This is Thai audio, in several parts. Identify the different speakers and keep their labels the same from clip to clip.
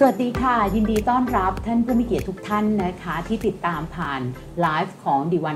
Speaker 1: สวัสดีค่ะ ยินดีต้อนรับท่านผู้มีเกียรติทุกท่านนะคะ ที่ติดตามผ่านไลฟ์ของ d 1 0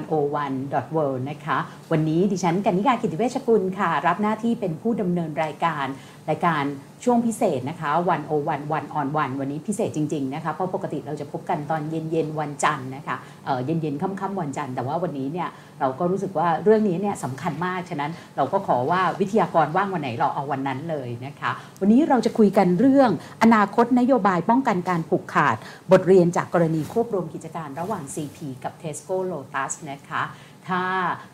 Speaker 1: 1 world นะคะ วันนี้ดิฉันกันิกากิติเวชกุลค่ะ รับหน้าที่เป็นผู้ดำเนินรายการ รายการ ช่วงพิเศษนะคะวันโอวันวันออนวันวันนี้พิเศษจริงๆนะคะเพราะปกติเราจะพบกันตอนเย็นๆวันจันทร์นะคะเเย็นๆค่ำๆวันจันทร์แต่ว่าวันนี้เนี่ยเราก็รู้สึกว่าเรื่องนี้เนี่ยสำคัญมากฉะนั้นเราก็ขอว่าวิทยากรว่างวันไหนเราเอาวันนั้นเลยนะคะ วันนี้เราจะคุยกันเรื่องอนาคตนโยบายป้องกันการผูกขาด บทเรียนจากกรณีควบรวมกิจการระหว่าง CP กับ Tesco Lotus นะคะ ถ้า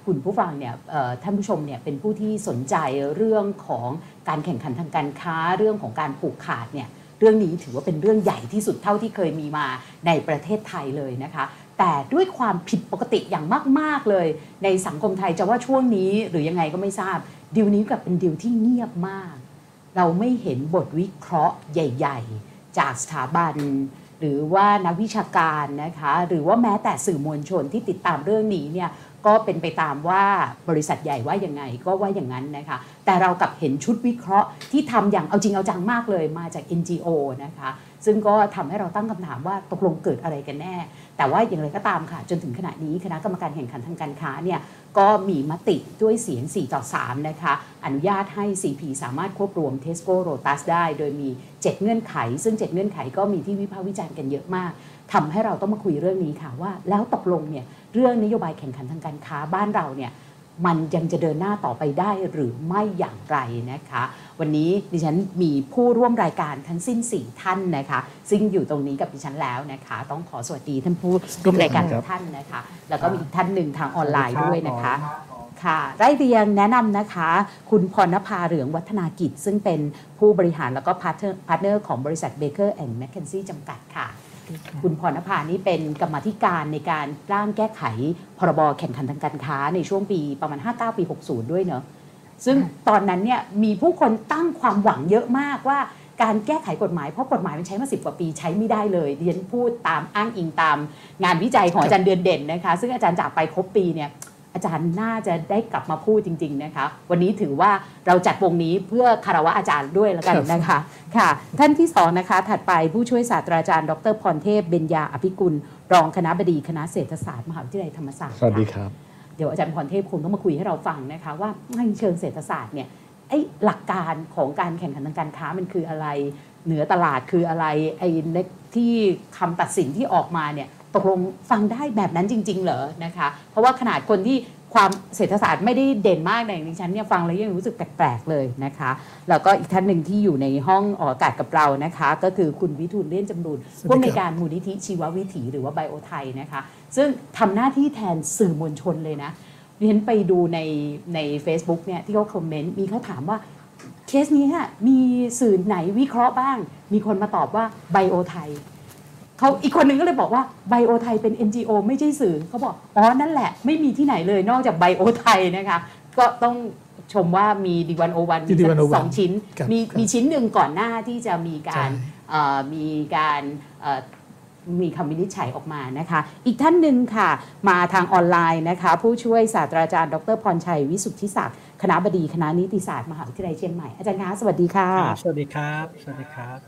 Speaker 1: คุณผู้ฟังเนี่ยท่านผู้ชมเนี่ยเป็นผู้ที่สนใจเรื่องของการแข่งขันทางการค้าเรื่องของการผูกขาดเนี่ยเรื่องนี้ถือว่าเป็นเรื่องใหญ่ที่สุดเท่าที่เคยมีมาในประเทศไทยเลยนะคะแต่ด้วยความผิดปกติอย่างมาก ๆ เลย ในสังคมไทยจะว่าช่วงนี้หรือยังไงก็ไม่ทราบดิวนี้กับเป็นดิวที่เงียบมาก เราไม่เห็นบทวิเคราะห์ใหญ่ ๆ จากสถาบัน หรือว่านักวิชาการนะคะหรือว่าแม้แต่สื่อมวลชนที่ติดตามเรื่องนี้เนี่ย ก็เป็นไปตามว่าบริษัทใหญ่ว่ายังไงก็ว่าอย่างนั้นนะคะ แต่เรากับเห็นชุดวิเคราะห์ที่ทำอย่างเอาจริงเอาจังมากเลยมาจาก NGO นะคะ ซึ่งก็ทำให้เราตั้งคำถามว่าตกลงเกิดอะไรกันแน่ แต่ว่าอย่างไรก็ตามค่ะ จนถึงขณะนี้คณะกรรมการแข่งขันทางการค้าเนี่ยก็มีมติด้วยเสียง 4 ต่อ 3 นะคะ อนุญาตให้ CP สามารถควบรวม Tesco Rotus ได้ โดยมี 7 เงื่อนไข ซึ่ง 7 เงื่อนไขก็มีที่วิพากษ์วิจารณ์กันเยอะมาก ทำให้เราต้องมาคุยเรื่องนี้ค่ะว่า แล้วตกลงเนี่ยเรื่องนโยบายแข่งขันทางการค้าบ้านเราเนี่ยมันยังจะเดินหน้าต่อไปได้หรือไม่อย่างไรนะคะ วันนี้ดิฉันมีผู้ร่วมรายการทั้งสิ้น 4 ท่านนะคะ ซึ่งอยู่ตรงนี้กับดิฉันแล้วนะคะ ต้องขอสวัสดีท่านผู้ร่วมรายการทุกท่านนะคะ แล้วก็มีอีกท่านหนึ่งทางออนไลน์ด้วยนะคะค่ะไล่เรียงแนะนำนะคะ คุณพรณภาเหลืองวัฒนากิจ ซึ่งเป็นผู้บริหารแล้วก็ partner ของบริษัท Baker and McKenzie จำกัดค่ะ คุณพรณภานี่เป็นกรรมธิการในการร่างแก้ไขพรบแข่งขันทางการค้าในช่วงปีประมาณ 59 ปี 60 ด้วยเนอะซึ่งตอนนั้นเนี่ยมีผู้คนตั้งความหวังเยอะมากว่าการแก้ไขกฎหมายเพราะกฎหมายมันใช้มาสิบกว่าปีใช้ไม่ได้เลยเรียนพูดตามอ้างอิงตาม งานวิจัยของอาจารย์เดือนเด่นนะคะ ซึ่งอาจารย์จากไปครบปีเนี่ย อาจารย์น่าจะได้กลับมาพูดจริง ๆนะคะ วันนี้ถือว่าเราจัดวงนี้เพื่อคารวะอาจารย์ด้วยแล้วกันนะคะค่ะ ท่านที่สองนะคะ ถัดไปผู้ช่วยศาสตราจารย์ ดรพรเทพเบญญาอภิกุล รองคณะบดีคณะเศรษฐศาสตร์มหาวิทยาลัยธรรมศาสตร์
Speaker 2: สวัสดีครับ
Speaker 1: เดี๋ยวอาจารย์พรเทพคงต้องมาคุยให้เราฟังนะคะว่าในเชิงเศรษฐศาสตร์เนี่ยไอ้หลักการของการแข่งขันทางการค้ามันคืออะไร เหนือตลาดคืออะไรไอ้ที่คำตัดสินที่ออกมาเนี่ย ตกลงฟังได้แบบนั้นจริง ๆ เหรอนะคะ เพราะว่าขนาดคนที่ความเศรษฐศาสตร์ไม่ได้เด่นมากในดิฉันเนี่ยฟังแล้วยังรู้สึกแปลกๆเลยนะคะ แล้วก็อีกท่านหนึ่งที่อยู่ในห้องออกอากาศกับเรานะคะ ก็คือคุณวิทูลเล่นจำรูนผู้อำนวยการมูลนิธิชีววิถีหรือว่าไบโอไทยนะคะ ซึ่งทำหน้าที่แทนสื่อมวลชนเลยนะดิฉันไปดูในใน Facebook เนี่ยที่เขาคอมเมนต์มีเขาถามว่าเคสนี้ฮะมีสื่อไหนวิเคราะห์บ้าง มีคนมาตอบว่าไบโอไทย เขาอีกคนหนึ่งก็เลยบอกว่าไบโอไทยเป็น NGO ไม่ใช่สื่อเขาบอกอ๋อนั่นแหละไม่มีที่ไหนเลยนอกจากไบโอไทยนะคะก็ต้องชมว่ามีดีวันโอวันมีสองชิ้น มีมีชิ้นหนึ่งก่อนหน้าที่จะมีการมีการมีคำวินิจฉัยออกมานะคะ อีกท่านหนึ่งค่ะ มาทางออนไลน์นะคะ ผู้ช่วยศาสตราจารย์ ดรพรชัย วิสุทธิศักดิ์คณะบดีคณะนิติศาสตร์มหาวิทยาลัยเชียงใหม่อาจารย์คะสวัสดีค่ะ
Speaker 3: สวัสดีครับ สวัสดีครับ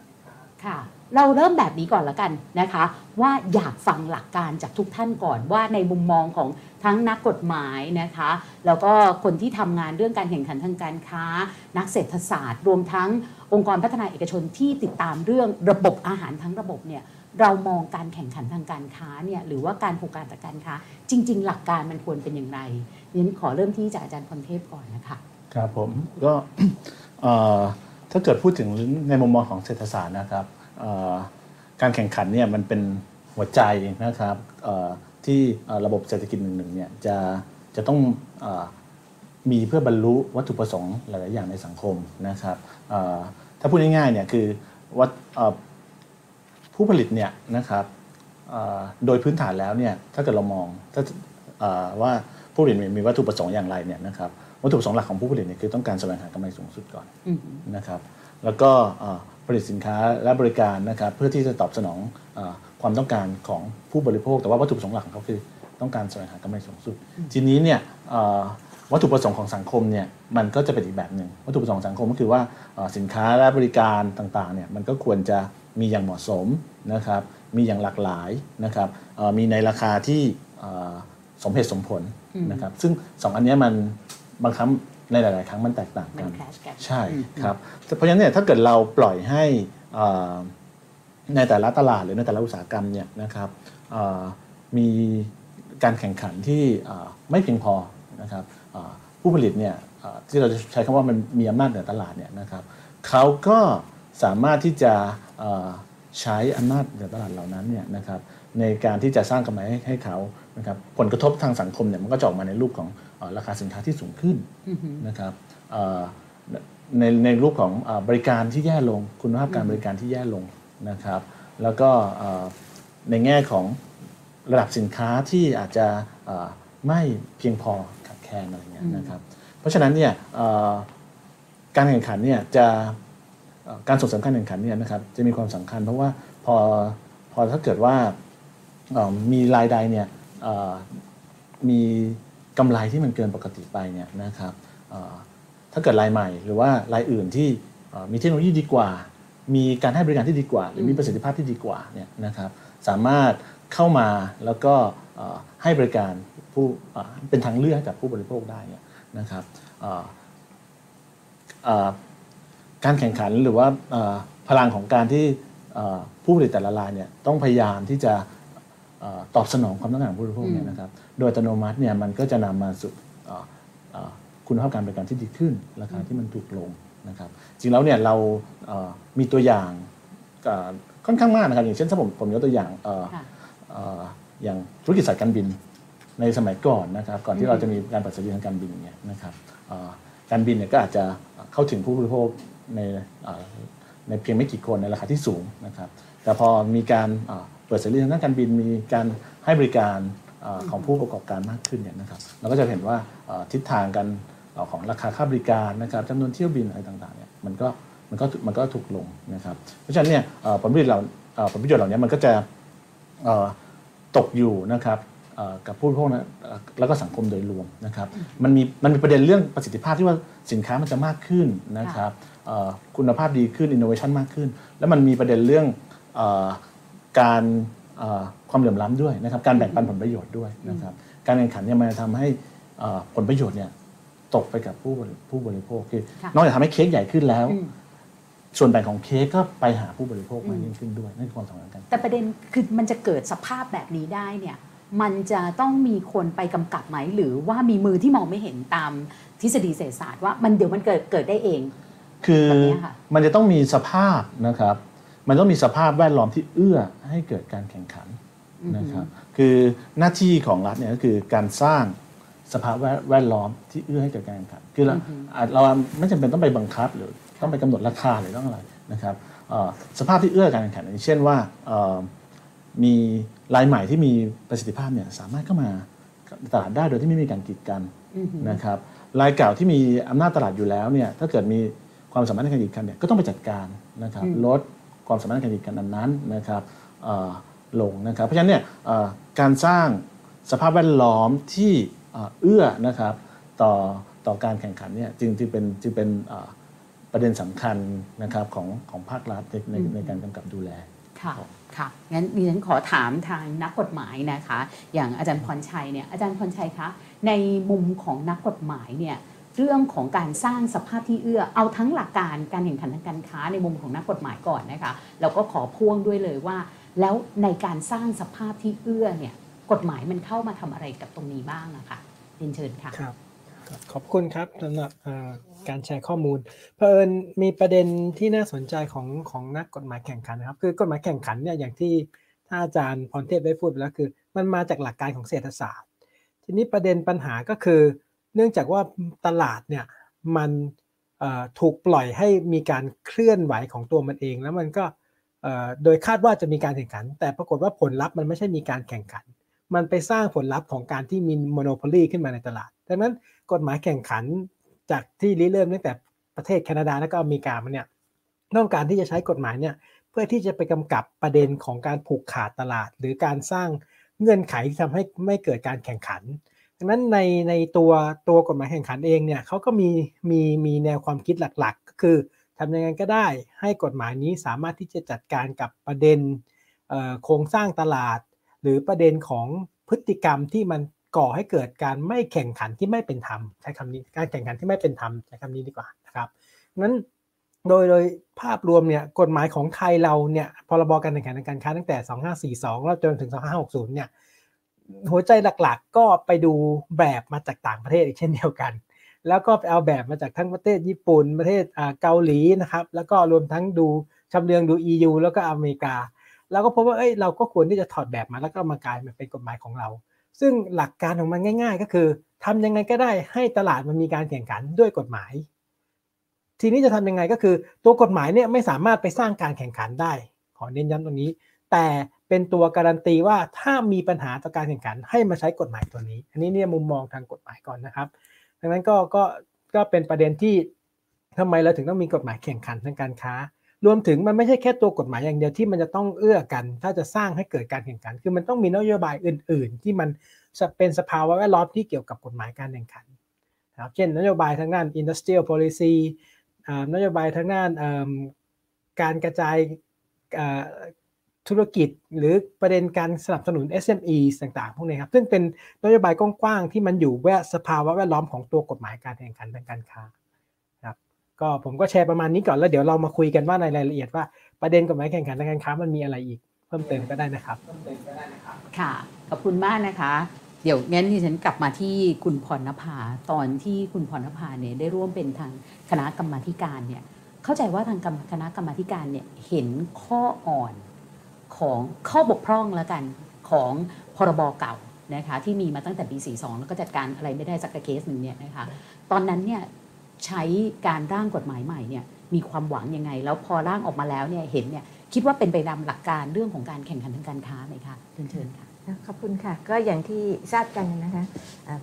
Speaker 1: ค่ะ เราเริ่มแบบนี้ก่อนละกันนะคะ ว่าอยากฟังหลักการจากทุกท่านก่อนว่าในมุมมองของทั้งนักกฎหมายนะคะแล้วก็คนที่ทำงานเรื่องการแข่งขันทางการค้า นักเศรษฐศาสตร์ รวมทั้งองค์กรพัฒนาเอกชนที่ติดตามเรื่องระบบอาหารทั้งระบบเนี่ยเรามองการแข่งขันทางการค้าเนี่ยหรือว่าการผูกการจากการค้า จริง ๆ หลักการมันควรเป็นอย่างไรนี้ขอเริ่มที่จากอาจารย์พรเทพก่อนนะคะ
Speaker 2: ครับผมก็ถ้าเกิดพูดถึงในมุมมองของเศรษฐศาสตร์นะครับ การแข่งขันเนี่ยมันเป็นหัวใจนะครับที่ระบบเศรษฐกิจหนึ่งๆเนี่ยจะจะต้องมีเพื่อบรรลุวัตถุประสงค์หลายๆอย่างในสังคมนะครับถ้าพูดง่ายๆเนี่ยคือวัตผู้ผลิตเนี่ยนะครับโดยพื้นฐานแล้วเนี่ยถ้าเกิดเรามองถ้าว่าผู้ผลิตมีวัตถุประสงค์อย่างไรเนี่ยนะครับวัตถุประสงค์หลักของผู้ผลิตเนี่ยคือต้องการแสวงหากำไรสูงสุดก่อนนะครับ แล้วก็ผลิตสินค้าและบริการนะครับเพื่อที่จะตอบสนองอความต้องการของผู้บริโภค แต่ว่าวัตถุประสงค์หลักของเขาคือต้องการแสวงหากำไรสูงสุด ทีนี้เนี่ยวัตถุประสงค์ของสังคมเนี่ยมันก็จะเป็นอีกแบบหนึ่งวัตถุประสงค์สังคมก็คือว่าสินค้าและบริการต่างๆเนี่ยมันก็ควรจะมีอย่างเหมาะสมนะครับมีอย่างหลากหลายนะครับเอ่อมีในราคาที่เอ่อสมเหตุสมผลนะครับซึ่งสองอันเนี้ยมันบางครั้ง ในหลาย ๆ ครั้งมันแตกต่าง
Speaker 1: มั
Speaker 2: กันน
Speaker 1: คลาชกัน
Speaker 2: ใช่
Speaker 1: อืม
Speaker 2: ครับแต่เพราะฉะนั้นเนี่ยถ้าเกิดเราปล่อยให้เอ่อในแต่ละตลาดหรือในแต่ละอุตสาหกรรมเนี่ยนะครับเอ่อมีการแข่งขันที่เอ่อไม่เพียงพอนะครับเอ่อผู้ผลิตเนี่ยเอ่อที่เราจะใช้คำว่ามันมีอำนาจเหนือตลาดเนี่ยนะครับเขาก็สามารถที่จะเอ่อใช้อำนาจเหนือตลาดเหล่านั้นเนี่ยนะครับในการที่จะสร้างกำไรให้ให้เขานะครับผลกระทบทางสังคมเนี่ยมันก็จะออกมาในรูปของเอ่อ ราคาสินค้าที่สูงขึ้นนะครับเอ่อในในรูปของเออบริการที่แย่ลง คุณภาพการบริการที่แย่ลงนะครับ แล้วก็เอ่อในแง่ของระดับสินค้าที่อาจจะเอ่อไม่เพียงพอขาดแคลนอะไรเงี้ยนะครับ เพราะฉะนั้นเนี่ยเอ่อการแข่งขันเนี่ยจะเอ่อการส่งเสริมการแข่งขันเนี่ยนะครับจะมีความสำคัญ เพราะว่าพอพอถ้าเกิดว่าเอ่อมีรายใดเนี่ยเอ่อมี กำไรที่มันเกินปกติไปเนี่ยนะครับเอ่อถ้าเกิดรายใหม่ หรือว่ารายอื่นที่เอ่อมีเทคโนโลยีดีกว่า มีการให้บริการที่ดีกว่า หรือมีประสิทธิภาพที่ดีกว่าเนี่ยนะครับสามารถเข้ามาแล้วก็เอ่อให้บริการผู้เอ่อเป็นทางเลือกให้กับผู้บริโภคได้เนี่ยนะครับเอ่อเอ่อการแข่งขันหรือว่าเอ่อพลังของการที่เอ่อผู้ผลิตแต่ละรายเนี่ยต้องพยายามที่จะเอ่อตอบสนองความต้องการของผู้บริโภคเนี่ยนะครับ โดยอัตโนมัติเนี่ยมันก็จะนำมาสู่เอ่อเอ่อคุณภาพการบริการที่ดีขึ้น ราคาที่มันถูกลงนะครับ จริงแล้วเนี่ยเราเอ่อมีตัวอย่างเอ่อค่อนข้างมากนะครับ อย่างเช่นถ้าผมผมยกตัวอย่างเอ่อ
Speaker 1: ค่ะ
Speaker 2: เอ่ออย่างธุรกิจสายการบินในสมัยก่อนนะครับ ก่อนที่เราจะมีการเปิดเสรีทางการบินเนี่ยนะครับเอ่อการบินเนี่ยก็อาจจะเข้าถึงผู้บริโภคในเอ่อในเพียงไม่กี่คนในราคาที่สูงนะครับ แต่พอมีการเอ่อเปิดเสรีทางด้านการบินมีการให้บริการเอ่อ ของผู้ประกอบการมากขึ้นเนี่ยนะครับเราก็จะเห็นว่าทิศทางกันของราคาค่าบริการนะครับจำนวนเที่ยวบินอะไรต่างๆเนี่ยมันก็มันก็มันก็ถูกลงนะครับ เพราะฉะนั้นเนี่ยผลประโยชน์เหล่าผลประโยชน์เหล่านี้มันก็จะตกอยู่นะครับกับผู้บริโภคนะแล้วก็สังคมโดยรวมนะครับ มันมีมันมีประเด็นเรื่องประสิทธิภาพที่ว่าสินค้ามันจะมากขึ้นนะครับคุณภาพดีขึ้นอินโนเวชันมากขึ้น แล้วมันมีประเด็นเรื่องการ ความเหลื่อมล้ำด้วยนะครับ การแบ่งปันผลประโยชน์ด้วยนะครับ การแข่งขันเนี่ยมันจะทำให้เอ่อผลประโยชน์เนี่ยตกไปกับผู้บริผู้บริโภคคือ
Speaker 1: ค่ะ
Speaker 2: นอกจากทำให้เค้กใหญ่ขึ้นแล้ว
Speaker 1: อืม
Speaker 2: ส่วนแบ่งของเค้กก็ไปหาผู้บริโภคมากยิ่งขึ้นด้วยนั่นคือความสำคัญกัน
Speaker 1: แต่ประเด็นคือมันจะเกิดสภาพแบบนี้ได้เนี่ยมันจะต้องมีคนไปกำกับไหม หรือว่ามีมือที่มองไม่เห็นตามทฤษฎีเศรษฐศาสตร์ว่ามันเดี๋ยวมันเกิดเกิดได้เอง
Speaker 2: คือ
Speaker 1: แบบเนี้ยค่ะ
Speaker 2: มันจะต้องมีสภาพนะครับ มันต้องมีสภาพแวดล้อมที่เอื้อให้เกิดการแข่งขัน นะครับคือหน้าที่ของรัฐเนี่ยก็คือการสร้างสภาพแวดแวดล้อมที่เอื้อให้เกิดการแข่งขันคือเราอาจเราไม่จำเป็นต้องไปบังคับหรือต้องไปกำหนดราคาหรือต้องอะไรนะครับเอ่อสภาพที่เอื้อการแข่งขันอย่างเช่นว่าเอ่อมีรายใหม่ที่มีประสิทธิภาพเนี่ยสามารถเข้ามาตลาดได้โดยที่ไม่มีการกีดกันนะครับรายเก่าที่มีอำนาจตลาดอยู่แล้วเนี่ยถ้าเกิดมีความสามารถในการกีดกันเนี่ยก็ต้องไปจัดการนะครับลดความสามารถในการกีดกันนั้นๆนะครับเอ่อ ลงนะครับ เพราะฉะนั้นเนี่ยเอ่อการสร้างสภาพแวดล้อมที่เอ่อเอื้อนะครับต่อต่อการแข่งขันเนี่ยจึงจึงเป็นจึงเป็นเอ่อประเด็นสำคัญนะครับของของภาครัฐในในในการกำกับดูแล
Speaker 1: ค่ะค่ะงั้นดิฉันขอถามทางนักกฎหมายนะคะ อย่างอาจารย์พรชัยเนี่ยอาจารย์พรชัยคะในมุมของนักกฎหมายเนี่ยเรื่องของการสร้างสภาพที่เอื้อเอาทั้งหลักการการแข่งขันทางการค้าในมุมของนักกฎหมายก่อนนะคะแล้วก็ขอพ่วงด้วยเลยว่า แล้วในการสร้างสภาพที่เอื้อเนี่ยกฎหมายมันเข้ามาทำอะไรกับตรงนี้บ้างอะคะเรียนเชิญค่ะ
Speaker 3: ครับขอบคุณครับสำหรับการแชร์ข้อมูลเพอิญมีประเด็นที่น่าสนใจของของนักกฎหมายแข่งขันนะครับ คือกฎหมายแข่งขันเนี่ยอย่างที่ท่านอาจารย์พรเทพได้พูดไปแล้วคือ มันมาจากหลักการของเศรษฐศาสตร์ ทีนี้ประเด็นปัญหาก็คือ เนื่องจากว่าตลาดเนี่ยมันถูกปล่อยให้มีการเคลื่อนไหวของตัวมันเอง แล้วมันก็ โดยคาดว่าจะมีการแข่งขัน แต่ปรากฏว่าผลลัพธ์มันไม่ใช่มีการแข่งขัน มันไปสร้างผลลัพธ์ของการที่มีโมโนโพลีขึ้นมาในตลาด ดังนั้นกฎหมายแข่งขันจากที่ริเริ่มตั้งแต่ประเทศแคนาดาและก็อเมริกามาเนี่ยต้องการที่จะใช้กฎหมายเนี่ยเพื่อที่จะไปกำกับประเด็นของการผูกขาดตลาด หรือการสร้างเงื่อนไขที่ทำให้ไม่เกิดการแข่งขันดังนั้นในในตัวตัวกฎหมายแข่งขันเองเนี่ยเขาก็มีมีมีแนวความคิดหลักๆ ก็คือ ทำยังไงก็ได้ให้กฎหมายนี้สามารถที่จะจัดการกับประเด็นโครงสร้างตลาด หรือประเด็นของพฤติกรรมที่มันก่อให้เกิดการไม่แข่งขันที่ไม่เป็นธรรมใช้คำนี้การแข่งขันที่ไม่เป็นธรรมใช้คำนี้ดีกว่านะครับนั้นโดยโดยภาพรวมเนี่ยกฎหมายของไทยเราเนี่ยพรบการแข่งขันทางการค้าตั้งแต่ 2542 แล้วจนถึง 2560 เนี่ยหัวใจหลักๆ ก็ไปดูแบบมาจากต่างประเทศอีกเช่นเดียวกัน แล้วก็ไปเอาแบบมาจากทั้งประเทศญี่ปุ่นประเทศเกาหลีนะครับ แล้วก็รวมทั้งดูชำเลืองดู EU แล้วก็อเมริกา แล้วก็พบว่าเอ้ยเราก็ควรที่จะถอดแบบมาแล้วก็มากลายมาเป็นกฎหมายของเรา ซึ่งหลักการของมันง่าย ๆ ก็คือทำยังไงก็ได้ให้ตลาดมันมีการแข่งขันด้วยกฎหมาย ทีนี้จะทำยังไงก็คือ ตัวกฎหมายเนี่ยไม่สามารถไปสร้างการแข่งขันได้ ขอเน้นย้ำตรงนี้ แต่เป็นตัวการันตีว่าถ้ามีปัญหาต่อการแข่งขันให้มาใช้กฎหมายตัวนี้ อันนี้เนี่ยมุมมองทางกฎหมายก่อนนะครับ ดังนั้นก็ก็ก็เป็นประเด็นที่ทำไมเราถึงต้องมีกฎหมายแข่งขันทางการค้า รวมถึงมันไม่ใช่แค่ตัวกฎหมายอย่างเดียวที่มันจะต้องเอื้อกัน ถ้าจะสร้างให้เกิดการแข่งขัน คือมันต้องมีนโยบายอื่น ๆ ที่มันเป็นสภาวะแวดล้อมที่เกี่ยวกับกฎหมายการแข่งขันนะครับเช่นนโยบายทางด้าน industrial policy นโยบายทางด้านการกระจาย ธุรกิจหรือประเด็นการสนับสนุน SME ต่างๆ พวกนี้ครับ ซึ่งเป็นนโยบายกว้างๆ ที่มันอยู่แวดสภาวะแวดล้อมของตัวกฎหมายการแข่งขันทางการค้าครับก็ผมก็แชร์ประมาณนี้ก่อนแล้วเดี๋ยวเรามาคุยกันว่าในรายละเอียดว่าประเด็นกฎหมายแข่งขันทางการค้ามันมีอะไรอีก เพิ่มเติมก็ได้นะครับเพิ่มเติมก็ได้นะครับ
Speaker 1: ค่ะขอบคุณมากนะคะ เดี๋ยวงั้นที่ฉันกลับมาที่คุณพรณภาตอนที่คุณพรณภาเนี่ยได้ร่วมเป็นทางคณะกรรมาการเนี่ยเข้าใจว่าทางคณะกรรมาการเนี่ยเห็นข้ออ่อน ของข้อบกพร่องแล้วกันของพรบเก่านะคะที่มีมาตั้งแต่ปี 42 แล้วก็จัดการอะไรไม่ได้สักเคสหนึ่งเนี่ยนะคะตอนนั้นเนี่ยใช้การร่างกฎหมายใหม่เนี่ยมีความหวังยังไง แล้วพอร่างออกมาแล้วเนี่ยเห็นเนี่ยคิดว่าเป็นไปตามหลักการเรื่องของการแข่งขันทางการค้าไหมคะเชิญเชิญค่ะ
Speaker 4: ขอบคุณค่ะ ก็อย่างที่ทราบกันนะคะ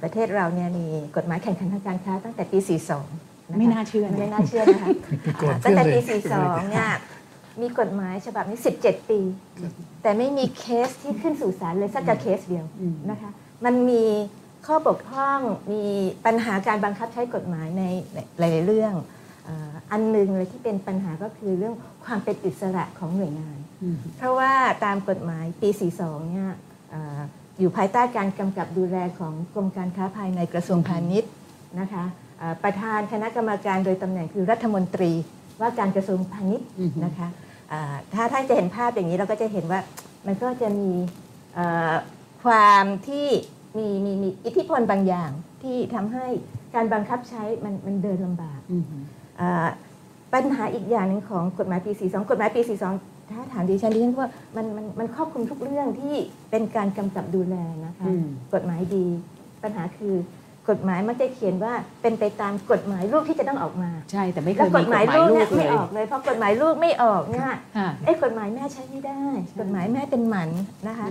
Speaker 4: ประเทศเราเนี่ยมีกฎหมายแข่งขันทางการค้าตั้งแต่ปี 42
Speaker 1: ไม่น่าเชื่อ
Speaker 4: ไม่น่าเชื่อนะคะตั้งแต่ปี 42 เนี่ย มีกฎหมายฉบับนี้ 17 ปี แต่ไม่มีเคสที่ขึ้นสู่ศาลเลยสักเคสเดียวนะคะมันมีข้อบกพร่องมีปัญหาการบังคับใช้กฎหมายในหลาย ๆ เรื่องอันหนึ่งเลยที่เป็นปัญหาก็คือเรื่องความเป็นอิสระของหน่วยงาน เพราะว่าตามกฎหมายปี 42 เนี่ยอยู่ภายใต้การกำกับดูแลของกรมการค้าภายในกระทรวงพาณิชย์นะคะประธานคณะกรรมการโดยตำแหน่งคือรัฐมนตรีว่าการกระทรวงพาณิชย์นะคะ ถ้าท่านจะเห็นภาพอย่างนี้เราก็จะเห็นว่ามันก็จะมีความที่มีมีมีอิทธิพลบางอย่างที่ทำให้การบังคับใช้มันมันเดินลำบากปัญหาอีกอย่างหนึ่งของกฎหมายปี 42 กฎหมายปี 42 ถ้าถามดิฉันดิฉันว่ามันมันมันครอบคลุมทุกเรื่องที่เป็นการกำกับดูแลนะคะกฎหมายดี ปัญหาคือ กฎหมายมักจะเขียนว่าเป็นไปตามกฎหมายลูกที่จะต้องออกมา
Speaker 1: ใช่แต่ไม่เคยมีกฎหมายลูกไม่ออกเลยเพราะกฎหมายลูกไม่ออกเนี่ยไอ้กฎหมายแม่ใช้ไม่ได้ กฎหมายแม่เป็นหมันนะคะ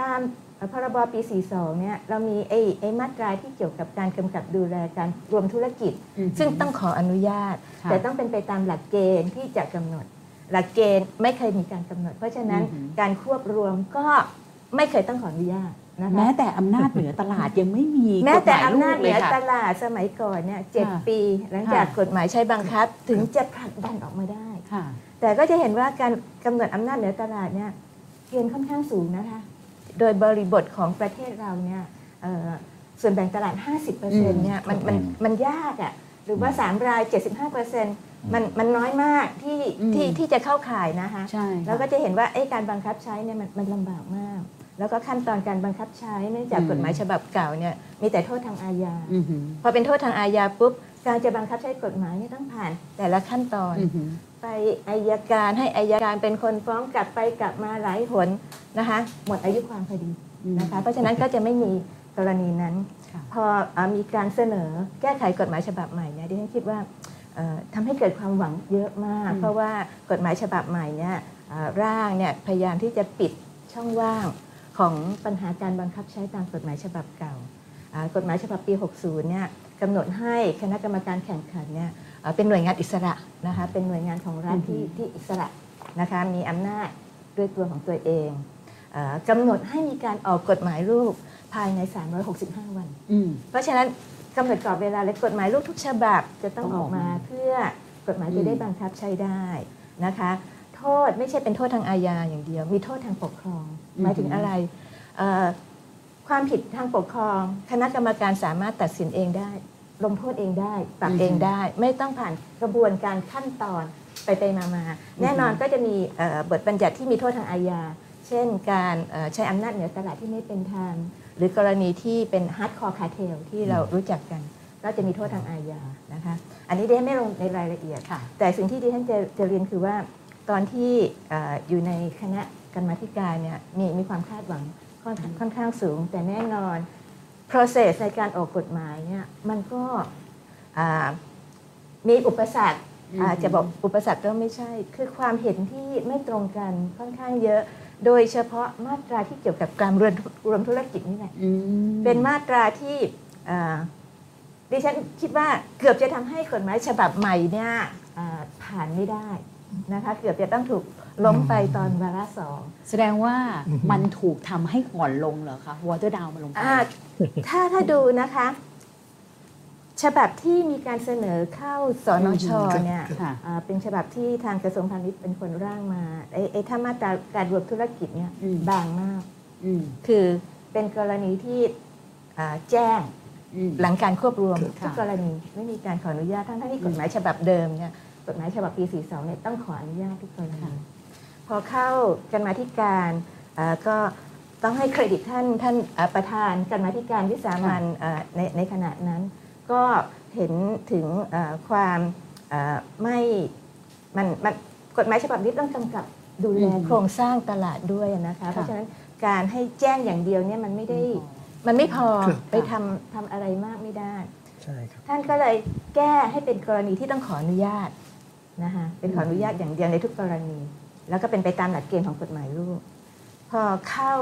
Speaker 1: ตามพรบปี 42 เนี่ยเรามีไอ้ไอ้มาตราที่เกี่ยวกับการกำกับดูแลการรวมธุรกิจ ซึ่งต้องขออนุญาต แต่ต้องเป็นไปตามหลักเกณฑ์ที่จะกำหนด หลักเกณฑ์ไม่เคยมีการกำหนด เพราะฉะนั้นการควบรวมก็ไม่เคยต้องขออนุญาต นะคะแม้แต่อำนาจเหนือตลาดยังไม่มี
Speaker 4: แม้แต่อำนาจเหนือตลาดสมัยก่อนเนี่ยเจ็ดปี หลังจากกฎหมายใช้บังคับถึงจะผลักดันออกมาได้แต่ก็จะเห็นว่าการกำหนดอำนาจเหนือตลาดเนี่ยเกณฑ์ค่อนข้างสูงนะคะ โดยบริบทของประเทศเราเนี่ยส่วนแบ่งตลาด 50%เนี่ยมันมันมันยากอะหรือว่า 3 ราย 75%มันมันน้อยมากที่ที่ที่จะเข้าข่ายนะคะ แล้วก็จะเห็นว่าการบังคับใช้เนี่ยมันมันลำบากมาก แล้วก็ขั้นตอนการบังคับใช้เนื่องจากกฎหมายฉบับเก่าเนี่ยมีแต่โทษทางอาญาพอเป็นโทษทางอาญาปุ๊บการจะบังคับใช้กฎหมายเนี่ยต้องผ่านแต่ละขั้นตอนไปอายการให้อายการเป็นคนฟ้องกลับไปกลับมาหลายหนนะคะหมดอายุความพอดีนะคะเพราะฉะนั้นก็จะไม่มีกรณีนั้น พอมีการเสนอแก้ไขกฎหมายฉบับใหม่เนี่ยดิฉันคิดว่าทำให้เกิดความหวังเยอะมาก เพราะว่ากฎหมายฉบับใหม่เนี่ยร่างเนี่ยพยายามที่จะปิดช่องว่าง ของปัญหาการบังคับใช้ตามกฎหมายฉบับเก่ากฎหมายฉบับปี 60 เนี่ยกำหนดให้คณะกรรมการแข่งขันเนี่ยเป็นหน่วยงานอิสระนะคะเป็นหน่วยงานของรัฐที่ที่อิสระนะคะมีอำนาจด้วยตัวของตัวเองกำหนดให้มีการออกกฎหมายลูกภายใน 365 วัน เพราะฉะนั้นกำหนดกรอบเวลาและกฎหมายลูกทุกฉบับจะต้องออกมาเพื่อกกฎหมายจะได้บังคับใช้ได้นะคะ โทษไม่ใช่เป็นโทษทางอาญาอย่างเดียว มีโทษทางปกครอง หมายถึงอะไรเอ่อความผิดทางปกครอง คณะกรรมการสามารถตัดสินเองได้ ลงโทษเองได้ปรับเองได้ ไม่ต้องผ่านกระบวนการขั้นตอนไปไปมามาแน่นอนก็จะมีเอ่อบทบัญญัติที่มีโทษทางอาญา เช่น การเอ่อใช้อำนาจเหนือตลาดที่ไม่เป็นธรรมหรือกรณีที่เป็น hardcore cartel ที่เรารู้จักกัน ก็จะมีโทษทางอาญานะคะ อันนี้ดิฉันไม่ลงในรายละเอียด
Speaker 1: ค่ะ
Speaker 4: แต่สิ่งที่ดิฉันจะจะเรียนคือว่า ตอนที่เอ่ออยู่ในคณะกรรมาธิการเนี่ยมีมีความคาดหวังค่อนค่อนข้างสูง แต่แน่นอน process ในการออกกฎหมายเนี่ยมันก็อ่ามีอุปสรรค
Speaker 1: อืม
Speaker 4: อาจจะบอกอุปสรรคก็ไม่ใช่ คือความเห็นที่ไม่ตรงกันค่อนข้างเยอะ โดยเฉพาะมาตราที่เกี่ยวกับการรวมรวมธุรกิจนี่แหละ
Speaker 1: อืม
Speaker 4: เป็นมาตราที่อ่าดิฉันคิดว่าเกือบจะทำให้กฎหมายฉบับใหม่เนี่ยอ่าผ่านไม่ได้ นะคะเกือบจะต้องถูกล้มไปตอนวาระสอง
Speaker 1: แสดงว่ามันถูกทำให้อ่อนลงเหรอคะ water down มาลงไป
Speaker 4: อ่าถ้าถ้าดูนะคะ ฉบับที่มีการเสนอเข้าสนชเนี่ย
Speaker 1: ค่ะ
Speaker 4: อ่าเป็นฉบับที่ทางกระทรวงพาณิชย์เป็นคนร่างมาไอ้ไอ้ถ้ามาตราการรวมธุรกิจเนี่ย
Speaker 1: อืม
Speaker 4: บางมาก
Speaker 1: อืม
Speaker 4: คือเป็นกรณีที่อ่าแจ้ง
Speaker 1: อืม
Speaker 4: หลังการควบรวม
Speaker 1: ค่ะ
Speaker 4: ทุกกรณีไม่มีการขออนุญาตทั้งๆที่กฎหมายฉบับเดิมเนี่ยก ฎหมายฉบับปี 42 เนี่ยต้องขออนุญาตทุกกรณีพอเข้ากันมาธิการเอ่อก็ต้องให้เครดิตท่านท่านเอ่อประธานกันมาธิการวิสามันเอ่อในในขณะนั้น ก็เห็นถึงเอ่อความเอ่อไม่มันมันกฎหมายฉบับนี้ต้องกำกับดูแล
Speaker 1: อืม
Speaker 4: โครงสร้างตลาดด้วยนะคะเพราะฉะนั้นการให้แจ้งอย่างเดียวเนี่ยมันไม่ได้มันไม่พอ
Speaker 3: ครับ
Speaker 4: ไปทำทำอะไรมากไม่ได้
Speaker 3: ใช่ครับ
Speaker 4: ท่านก็เลยแก้ให้เป็นกรณีที่ต้องขออนุญาต นะคะเป็นขออนุญาตอย่างเดียวในทุกกรณี แล้วก็เป็นไปตามหลักเกณฑ์ของกฎหมายลูก พอเข้า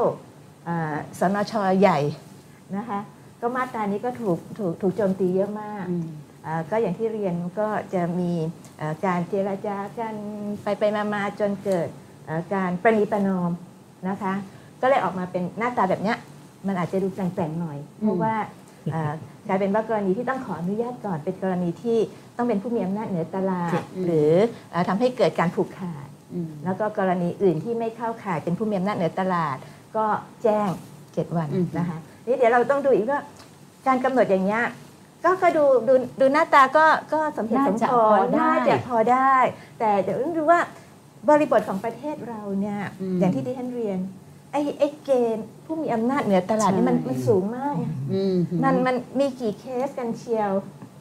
Speaker 4: อ่าสนชใหญ่นะคะก็มาตรานี้ก็ถูกถูกถูกโจมตีเยอะมาก
Speaker 1: อืม
Speaker 4: อ่าก็อย่างที่เรียนก็จะมีเอ่อการเจราจากันไปไปมามาจนเกิดเอ่อการประนีประนอมนะคะ ก็เลยออกมาเป็นหน้าตาแบบเนี้ยมันอาจจะดูแปลงๆหน่อย เพราะว่าเอ่อ กลายเป็นว่ากรณีที่ต้องขออนุญาตก่อนเป็นกรณีที่ต้องเป็นผู้มีอำนาจเหนือตลาด หรือเอ่อทำให้เกิดการผูกขาด
Speaker 1: อืม
Speaker 4: แล้วก็กรณีอื่นที่ไม่เข้าข่ายเป็นผู้มีอำนาจเหนือตลาด ก็แจ้ง 7 วัน
Speaker 1: อืม
Speaker 4: นะคะนี่เดี๋ยวเราต้องดูอีกว่าการกำหนดอย่างเงี้ยก็ก็ดูดูดูหน้าตาก็ก็สมเหตุสมผลน่าจะพอได้ แต่เดี๋ยวต้องดูว่าบริบทของประเทศเราเนี่ยอย่างที่ดิฉันเรียน ไอ้ไอ้เกณฑ์ผู้มีอำนาจเหนือตลาดนี่มันมันสูงมากไง
Speaker 1: อืม
Speaker 4: มันมันมีกี่เคสกันเชียว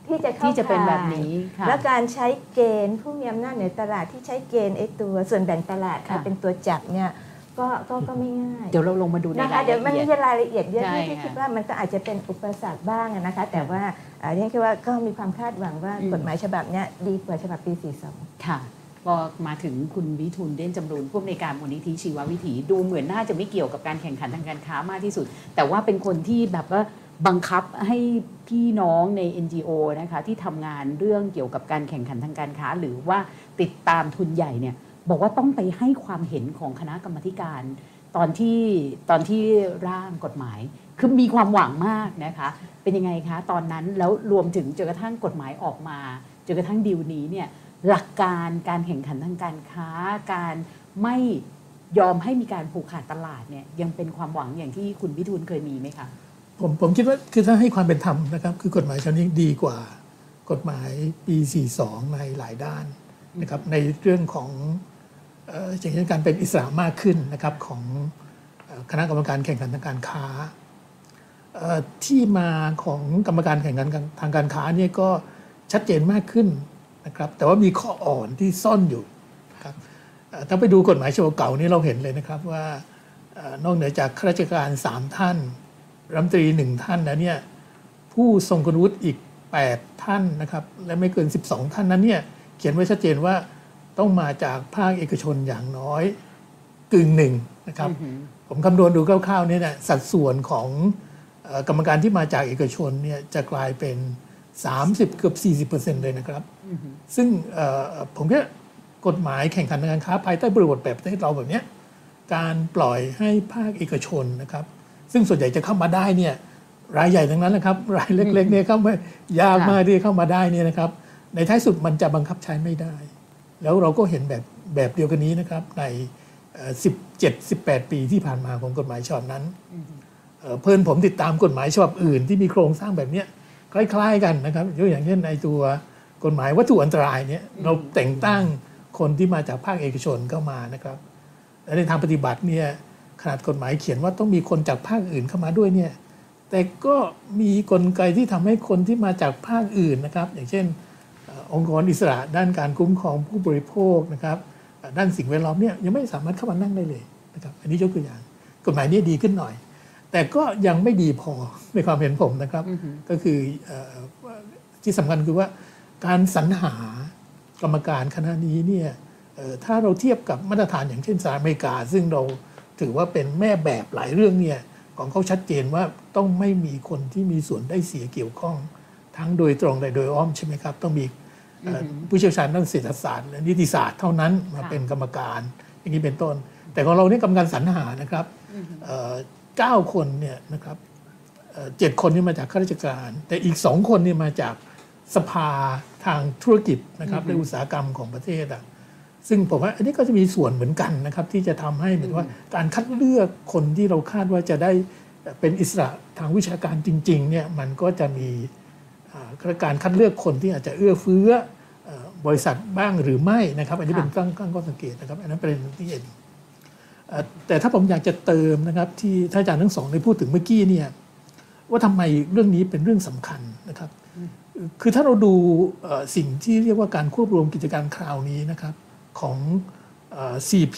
Speaker 4: ที่จะเข้า
Speaker 1: ที่จะเป็นแบบ
Speaker 4: ข่าย
Speaker 1: นี้ค่ะ
Speaker 4: แล้วการใช้เกณฑ์ผู้มีอำนาจเหนือตลาดที่ใช้เกณฑ์ไอ้ตัวส่วนแบ่งตลาด
Speaker 1: ค่ะ
Speaker 4: เป็นตัวจับเนี่ยก็ก็ก็ไม่ง่าย
Speaker 1: เดี๋ยวเราลงมาดูใน
Speaker 4: นะคะ
Speaker 1: ราย
Speaker 4: เดี๋ยว
Speaker 1: ละ
Speaker 4: มัน
Speaker 1: เอีย
Speaker 4: มี
Speaker 1: ด
Speaker 4: รายละเอียดเยอะ
Speaker 1: ใช่
Speaker 4: ที่ที่
Speaker 1: ค่ะ
Speaker 4: คิดว่ามันก็อาจจะเป็นอุปสรรคบ้างอะนะคะ แต่ว่าเอ่อเรียนคิดว่าก็มีความคาดหวังว่า
Speaker 1: อืม
Speaker 4: กฎหมายฉบับเนี้ยดีกว่าฉบับปี 42
Speaker 1: ค่ะ ก็มาถึงคุณวิทูลเด่นจำรูนผู้อำนวยการมูลนิธิชีววิถี ดูเหมือนน่าจะไม่เกี่ยวกับการแข่งขันทางการค้ามากที่สุด แต่ว่าเป็นคนที่แบบว่าบังคับให้พี่น้องใน NGO นะคะที่ทำงานเรื่องเกี่ยวกับการแข่งขันทางการค้า หรือว่าติดตามทุนใหญ่เนี่ยบอกว่าต้องไปให้ความเห็นของคณะกรรมการตอนที่ตอนที่ร่างกฎหมาย คือมีความหวังมากนะคะ เป็นยังไงคะ ตอนนั้นแล้วรวมถึงจนกระทั่งกฎหมายออกมาจนกระทั่งดีลนี้เนี่ย หลักการการแข่งขันทางการค้า การไม่ยอมให้มีการผูกขาดตลาดเนี่ยยังเป็นความหวังอย่างที่คุณพิทูลเคยมีไหมคะ
Speaker 5: ผมผมคิดว่าคือถ้าให้ความเป็นธรรมนะครับ คือกฎหมายฉบับนี้ดีกว่ากฎหมายปี 42 ในหลายด้านนะครับในเรื่องของเอ่ออย่างเช่นการเป็นอิสระมากขึ้นนะครับของเอ่อคณะกรรมการแข่งขันทางการค้าเอ่อที่มาของกรรมการแข่งขันทางการค้าเนี่ยก็ชัดเจนมากขึ้น นะครับแต่ว่ามีข้ออ่อนที่ซ่อนอยู่นะครับเอ่อถ้าไปดูกฎหมายฉบับเก่านี่เราเห็นเลยนะครับว่าเอ่อนอกเหนือจากข้าราชการสามท่านรัฐมนตรีหนึ่งท่านนะเนี่ยผู้ทรงคุณวุฒิอีก 8 ท่านนะครับและไม่เกิน 12 ท่านนั้นเนี่ยเขียนไว้ชัดเจนว่าต้องมาจากภาคเอกชนอย่างน้อยกึ่งหนึ่งนะครับผมคำนวณดูคร่าวๆเนี่ยนะสัดส่วนของเอ่อกรรมการที่มาจากเอกชนเนี่ยจะกลายเป็น 30 เกือบ 40%เลยนะครับ ซึ่งเอ่อผมคิดว่ากฎหมายแข่งขันทางการค้าภายใต้บริบทแบบประเทศเราแบบเนี้ยการปล่อยให้ภาคเอกชนนะครับ ซึ่งส่วนใหญ่จะเข้ามาได้เนี่ยรายใหญ่ทั้งนั้นนะครับ รายเล็กๆเนี่ยเข้ามายากมากที่จะเข้ามาได้เนี่ยนะครับ ในท้ายสุดมันจะบังคับใช้ไม่ได้ แล้วเราก็เห็นแบบแบบเดียวกันนี้นะครับในสิบเจ็ดสิบแปดปีที่ผ่านมาของกฎหมายฉบับนั้น เพื่อนผมติดตามกฎหมายฉบับอื่นที่มีโครงสร้างแบบนี้ คล้าย ๆกันนะครับยกอย่างเช่นในตัวกฎหมายวัตถุอันตรายเนี่ยเราแต่งตั้งคนที่มาจากภาคเอกชนเข้ามานะครับและในทางปฏิบัติเนี่ยขนาดกฎหมายเขียนว่าต้องมีคนจากภาคอื่นเข้ามาด้วยเนี่ยแต่ก็มีกลไกที่ทำให้คนที่มาจากภาคอื่นนะครับ อย่างเช่น องค์กรอิสระด้านการคุ้มครองผู้บริโภคนะครับด้านสิ่งแวดล้อมเนี่ยยังไม่สามารถเข้ามานั่งได้เลยนะครับอันนี้ยกตัวอย่าง กฎหมายนี้ดีขึ้นหน่อย แต่ก็ยังไม่ดีพอในความเห็นผมนะครับ ก็คือที่สำคัญคือว่าการสรรหากรรมการคณะนี้เนี่ยถ้าเราเทียบกับมาตรฐานอย่างเช่นสหรัฐอเมริกา ซึ่งเราถือว่าเป็นแม่แบบหลายเรื่องเนี่ยของเขาชัดเจนว่าต้องไม่มีคนที่มีส่วนได้เสียเกี่ยวข้อง ทั้งโดยตรงและโดยอ้อมใช่ไหมครับ ต้องมีผู้เชี่ยวชาญด้านเศรษฐศาสตร์และนิติศาสตร์เท่านั้นมาเป็นกรรมการอย่างนี้เป็นต้น แต่ของเราเนี่ยกรรมการสรรหานะครับ เก้าคนเนี่ยนะครับเจ็ดคนนี่มาจากข้าราชการ แต่อีกสองคนนี่มาจากสภาทางธุรกิจนะครับในอุตสาหกรรมของประเทศอะซึ่งผมว่าอันนี้ก็จะมีส่วนเหมือนกันนะครับ ที่จะทำให้เหมือนว่าการคัดเลือกคนที่เราคาดว่าจะได้เป็นอิสระทางวิชาการจริงๆเนี่ยมันก็จะมีการคัดเลือกคนที่อาจจะเอื้อเฟื้อบริษัทบ้างหรือไม่นะครับ อันนี้เป็นตั้งตั้งข้อสังเกตนะครับ อันนั้นเป็นที่เห็น แต่ถ้าผมอยากจะเติมนะครับที่ท่านอาจารย์ทั้งสองได้พูดถึงเมื่อกี้เนี่ยว่าทำไมเรื่องนี้เป็นเรื่องสำคัญนะครับ คือถ้าเราดูสิ่งที่เรียกว่าการควบรวมกิจการคราวนี้นะครับของ CP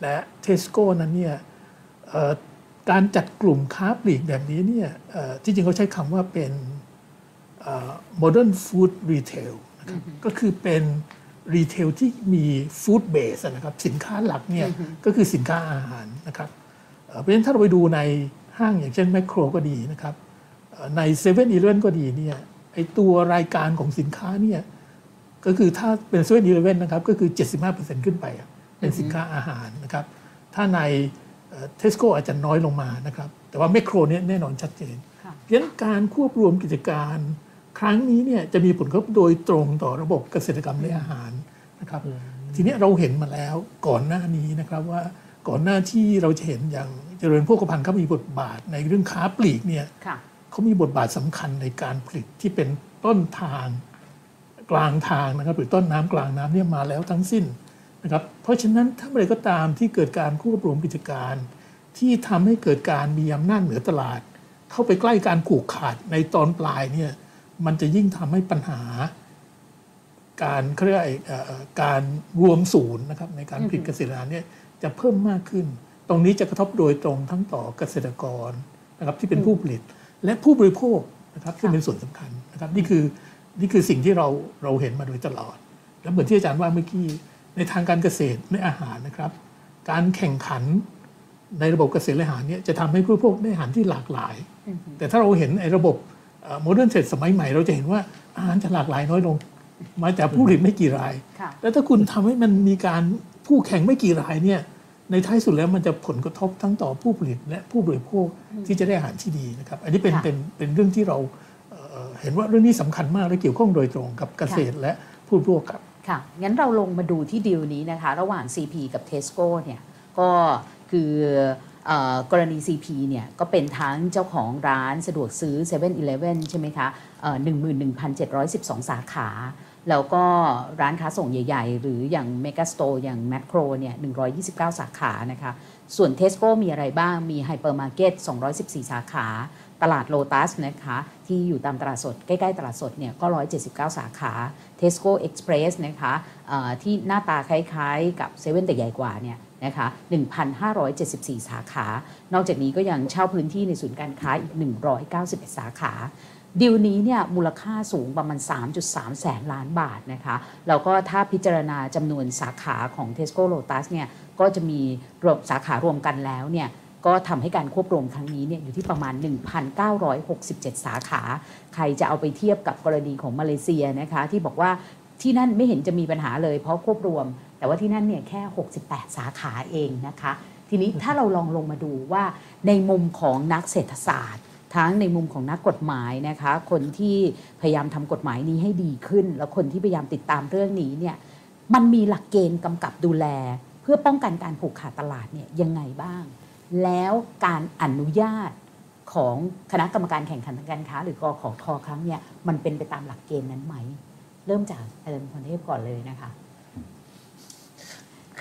Speaker 5: และเทสโก้นั้นเนี่ยการจัดกลุ่มค้าปลีกแบบนี้เนี่ยที่จริงเขาใช้คำว่าเป็น modern food retail นะครับก็คือเป็น retail ที่มี food base นะครับสินค้าหลักเนี่ยก็คือสินค้าอาหารนะครับเพราะฉะนั้นถ้าเราไปดูในห้างอย่างเช่นแมคโครก็ดีนะครับในเซเว่นอีเลฟเว่นก็ดีเนี่ยไอ้ตัวรายการของสินค้าเนี่ยก็คือถ้าเป็นเซเว่นอีเลฟเว่นนะครับก็คือ 75%ขึ้นไป เป็นสินค้าอาหารนะครับถ้าในเทสโก้อาจจะน้อยลงมานะครับแต่ว่าแมคโครเนี่ยแน่นอนชัดเจนเพราะฉะนั้นการควบรวมกิจการ ครั้งนี้เนี่ยจะมีผลกระทบโดยตรงต่อระบบเกษตรกรรมและอาหารนะครับทีนี้เราเห็นมาแล้วก่อนหน้านี้นะครับว่าก่อนหน้าที่เราจะเห็นอย่างเจริญพวกพันธ์เขามีบทบาทในเรื่องค้าปลีกเนี่ยเขามีบทบาทสำคัญในการผลิตที่เป็นต้นทางกลางทางนะครับหรือต้นน้ำกลางน้ำเนี่ยมาแล้วทั้งสิ้นนะครับเพราะฉะนั้นถ้าอะไรก็ตามที่เกิดการควบรวมกิจการ ที่ทำให้เกิดการมีอำนาจเหนือตลาด เข้าไปใกล้การผูกขาดในตอนปลายเนี่ย มันจะยิ่งทำให้ปัญหา การเรียกการรวมศูนย์นะครับในการผลิตเกษตรกรเนี่ยจะเพิ่มมากขึ้น ตรงนี้จะกระทบโดยตรงทั้งต่อเกษตรกรนะครับที่เป็นผู้ผลิตและผู้บริโภคนะครับที่เป็นส่วนสำคัญนะครับนี่คือนี่คือสิ่งที่เราเราเห็นมาโดยตลอด แล้วเหมือนที่อาจารย์ว่าเมื่อกี้ในทางการเกษตรในอาหารนะครับ การแข่งขันในระบบเกษตรและอาหารเนี่ยจะทำให้ผู้บริโภคได้อาหารที่หลากหลาย แต่ถ้าเราเห็นไอ้ระบบ โมเดิร์นเทรดสมัยใหม่เราจะเห็นว่าอาหารจะหลากหลายน้อยลง มาจากผู้ผลิตไม่กี่ราย แล้วถ้าคุณทำให้มันมีการผู้แข่งไม่กี่รายเนี่ยในท้ายสุดแล้วมันจะผลกระทบทั้งต่อผู้ผลิตและผู้บริโภคที่จะได้อาหารที่ดีนะครับ อันนี้เป็นเป็นเป็นเรื่องที่เราเห็นว่าเรื่องนี้สำคัญมากและเกี่ยวข้องโดยตรงกับเกษตรและผู้บริโภคครับ
Speaker 1: ค่ะ งั้นเราลงมาดูที่ดีลนี้นะคะ ระหว่าง CP กับ Tesco เนี่ยก็คือ กรณี CP เนี่ยก็เป็นทั้งเจ้าของร้านสะดวกซื้อ7 e เ e ่ e อใช่ไหมคะ11,712สาขา แล้วก็ร้านค้าส่งใหญ่ ๆ หรืออย่าง Mega Store อย่าง Macro เนี่ย129สาขานะคะ ส่วน Tesco มีอะไรบ้าง มี Hypermarket 214สาขา ตลาดโลตัสนะคะ ที่อยู่ตามตลาดสด ใกล้ ๆ ตลาดสดเนี่ยก็179สาขา Tesco Express นะคะที่หน้าตาคล้าย ๆ กับเซเว่นแต่ใหญ่กว่าเนี่ย นะคะ1,574 สาขา นอกจากนี้ก็ยังเช่าพื้นที่ในศูนย์การค้าอีก 191 สาขาดีลนี้เนี่ยมูลค่าสูงประมาณ 3.3 แสนล้านบาทนะคะแล้วก็ถ้าพิจารณาจำนวนสาขาของ Tesco Lotus เนี่ยก็จะมีรวมสาขารวมกันแล้วเนี่ยก็ทำให้การควบรวมครั้งนี้เนี่ยอยู่ที่ประมาณ 1,967 สาขา ใครจะเอาไปเทียบกับกรณีของมาเลเซียนะคะที่บอกว่าที่นั่นไม่เห็นจะมีปัญหาเลยเพราะควบรวม แต่ว่าที่นั่นเนี่ยแค่ 68 สาขาเองนะคะ ทีนี้ถ้าเราลองลงมาดูว่าในมุมของนักเศรษฐศาสตร์ ทั้งในมุมของนักกฎหมายนะคะ คนที่พยายามทำกฎหมายนี้ให้ดีขึ้น แล้วคนที่พยายามติดตามเรื่องนี้เนี่ยมันมีหลักเกณฑ์กำกับดูแล เพื่อป้องกันการผูกขาดตลาดเนี่ยยังไงบ้าง แล้วการอนุญาตของคณะกรรมการแข่งขันทางการค้า หรือกขอคครั้งเนี่ยมันเป็นไปตามหลักเกณฑ์นั้นไหม เริ่มจากอาจารย์พรเทพก่อนเลยนะคะ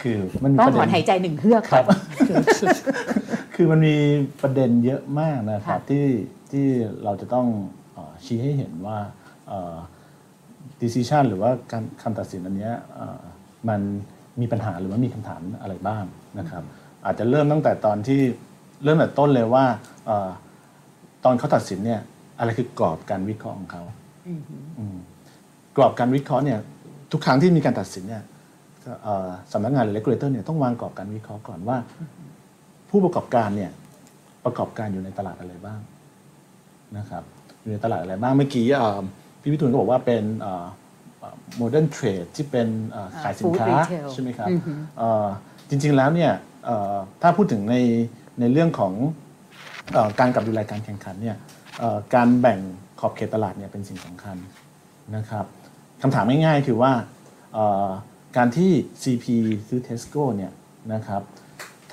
Speaker 2: คือมันมี
Speaker 1: ต้อง
Speaker 2: ประ
Speaker 1: ถ
Speaker 2: เด็
Speaker 1: อน
Speaker 2: น
Speaker 1: หายใจหนึ่งเฮือก
Speaker 2: ครับ
Speaker 1: ก่อน
Speaker 2: คือมันมีประเด็นเยอะมากนะครับ
Speaker 1: ค่ะ
Speaker 2: ที่ที่เราจะต้องเอ่อชี้ให้เห็นว่าเอ่อ decision หรือว่าการคำตัดสินอันเนี้ยเอ่อมันมีปัญหาหรือว่ามีคำถามอะไรบ้างนะครับ อาจจะเริ่มตั้งแต่ตอนที่เริ่มแต่ต้นเลยว่าเอ่อตอนเขาตัดสินเนี่ยอะไรคือกรอบการวิเคราะห์ของเขา
Speaker 1: อืมฮึ
Speaker 2: อืมกรอบการวิเคราะห์เนี่ยทุกครั้งที่มีการตัดสินเนี่ยเอ่อ สำนักงานหรือ regulator เนี่ยต้องวางกรอบการวิเคราะห์ก่อนว่า ผู้ประกอบการเนี่ยประกอบการอยู่ในตลาดอะไรบ้างนะครับอยู่ในตลาดอะไรบ้างเมื่อกี้เอ่อพี่วิทูลก็บอกว่าเป็นโมเดิร์นเทรดที่เป็นเอ่อขายสินค้า
Speaker 1: Food retail
Speaker 2: ใช่ไหมครับ
Speaker 1: อือฮึ
Speaker 2: เอ่อจริงๆแล้วเนี่ยเอ่อถ้าพูดถึงในในเรื่องของเอ่อการกับดูแลการแข่งขันเนี่ยเอ่อการแบ่งขอบเขตตลาดเนี่ยเป็นสิ่งสำคัญนะครับคำถามง่ายๆคือว่าเอ่อ การที่ CP ซื้อ Tesco เนี่ยนะครับ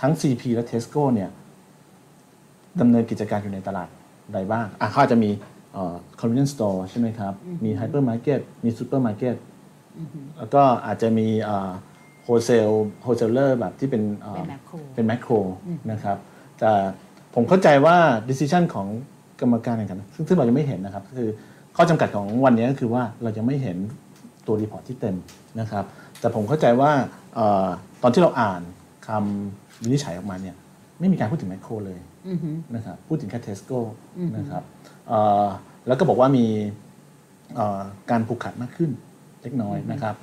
Speaker 2: ทั้ง CP และ Tesco เนี่ยดำเนินกิจการอยู่ในตลาดใดบ้างอะเขาอาจจะมีเอ่อ convenience store ใช่ไหมครับ มี hypermarket มี supermarket แล้วก็อาจจะมี wholesale wholesaler แบบที่เป็นเอ่อ
Speaker 1: เป็นแมคโคร
Speaker 2: เป็นแมคโครนะครับ แต่ผมเข้าใจว่า decision ของกรรมการแข่งขันซึ่งซึ่งเรายังไม่เห็นนะครับ คือข้อจำกัดของวันนี้ก็คือว่าเรายังไม่เห็นตัว report ที่เต็มนะครับ แต่ผมเข้าใจว่าเออตอนที่เราอ่านคำวินิจฉัยออกมาเนี่ยไม่มีการพูดถึงแมคโครเลย
Speaker 1: อือฮึ
Speaker 2: นะครับพูดถึงแค่เทสโก้นะครับเอ่อแล้วก็บอกว่ามีเอ่อการผูกขาดมากขึ้นเล็กน้อยนะครับ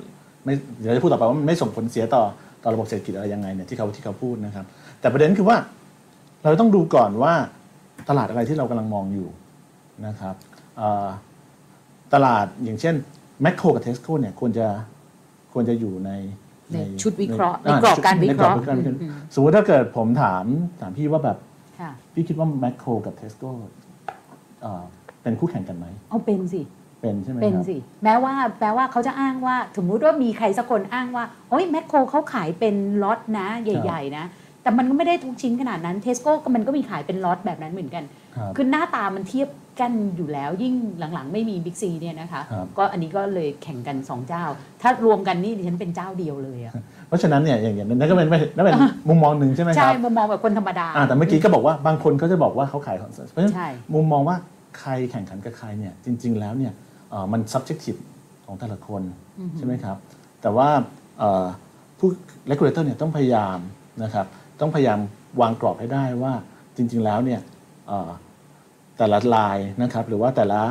Speaker 2: ไม่เดี๋ยวจะพูดต่อไปว่ามันไม่ส่งผลเสียต่อต่อระบบเศรษฐกิจอะไรยังไงเนี่ยที่เขาที่เขาพูดนะครับ แต่ประเด็นคือว่าเราต้องดูก่อนว่าตลาดอะไรที่เรากำลังมองอยู่นะครับเอ่อตลาดอย่างเช่นแมคโครกับเทสโก้เนี่ยควรจะ ควรจะอยู่ใน
Speaker 1: ในชุดวิเคราะห์
Speaker 2: อ่
Speaker 1: ในกรอบการวิเคราะห์
Speaker 2: ในกอบก
Speaker 1: อืม
Speaker 2: สมมติถ้าเกิดผมถามถามพี่ว่าแบบ
Speaker 1: ค่ะ
Speaker 2: พี่คิดว่าแมคโครกับเทสโก้เป็นคู่แข่งกันไหม
Speaker 1: เอาเป็นสิ
Speaker 2: เป็นใช่ไหม
Speaker 1: เป็น
Speaker 2: ครับ
Speaker 1: สิแม้ว่าแปลว่าเขาจะอ้างว่าสมมุติว่ามีใครสักคนอ้างว่าโอ้ยแมคโครเขาขายเป็นล็อตนะ ใหญ่ ๆ นะ แต่มันก็ไม่ได้ทุกชิ้นขนาดนั้นเทสโก้ก็มันก็มีขายเป็นล็อตแบบนั้นเหมือนกัน
Speaker 2: ครับ
Speaker 1: คือหน้าตามันเทียบ กันอยู่แล้วยิ่งหลังๆ ไม่มีบิ๊กซีเนี่ยนะคะ
Speaker 2: ครับ
Speaker 1: ก็อันนี้ก็เลยแข่งกันสองเจ้า ถ้ารวมกันนี่ดิฉันเป็นเจ้าเดียวเลยอะ
Speaker 2: เพราะฉะนั้นเนี่ยอย่างอย่างนั้นก็เป็นนั่นเป็นมุมมองหนึ่งใช่ไหมค
Speaker 1: ใช่
Speaker 2: รับ
Speaker 1: มุมมองแบบคนธรรมดา
Speaker 2: อ่าแต่เมื่อกี้ก็บอกว่าบางคนเขาจะบอกว่าเขาขายของเพราะฉะนั้น
Speaker 1: ใช่
Speaker 2: มุมมองว่าใครแข่งขันกับใครเนี่ยจริง ๆ แล้วเนี่ยเอ่อมัน subjective ของแต่ละคนใช่ไหมครับ แต่ว่าเอ่อผู้ regulator เนี่ยต้องพยายามนะครับต้องพยายามวางกรอบให้ได้ว่าจริง ๆ แล้วเนี่ยเอ่อ แต่ละลายนะครับหรือว่าแต่ละ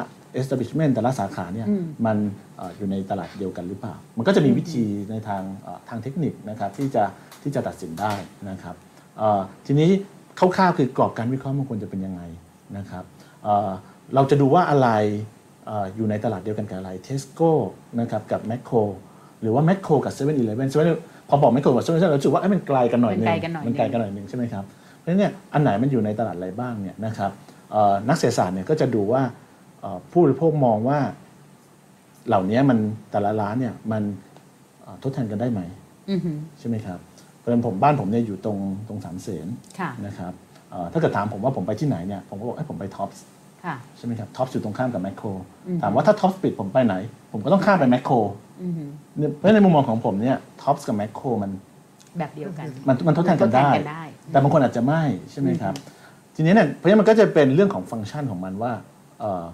Speaker 2: establishment แต่ละสาขาเนี่ย
Speaker 1: อืม
Speaker 2: มันเอ่ออยู่ในตลาดเดียวกันหรือเปล่า มันก็จะมีวิธีในทางเอ่อทางเทคนิคนะครับที่จะที่จะตัดสินได้นะครับเอ่อทีนี้คร่าวๆคือกรอบการวิเคราะห์มันควรจะเป็นยังไงนะครับเอ่อเราจะดูว่าอะไรเอ่ออยู่ในตลาดเดียวกันกับอะไรเทสโก้นะครับกับแมคโครหรือว่าแมคโครกับ7 e เ e ่ e อเลพอบอกแมคโครกับ7 e เ e ่ e เรารู้สึกว่าเอ้ยมันไกลกันหน่อยหนึง
Speaker 1: มันไกลกันหน่อย
Speaker 2: มันไกลกันหน่อยหนึงใช่ไหมครับเพราะฉะนั้นเนี่ยอันไหนมันอยู่ในตลาดอะไรบ้างเนี่ยนะครับเอ่อ นักเศรษฐศาสตร์เนี่ยก็จะดูว่าเอ่อผู้บริโภคมองว่าเหล่านี้มันแต่ละร้านเนี่ยมันเอ่อทดแทนกันได้ไหม
Speaker 1: อือฮึ
Speaker 2: ใช่ไหมครับเพราะฉะนั้นผมบ้านผมเนี่ยอยู่ตรงตรงสามเสน
Speaker 1: ค่ะ
Speaker 2: นะครับเอ่อถ้าเกิดถามผมว่าผมไปที่ไหนเนี่ยผมก็บอกเฮ้ยผมไปท็อปส์
Speaker 1: ค่ะ
Speaker 2: ใช่ไหมครับท็อปส์อยู่ตรงข้ามกับแมคโคร
Speaker 1: อืม
Speaker 2: ถามว่าถ้าท็อปส์ปิดผมไปไหน ผมก็ต้องข้ามไปแมคโคร
Speaker 1: อือฮึ
Speaker 2: เนี่ยเพราะในมุมมองของผมเนี่ยท็อปส์กับแมคโครมัน
Speaker 1: แบบเดียวกัน
Speaker 2: มันมันทดแทนกันได้
Speaker 1: ทดแทนกันได้
Speaker 2: แต่บางคนอาจจะไม่ใช่ไหมครับ ทีนี้เนี่ยเพราะฉะนั้นมันก็จะเป็นเรื่องของฟังก์ชันของมันว่าเอ่อ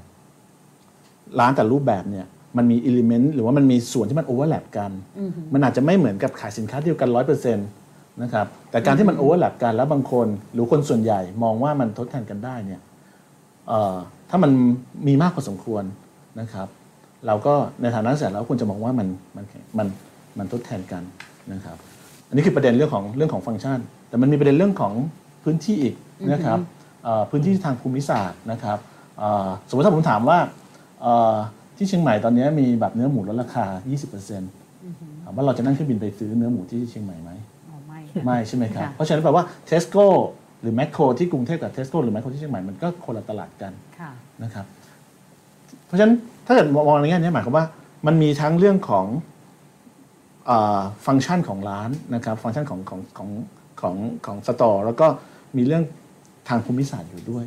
Speaker 2: ร้านแต่รูปแบบเนี่ยมันมี element หรือว่ามันมีส่วนที่มัน overlap กัน
Speaker 1: อือฮึ
Speaker 2: มันอาจจะไม่เหมือนกับขายสินค้าเดียวกันร้อยเปอร์เซ็นต์นะครับแต่การที่มัน overlap กันแล้วบางคนหรือคนส่วนใหญ่มองว่ามันทดแทนกันได้เนี่ยเอ่อถ้ามันมีมากพอสมควรนะครับเราก็ในฐานะเสร็จแล้วควรจะมองว่ามันมันมันมันทดแทนกันนะครับ อันนี้คือประเด็นเรื่องของเรื่องของฟังก์ชัน แต่มันมีประเด็นเรื่องของพื้นที่อีก นะครับเอ่อพื้นที่ทางภูมิศาสตร์นะครับเอ่อสมมติถ้าผมถามว่าเอ่อที่เชียงใหม่ตอนนี้มีแบบเนื้อหมูลดราคา 20%ถามว่าเราจะนั่งเครื่องบินไปซื้อเนื้อหมูที่เชียงใหม่ไหม
Speaker 1: อ๋อไม่
Speaker 2: ไม่ใช่ไหมครับ
Speaker 1: ค่ะ
Speaker 2: เพราะฉะนั้นแปลว่าเทสโก้หรือแมคโครที่กรุงเทพกับเทสโก้หรือแมคโครที่เชียงใหม่มันก็คนละตลาดกัน
Speaker 1: ค่ะ
Speaker 2: นะครับเพราะฉะนั้นถ้าเกิดมองในแง่นี้หมายความว่ามันมีทั้งเรื่องของฟังก์ชันของร้านนะครับฟังก์ชันของของของของของ store แล้วก็มีเรื่อง ทางภูมิศาสตร์อยู่ด้วย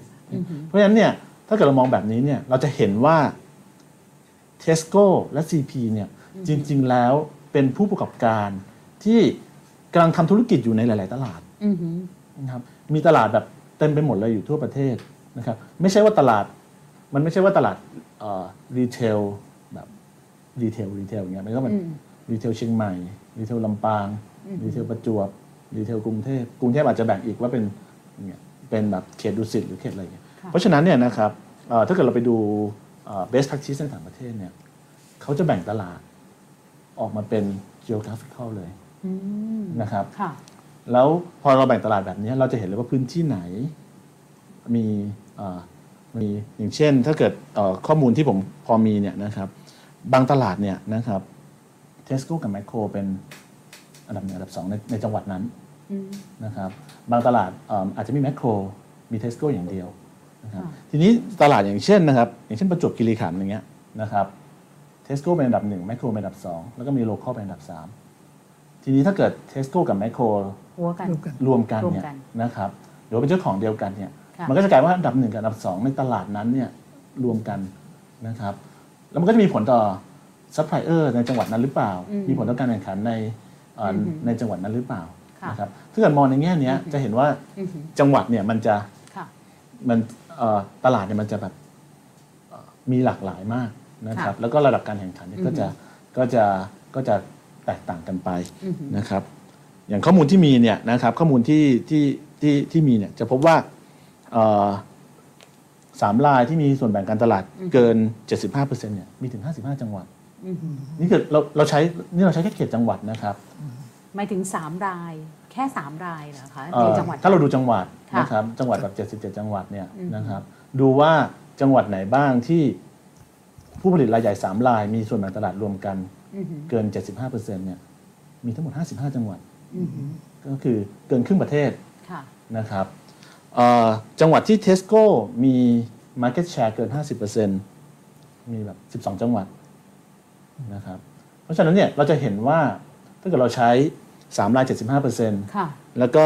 Speaker 2: เพราะฉะนั้นเนี่ยถ้าเกิดเรามองแบบนี้เนี่ยเราจะเห็นว่า Tesco และ CP เนี่ยจริง ๆ แล้วเป็นผู้ประกอบการที่กำลังทำธุรกิจอยู่ในหลาย ๆ ตลาด
Speaker 1: อือหือ
Speaker 2: นะครับมีตลาดแบบเต็มไปหมดเลยอยู่ทั่วประเทศนะครับไม่ใช่ว่าตลาดมันไม่ใช่ว่าตลาด retail แบบ retail retail อย่างเงี้ยมันก็มัน retail เชียงใหม่ retail ลำปาง retail ประจวบ retail กรุงเทพกรุงเทพอาจจะแบ่งอีกว่าเป็นเนี่ย เป็นแบบเขตดุสิตหรือเขตอะไรอย่างเงี้ย
Speaker 1: ค่ะ
Speaker 2: เพราะฉะนั้นเนี่ยนะครับเอ่อถ้าเกิดเราไปดูเอ่อ best practice ในต่างประเทศเนี่ยเขาจะแบ่งตลาดออกมาเป็น geographical เลย
Speaker 1: อืม
Speaker 2: นะครับ
Speaker 1: ค่ะ
Speaker 2: แล้วพอเราแบ่งตลาดแบบนี้เราจะเห็นเลยว่าพื้นที่ไหน มีเอ่อมีอย่างเช่น ถ้าเกิดเอ่อข้อมูลที่ผมพอมีเนี่ยนะครับ บางตลาดเนี่ยนะครับเทสโก้กับแมคโครเป็นอันดับหนึ่งอันดับสองในในจังหวัดนั้น
Speaker 1: อืม
Speaker 2: นะครับบางตลาดเอิ่มอาจจะมีแมคโครมีเทสโก้อย่างเดียวนะครับ
Speaker 1: ค่ะ
Speaker 2: ทีนี้ตลาดอย่างเช่นนะครับอย่างเช่นประจวบคีรีขันธ์อย่างเงี้ยนะครับเทสโก้เป็นอันดับหนึ่งแมคโครเป็นอันดับสองแล้วก็มี local เป็นอันดับสามทีนี้ถ้าเกิดเทสโก้กับแมคโคร
Speaker 1: หัวกัน
Speaker 5: ร่วมกัน
Speaker 2: รวมกัน
Speaker 1: รวม
Speaker 2: เนี่ย
Speaker 1: กัน
Speaker 2: นะครับหรือว่าเป็นเจ้าของเดียวกันเนี่ย
Speaker 1: ค่ะ
Speaker 2: มันก็จะกลายว่าอันดับหนึ่งกับอันดับสองในตลาดนั้นเนี่ยรวมกันนะครับแล้วมันก็จะมีผลต่อซัพพลายเออร์ในจังหวัดนั้นหรือเปล่า มีผลต่อการแข่งขันในเอ่ออในจังหวัดนั้นหรือเปล่า
Speaker 1: ค่ะ
Speaker 2: นะครับถ้าเกิดมองในแง่เนี้ยจะเห็นว่า
Speaker 1: อือหือ
Speaker 2: จังหวัดเนี่ยมันจะ
Speaker 1: ค่ะ
Speaker 2: มันเอ่อตลาดเนี่ยมันจะแบบเอ่อมีหลากหลายมากนะครับ
Speaker 1: ค่ะ
Speaker 2: แล้วก็ระดับการแข่งขันเนี่ย
Speaker 1: อือฮึ
Speaker 2: ก็จะก็จะก็จะแตกต่างกันไป
Speaker 1: อือหือ
Speaker 2: นะครับ อย่างข้อมูลที่มีเนี่ยนะครับข้อมูลที่ที่ที่ที่มีเนี่ยจะพบว่าเอ่อสามรายที่มีส่วนแบ่งการตลาดเกิน 75%เนี่ยมีถึง 55 จังหวัด
Speaker 1: อือหือ
Speaker 2: นี่คือเราเราใช้นี่เราใช้แค่เขตจังหวัดนะครับ
Speaker 1: หมายถึงสามราย แค่สามรายเหรอคะ
Speaker 2: เอ่
Speaker 1: ใน
Speaker 2: อ
Speaker 1: จังหวัด
Speaker 2: ถ้าเราดูจังหวัด
Speaker 1: ค่ะ
Speaker 2: นะครับจังหวัดแบบ 77 จังหวัดเนี่ย
Speaker 1: อืม
Speaker 2: นะครับ ดูว่าจังหวัดไหนบ้างที่ผู้ผลิตรายใหญ่ 3 ราย มีส่วนแบ่งตลาดรวมกัน
Speaker 1: อือหือ
Speaker 2: เกิน 75%เนี่ยมีทั้งหมด 55 จังหวัด
Speaker 1: อือหือ
Speaker 2: ก็คือเกินครึ่งประเทศ
Speaker 1: ค่ะ
Speaker 2: นะครับเอ่อจังหวัดที่เทสโก้มี Market Share เกิน 50%มีแบบ 12 จังหวัดนะครับ เพราะฉะนั้นเนี่ยเราจะเห็นว่า ถ้าเกิดเราใช้3ราย 75%
Speaker 1: ค่ะ
Speaker 2: แล้วก็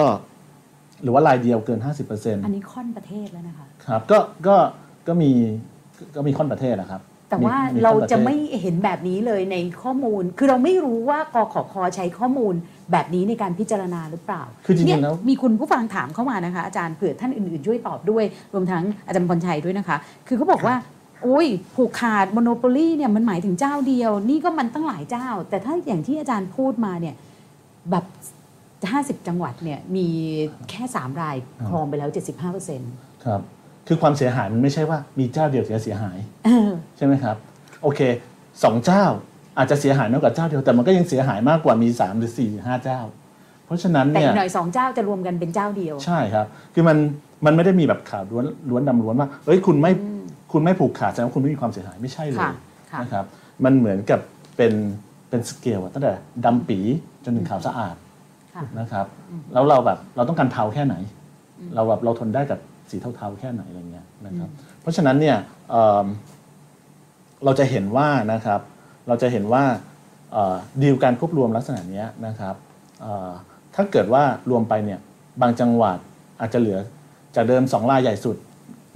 Speaker 2: หรือว่ารายเดียวเกิน 50%
Speaker 1: อันนี้ค่อนประเทศแล้วนะคะ
Speaker 2: ครับก็ก็ก็มีก็มีค่อนประเทศนะครับ
Speaker 1: แต่ว่า
Speaker 2: ค่
Speaker 1: เรา
Speaker 2: อนปทศ
Speaker 1: จะไม่เห็นแบบนี้เลยในข้อมูล คือเราไม่รู้ว่ากขคใช้ข้อมูลแบบนี้ในการพิจารณาหรือเปล่า
Speaker 2: คือจริ
Speaker 1: เนี่ย
Speaker 2: งๆแล้ว
Speaker 1: มีคุณผู้ฟังถามเข้ามานะคะ อาจารย์เผื่อท่านอื่นๆ ช่วยตอบด้วย รวมทั้งอาจารย์พรชัยด้วยนะคะ คือเขาบอกว่าโอ้ยผูกขาดโมโนโปลีเนี่ยมันหมายถึงเจ้าเดียว นี่ก็มันตั้งหลายเจ้า แต่ถ้าอย่างที่อาจารย์พูดมาเนี่ยแบบ50 จังหวัดเนี่ยมีแค่ 3 รายครองไปแล้ว 75เปอร์เซ็นต์
Speaker 2: ครับคือความเสียหายมันไม่ใช่ว่ามีเจ้าเดียวเสียหาย
Speaker 1: เออ
Speaker 2: ใช่ไหมครับ โอเคสองเจ้าอาจจะเสียหายน้อยกว่าเจ้าเดียวแต่มันก็ยังเสียหายมากกว่ามี 3 หรือ4หรือ5เจ้า เพราะฉะนั้น
Speaker 1: แต่
Speaker 2: เนี่
Speaker 1: อี
Speaker 2: ย
Speaker 1: กหน่อยสองเจ้าจะรวมกันเป็นเจ้าเดียว
Speaker 2: ใช่ครับ คือมันมันไม่ได้มีแบบข่าวล้วนล้วนดำล้วนว่าเฮ้ยคุณไม่ คุณไม่ผูกขาดแสดงว่าคุณไม่มีความเสียหายไม่ใช่เลย
Speaker 1: ค่ะค่ะ
Speaker 2: นะครับ มันเหมือนกับเป็นเป็นสเกลอะตั้งแต่ดำปีจนถึงขาวสะอาด
Speaker 1: ค่ะ
Speaker 2: นะครับ แล้วเราแบบเราต้องการเทาแค่ไหน เราแบบเราทนได้กับสีเทาๆแค่ไหนอะไรเงี้ยนะครับ เพราะฉะนั้นเนี่ยเอิ่มเราจะเห็นว่านะครับ เราจะเห็นว่าเอ่อดีลการควบรวมลักษณะเนี้ยนะครับเอ่อถ้าเกิดว่ารวมไปเนี่ยบางจังหวัดอาจจะเหลือจากเดิมสองรายใหญ่สุด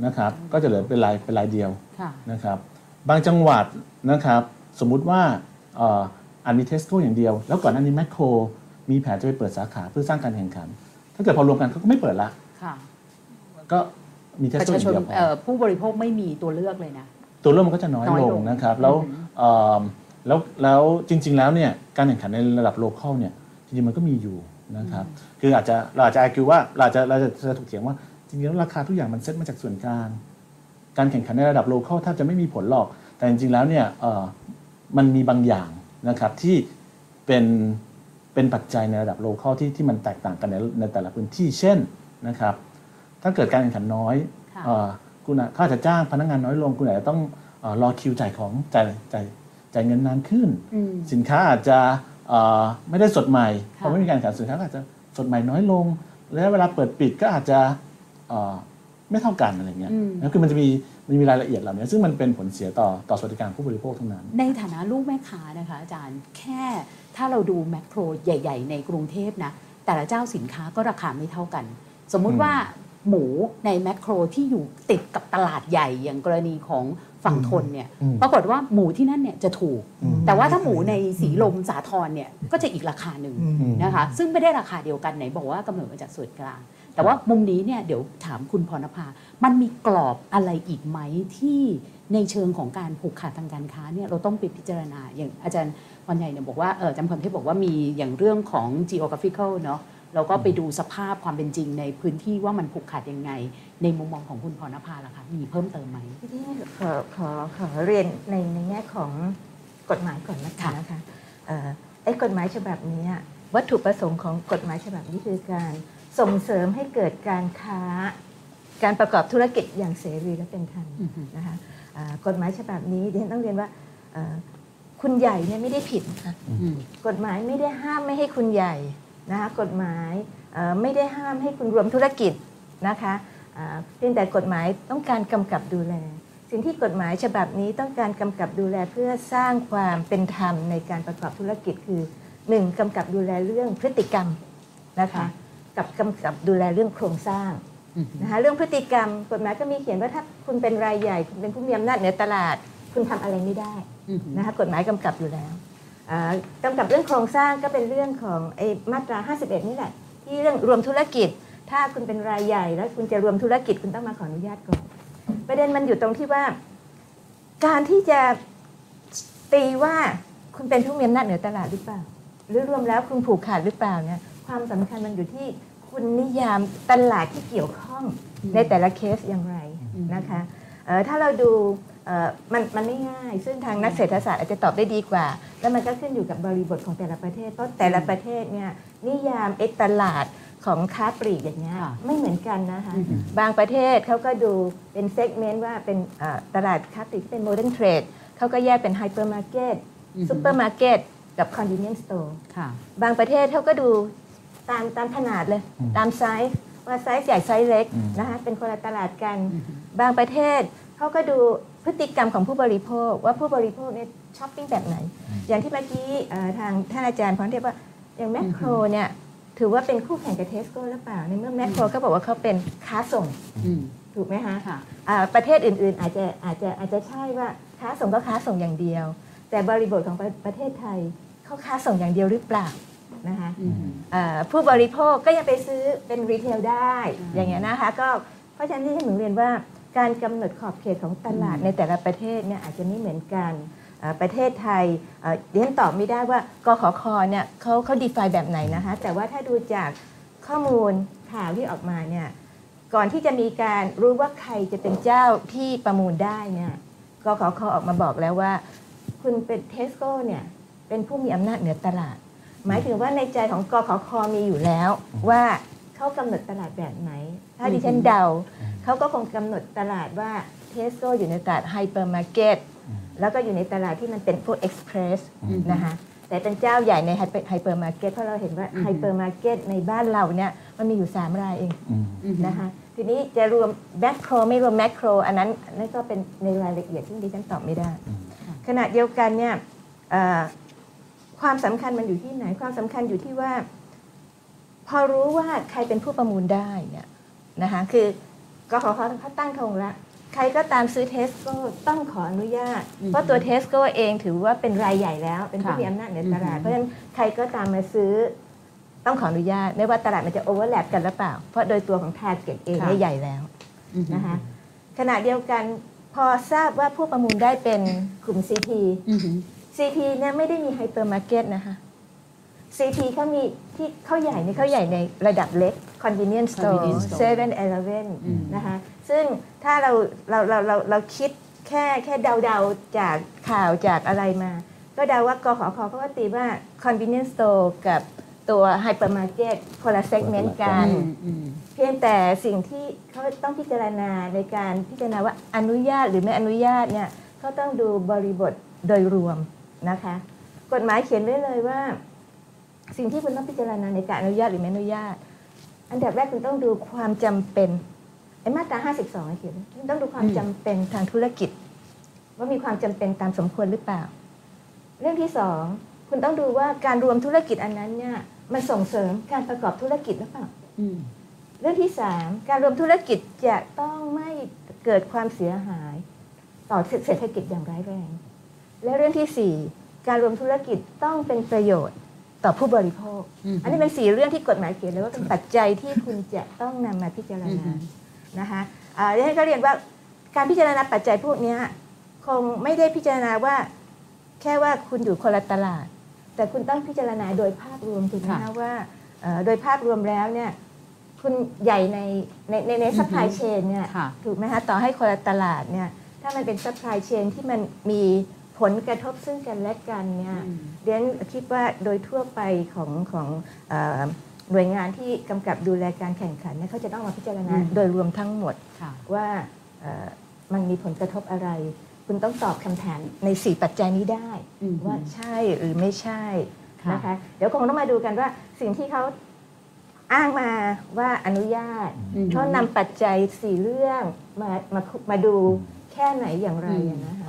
Speaker 2: นะครับก็จะเหลือเป็นรายเป็นรายเดียว
Speaker 1: ค่ะ
Speaker 2: นะครับบางจังหวัดนะครับสมมุติว่าเอ่ออันมีเทสโก้อย่างเดียว แล้วก่อนหน้านี้แมคโครมีแผนจะไปเปิดสาขาเพื่อสร้างการแข่งขัน ถ้าเกิดพอรวมกันเขาก็ไม่เปิดละ
Speaker 1: ค่ะ
Speaker 2: ก็มีเทส
Speaker 1: ประ
Speaker 2: โก้อ
Speaker 1: ชาช
Speaker 2: ย่านงเดียวพอ
Speaker 1: เอ่อผู้บริโภคไม่มีตัวเลือกเลยนะ
Speaker 2: ตัวเลือกมันก็จะน้อย
Speaker 1: น้อย
Speaker 2: ล
Speaker 1: ล
Speaker 2: ง
Speaker 1: ง
Speaker 2: นะครับแล้ว
Speaker 1: อืม
Speaker 2: เอิ่มแล้วแล้วจริง ๆ แล้วเนี่ยการแข่งขันในระดับ local เนี่ยจริงๆมันก็มีอยู่นะครับคืออาจจะเราอาจจะคิดว่าเราอาจจะเราจะจะถูกเถียงว่า จริงๆแล้วราคาทุกอย่างมันเซ็ตมาจากส่วนกลาง การแข่งขันในระดับ local แทบจะไม่มีผลหรอก แต่จริงๆแล้วเนี่ยเอ่อมันมีบางอย่างนะครับที่เป็นเป็นปัจจัยในระดับ local ที่ที่มันแตกต่างกันในในแต่ละพื้นที่เช่นนะครับ ถ้าเกิดการแข่งขันน้อย
Speaker 1: ค่ะ
Speaker 2: เอ่อคุณอาเขาอาจจะจ้างพนักงานน้อยลงคุณอาจจะต้องเอ่อรอคิวจ่ายของจ่ายจ่ายจ่ายเงินนานขึ้น
Speaker 1: อืม
Speaker 2: สินค้าอาจจะเอ่อไม่ได้สดใหม่
Speaker 1: ค่ะ
Speaker 2: เพราะไม่มีการแข่งขันสินค้าก็อาจจะสดใหม่น้อยลงระยะเวลาเปิดปิดก็อาจจะเอ่อ ไม่เท่ากันอะไรเงี้ย
Speaker 1: อืม
Speaker 2: นะคือมันจะมีมันมีรายละเอียดเหล่านี้ซึ่งมันเป็นผลเสียต่อต่อสวัสดิการผู้บริโภคทั้งนั้น
Speaker 1: ในฐานะลูกแม่ค้านะคะอาจารย์แค่ถ้าเราดูแมคโครใหญ่ ๆ ในกรุงเทพนะแต่ละเจ้าสินค้าก็ราคาไม่เท่ากัน สมมุติ
Speaker 2: อืม
Speaker 1: ว่าหมูในแมคโครที่อยู่ติดกับตลาดใหญ่อย่างกรณีของฝั่งทนเนี่ย
Speaker 2: อืม
Speaker 1: ปรากฏว่าหมูที่นั่นเนี่ยจะถูก
Speaker 2: อืม
Speaker 1: แต่ว่าถ้าหมูในสีลมสาทรเนี่ยก็จะอีกราคาหนึ่ง
Speaker 5: อืม
Speaker 1: นะคะซึ่งไม่ได้ราคาเดียวกันไหนบอกว่ากำเนิดมาจากส่วนกลาง แต่ว่ามุมนี้เนี่ยเดี๋ยวถามคุณพรณภา มันมีกรอบอะไรอีกไหมที่ในเชิงของการผูกขาดทางการค้าเนี่ยเราต้องไปพิจารณาอย่างอาจารย์วันใหญ่เนี่ยบอกว่าเออจำพรเทพบอกว่ามีอย่างเรื่องของ geographical เนาะเราก็ไปดูสภาพความเป็นจริงในพื้นที่ว่ามันผูกขาดยังไง ในมุมมองของคุณพรณภาล่ะคะมีเพิ่มเติมไหม
Speaker 4: ทีนี้ขอขอขอเรียนในในแง่ของกฎหมายก่อนละกันนะคะเอ่อไอ้กฎหมายฉบับนี้อะวัตถุประสงค์ของกฎหมายฉบับนี้คือการ ส่งเสริมให้เกิดการค้า การประกอบธุรกิจอย่างเสรีและเป็นธรรม
Speaker 1: อือฮึ
Speaker 4: นะคะอ่ากฎหมายฉบับนี้ดิฉันต้องเรียนว่าเอ่อคุณใหญ่เนี่ยไม่ได้ผิดนะคะ
Speaker 1: อืม
Speaker 4: กฎหมายไม่ได้ห้ามไม่ให้คุณใหญ่นะคะกฎหมายเอ่อไม่ได้ห้ามให้คุณรวมธุรกิจนะคะอ่าเพียงแต่กฎหมายต้องการกำกับดูแล สิ่งที่กฎหมายฉบับนี้ต้องการกำกับดูแลเพื่อสร้างความเป็นธรรมในการประกอบธุรกิจคือหนึ่งกำกับดูแลเรื่องพฤติกรรมนะคะ
Speaker 1: ค่ะ
Speaker 4: กับกำกับดูแลเรื่องโครงสร้าง
Speaker 1: อืม
Speaker 4: นะคะเรื่องพฤติกรรมกฎหมายก็มีเขียนว่าถ้าคุณเป็นรายใหญ่ คุณเป็นผู้มีอำนาจเหนือตลาด คุณทำอะไรไม่ได้
Speaker 1: อืม
Speaker 4: นะคะกฎหมายกำกับอยู่แล้วอ่ากำกับเรื่องโครงสร้างก็เป็นเรื่องของไอ้มาตรา 51 นี่แหละ ที่เรื่องรวมธุรกิจ ถ้าคุณเป็นรายใหญ่ แล้วคุณจะรวมธุรกิจคุณต้องมาขออนุญาตก่อนประเด็นมันอยู่ตรงที่ว่า การที่จะตีว่าคุณเป็นผู้มีอำนาจเหนือตลาดหรือเปล่า หรือรวมแล้วคุณผูกขาดหรือเปล่าเนี่ยความสำคัญมันอยู่ที่ คุณนิยามตลาดที่เกี่ยวข้องในแต่ละเคสอย่างไรนะคะเอ่อถ้าเราดูเอ่อมันมันไม่ง่าย ซึ่งทางนักเศรษฐศาสตร์อาจจะตอบได้ดีกว่า แล้วมันก็ขึ้นอยู่กับบริบทของแต่ละประเทศ เพราะแต่ละประเทศเนี่ยนิยามเอ่อตลาดของค้าปลีกอย่างเงี้ย
Speaker 1: ค่ะ
Speaker 4: ไม่เหมือนกันนะคะ
Speaker 1: อืม
Speaker 4: บางประเทศเขาก็ดูเป็น segment ว่าเป็นเอ่อตลาดค้าปลีกที่เป็น modern trade เขาก็แยกเป็นไฮเปอร์มาร์เก็ต
Speaker 1: อือฮึ
Speaker 4: ซูเปอร์มาร์เก็ตกับ convenience store
Speaker 1: ค่ะ
Speaker 4: บางประเทศเขาก็ดู ตามตามขนาดเลย
Speaker 2: อืม
Speaker 4: ตามไซส์ว่าไซส์ใหญ่ไซส์เล็ก
Speaker 2: อืม
Speaker 4: นะคะเป็นคนละตลาดกัน
Speaker 1: อืม
Speaker 4: บางประเทศเขาก็ดูพฤติกรรมของผู้บริโภค ว่าผู้บริโภคเนี่ยช้อปปิ้งแบบไหน อย่างที่เมื่อกี้เอ่อทางท่านอาจารย์พรเทพว่าอย่างแมคโครเนี่ยถือว่าเป็นคู่แข่งกับเทสโก้หรือเปล่า ในเมื่อแมคโครก็บอกว่าเขาเป็นค้าส่ง
Speaker 1: อืม
Speaker 4: ถูกไหมคะ
Speaker 1: ค่ะ
Speaker 4: อ่าประเทศอื่นๆ อาจจะอาจจะอาจจะใช่ว่าค้าส่งก็ค้าส่งอย่างเดียว แต่บริบทของประประเทศไทยเขาค้าส่งอย่างเดียวหรือเปล่า นะคะ
Speaker 1: อืม
Speaker 4: อ่าผู้บริโภคก็ยังไปซื้อเป็นรีเทลได้
Speaker 1: อืม
Speaker 4: อย่างเงี้ยนะคะก็เพราะฉะนั้นที่ฉันถึงเรียนว่าการกำหนดขอบเขตของตลาด
Speaker 1: อืม
Speaker 4: ในแต่ละประเทศเนี่ยอาจจะไม่เหมือนกันอ่าประเทศไทยเอ่อดิฉันตอบไม่ได้ว่ากขคเนี่ยเขาเขา define แบบไหนนะคะแต่ว่าถ้าดูจากข้อมูลข่าวที่ออกมาเนี่ยก่อนที่จะมีการรู้ว่าใครจะเป็นเจ้าที่ประมูลได้เนี่ยกขคออกมาบอกแล้วว่า คุณเป็นเทสโก้เนี่ยเป็นผู้มีอำนาจเหนือตลาด หมายถึงว่าในใจของกขคมีอยู่แล้ว ว่าเขากำหนดตลาดแบบไหน ถ้าดิฉันเดาเขาก็คงกำหนดตลาดว่าเทสโก้อยู่ในตลาดไฮเปอร์มาร์เก็ตแล้วก็อยู่ในตลาดที่มันเป็นพวก express อื
Speaker 1: ม
Speaker 4: นะคะแต่เป็นเจ้าใหญ่ในไฮเปอร์มาร์เก็ตเพราะเราเห็นว่า
Speaker 1: อืม
Speaker 4: ไฮเปอร์มาร์เก็ตในบ้านเราเนี่ยมันมีอยู่ 3 รายเอง
Speaker 2: อืม
Speaker 1: อืม
Speaker 4: นะคะทีนี้จะรวมแมคโครไม่รวมแมคโครอันนั้นนั่นก็เป็นในรายละเอียดที่ดิฉันตอบไม่ได้
Speaker 2: อืม
Speaker 4: ขณะเดียวกันเนี่ยเอ่อ ความสำคัญมันอยู่ที่ไหน ความสำคัญอยู่ที่ว่า พอรู้ว่าใครเป็นผู้ประมูลได้เนี่ยนะคะคือกขคเขาเขาตั้งธงละใครก็ตามซื้อเทสโก้ต้องขออนุญาต
Speaker 1: อืม
Speaker 4: เพราะตัวเทสโก้เองถือว่าเป็นรายใหญ่แล้ว เป็นผู้
Speaker 1: ค่ะ
Speaker 4: มีอำนาจเหนือตลาด
Speaker 1: อืม
Speaker 4: เพราะฉะนั้นใครก็ตามมาซื้อต้องขออนุญาต ไม่ว่าตลาดมันจะ overlap กันหรือเปล่า เพราะโดยตัวของ target เองเนี่ยใหญ่แล้ว
Speaker 1: อืม
Speaker 4: นะคะขณะเดียวกันพอทราบว่าผู้ประมูลได้เป็นกลุ่ม CP
Speaker 1: อืม
Speaker 4: CP เนี่ยไม่ได้มีไฮเปอร์มาร์เก็ตนะคะ CP เขามีที่เขาใหญ่เนี่ยเขาใหญ่ในระดับเล็ก convenience store
Speaker 1: Convenience store
Speaker 4: 7 Eleven
Speaker 1: อืม
Speaker 4: นะคะ ซึ่งถ้าเราเราเราเราเราคิดแค่แค่เดาๆจากข่าวจากอะไรมา ก็เดาว่ากขอคเขาก็ตีว่า convenience store กับตัว hypermarket คนละ segment กัน
Speaker 1: อืมอืม
Speaker 4: เพียงแต่สิ่งที่เขาต้องพิจารณาในการพิจารณาว่าอนุญาตหรือไม่อนุญาตเนี่ยเขาต้องดูบริบทโดยรวม นะคะ กฎหมายเขียนไว้เลยว่า สิ่งที่คุณต้องพิจารณาในการอนุญาตหรือไม่อนุญาต อันดับแรกคุณต้องดูความจำเป็นไอ้มาตรา 52เขียนคุณต้องดูความจำเป็นทางธุรกิจ ว่ามีความจำเป็นตามสมควรหรือเปล่า เรื่องที่สองคุณต้องดูว่าการรวมธุรกิจอันนั้นเนี่ยมันส่งเสริมการประกอบธุรกิจหรือเปล่า
Speaker 1: อืม
Speaker 4: เรื่องที่สามการรวมธุรกิจจะต้องไม่เกิดความเสียหาย ต่อเศรษฐกิจอย่างร้ายแรง และเรื่องที่สี่การรวมธุรกิจต้องเป็นประโยชน์ต่อผู้บริโภค
Speaker 1: อืม
Speaker 4: อันนี้เป็นสี่เรื่องที่กฎหมายเขียนเลยว่าเป็นปัจจัยที่คุณจะต้องนำมาพิจารณานะคะอ่าดิฉันก็เรียนว่าการพิจารณาปัจจัยพวกเนี้ยคงไม่ได้พิจารณาว่าแค่ว่าคุณอยู่คนละตลาด แต่คุณต้องพิจารณาโดยภาพรวมถูกไหม
Speaker 1: ค่ะ
Speaker 4: คะว่าเอ่อโดยภาพรวมแล้วเนี่ยคุณใหญ่ในในในใน supply chain เนี่ย
Speaker 1: ค่ะ
Speaker 4: ถูกไหมคะต่อให้คนละตลาดเนี่ยถ้ามันเป็น supply chain ที่มันมี ผลกระทบซึ่งกันและกันเนี่ย
Speaker 1: อืม
Speaker 4: เรียนคิดว่าโดยทั่วไปของของเอ่อหน่วยงานที่กำกับดูแลการแข่งขันเนี่ยเขาจะต้องมาพิจารณา
Speaker 1: อืม
Speaker 4: โดยรวมทั้งหมด
Speaker 1: ค่ะ
Speaker 4: ว่าเอ่อมันมีผลกระทบอะไร คุณต้องตอบคำถามใน 4 ปัจจัยนี้ได้
Speaker 1: อืม
Speaker 4: ว่าใช่หรือไม่ใช่
Speaker 1: ค่ะ
Speaker 4: นะคะเดี๋ยวคงต้องมาดูกันว่าสิ่งที่เขาอ้างมาว่าอนุญาต
Speaker 1: อืม
Speaker 4: เขานำปัจจัยสี่เรื่องมามามาดูแค่ไหนอย่างไรอะนะคะ
Speaker 1: ค่ะ